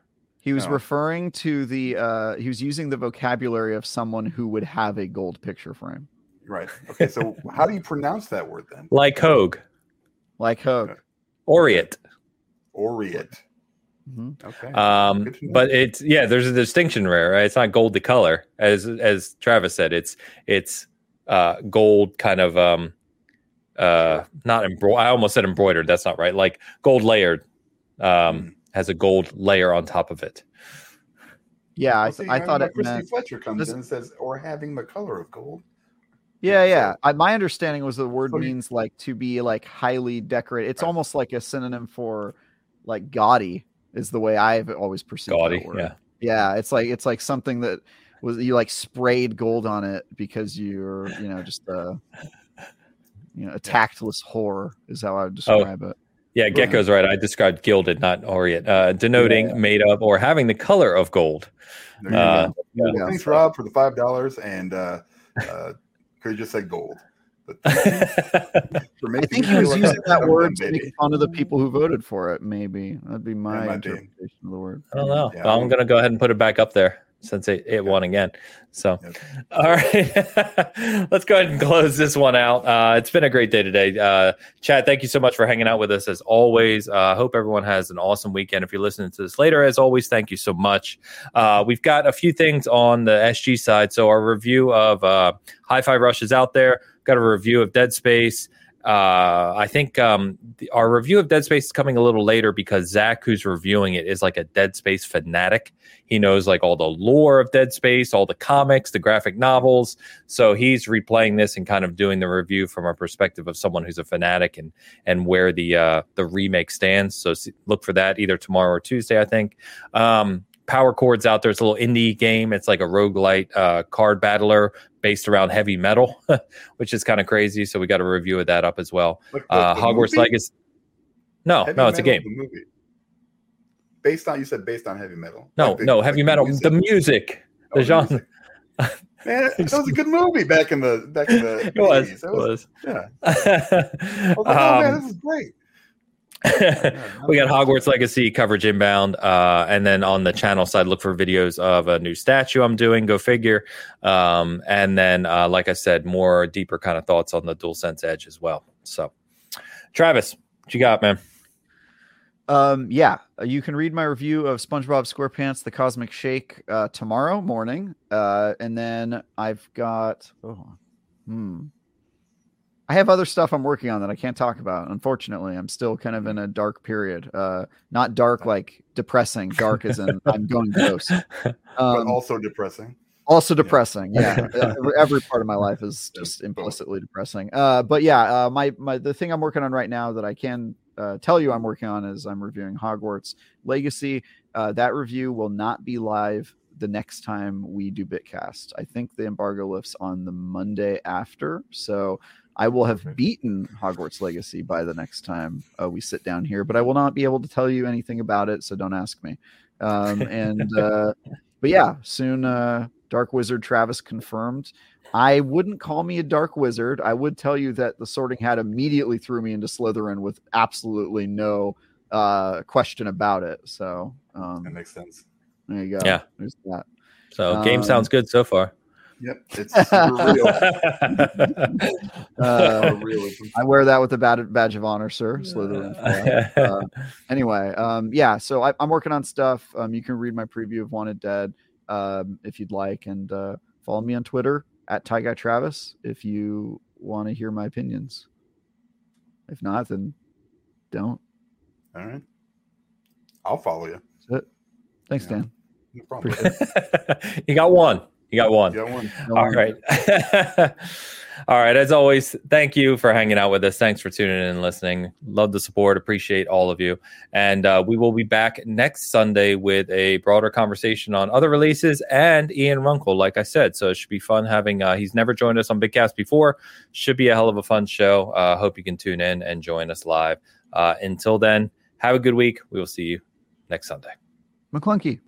He was no. referring to the uh he was using the vocabulary of someone who would have a gold picture frame. Right. Okay, so how do you pronounce that word then? Like Hogue. Like Hogue. Aureate. Aureate. Mm-hmm. Okay. Um, but it's yeah, there's a distinction there, right? It's not gold to color, as as Travis said. It's it's uh, gold kind of um, uh, not embroidered. I almost said embroidered. That's not right. Like gold layered. Um, mm. Has a gold layer on top of it. Yeah, I, th- I thought it Christy meant Fletcher comes this... in and says, or having the color of gold. Yeah, yeah. I, my understanding was the word so means you... like to be like highly decorated. It's right. almost like a synonym for like gaudy is the way I've always perceived gaudy. Yeah, yeah. It's like it's like something that was you like sprayed gold on it because you're you know just a you know a tactless whore is how I would oh, describe oh. it. Yeah, Gecko's right. I described gilded, not aureate, uh, denoting yeah. made up or having the color of gold. Uh, yeah. Thanks, Rob, for the five dollars, and uh, uh, could you just say gold? But I think he was using that word to make fun of the people who voted for it. Maybe that'd be my interpretation be. of the word. I don't know. Yeah. Well, I'm going to go ahead and put it back up there since it, it won again. So, all right, let's go ahead and close this one out. Uh, it's been a great day today. Uh, Chad, thank you so much for hanging out with us as always. I uh, hope everyone has an awesome weekend. If you're listening to this later, as always, thank you so much. Uh, we've got a few things on the SG side. So, our review of uh, Hi Fi Rush is out there, got a review of Dead Space. Uh, I think um, the, our review of Dead Space is coming a little later because Zach, who's reviewing it, is like a Dead Space fanatic. He knows like all the lore of Dead Space, all the comics, the graphic novels. So he's replaying this and kind of doing the review from a perspective of someone who's a fanatic and and where the uh, the remake stands. So look for that either tomorrow or Tuesday, I think. Um, Power Chords out there. It's a little indie game. It's like a roguelite uh, card battler based around heavy metal, which is kind of crazy. So we got a review of that up as well. uh, Hogwarts Legacy. No, heavy no, it's a game. Movie. Based on you said based on heavy metal. No, like the, no, heavy like metal. The music, the, oh, genre. Music. Man, that was a good movie back in the back in the. it was. It was, was. Yeah. Was like, oh man, um, this is great. we got Hogwarts Legacy coverage inbound, uh, and then on the channel side, look for videos of a new statue I'm doing. Go figure. Um, and then, uh, like I said, more deeper kind of thoughts on the DualSense Edge as well. So, Travis, what you got, man? Um, yeah, you can read my review of SpongeBob SquarePants: The Cosmic Shake uh, tomorrow morning, uh, and then I've got oh, hmm, I have other stuff I'm working on that I can't talk about. Unfortunately, I'm still kind of in a dark period. Uh, not dark like depressing. Dark as in I'm going ghost. Um, but also depressing. Also depressing. Yeah, yeah. every part of my life is just implicitly depressing. Uh, but yeah, uh, my my the thing I'm working on right now that I can uh, tell you I'm working on is I'm reviewing Hogwarts Legacy. Uh, that review will not be live the next time we do Bitcast. I think the embargo lifts on the Monday after, so I will have beaten Hogwarts Legacy by the next time uh, we sit down here, but I will not be able to tell you anything about it, so don't ask me. Um, and uh, but yeah, soon uh, Dark Wizard Travis confirmed. I wouldn't call me a Dark Wizard. I would tell you that the Sorting Hat immediately threw me into Slytherin with absolutely no uh, question about it. So um, that makes sense. There you go. Yeah, there's that. So game um, sounds good so far. Yep, it's real. uh, I wear that with a badge, badge of honor, sir. Slytherin. Uh, anyway, um, yeah. So I, am working on stuff. Um, you can read my preview of Wanted Dead um, if you'd like, and uh, follow me on Twitter at Ty Guy Travis if you want to hear my opinions. If not, then don't. All right, I'll follow you. Thanks, yeah. Dan. No problem. you got one. You got one. got one. All right. All right. As always, thank you for hanging out with us. Thanks for tuning in and listening. Love the support. Appreciate all of you. And uh, we will be back next Sunday with a broader conversation on other releases and Ian Runkle, like I said. So it should be fun having, uh, he's never joined us on Bitcast before. Should be a hell of a fun show. Uh, hope you can tune in and join us live. Uh, until then, have a good week. We will see you next Sunday. McClunky.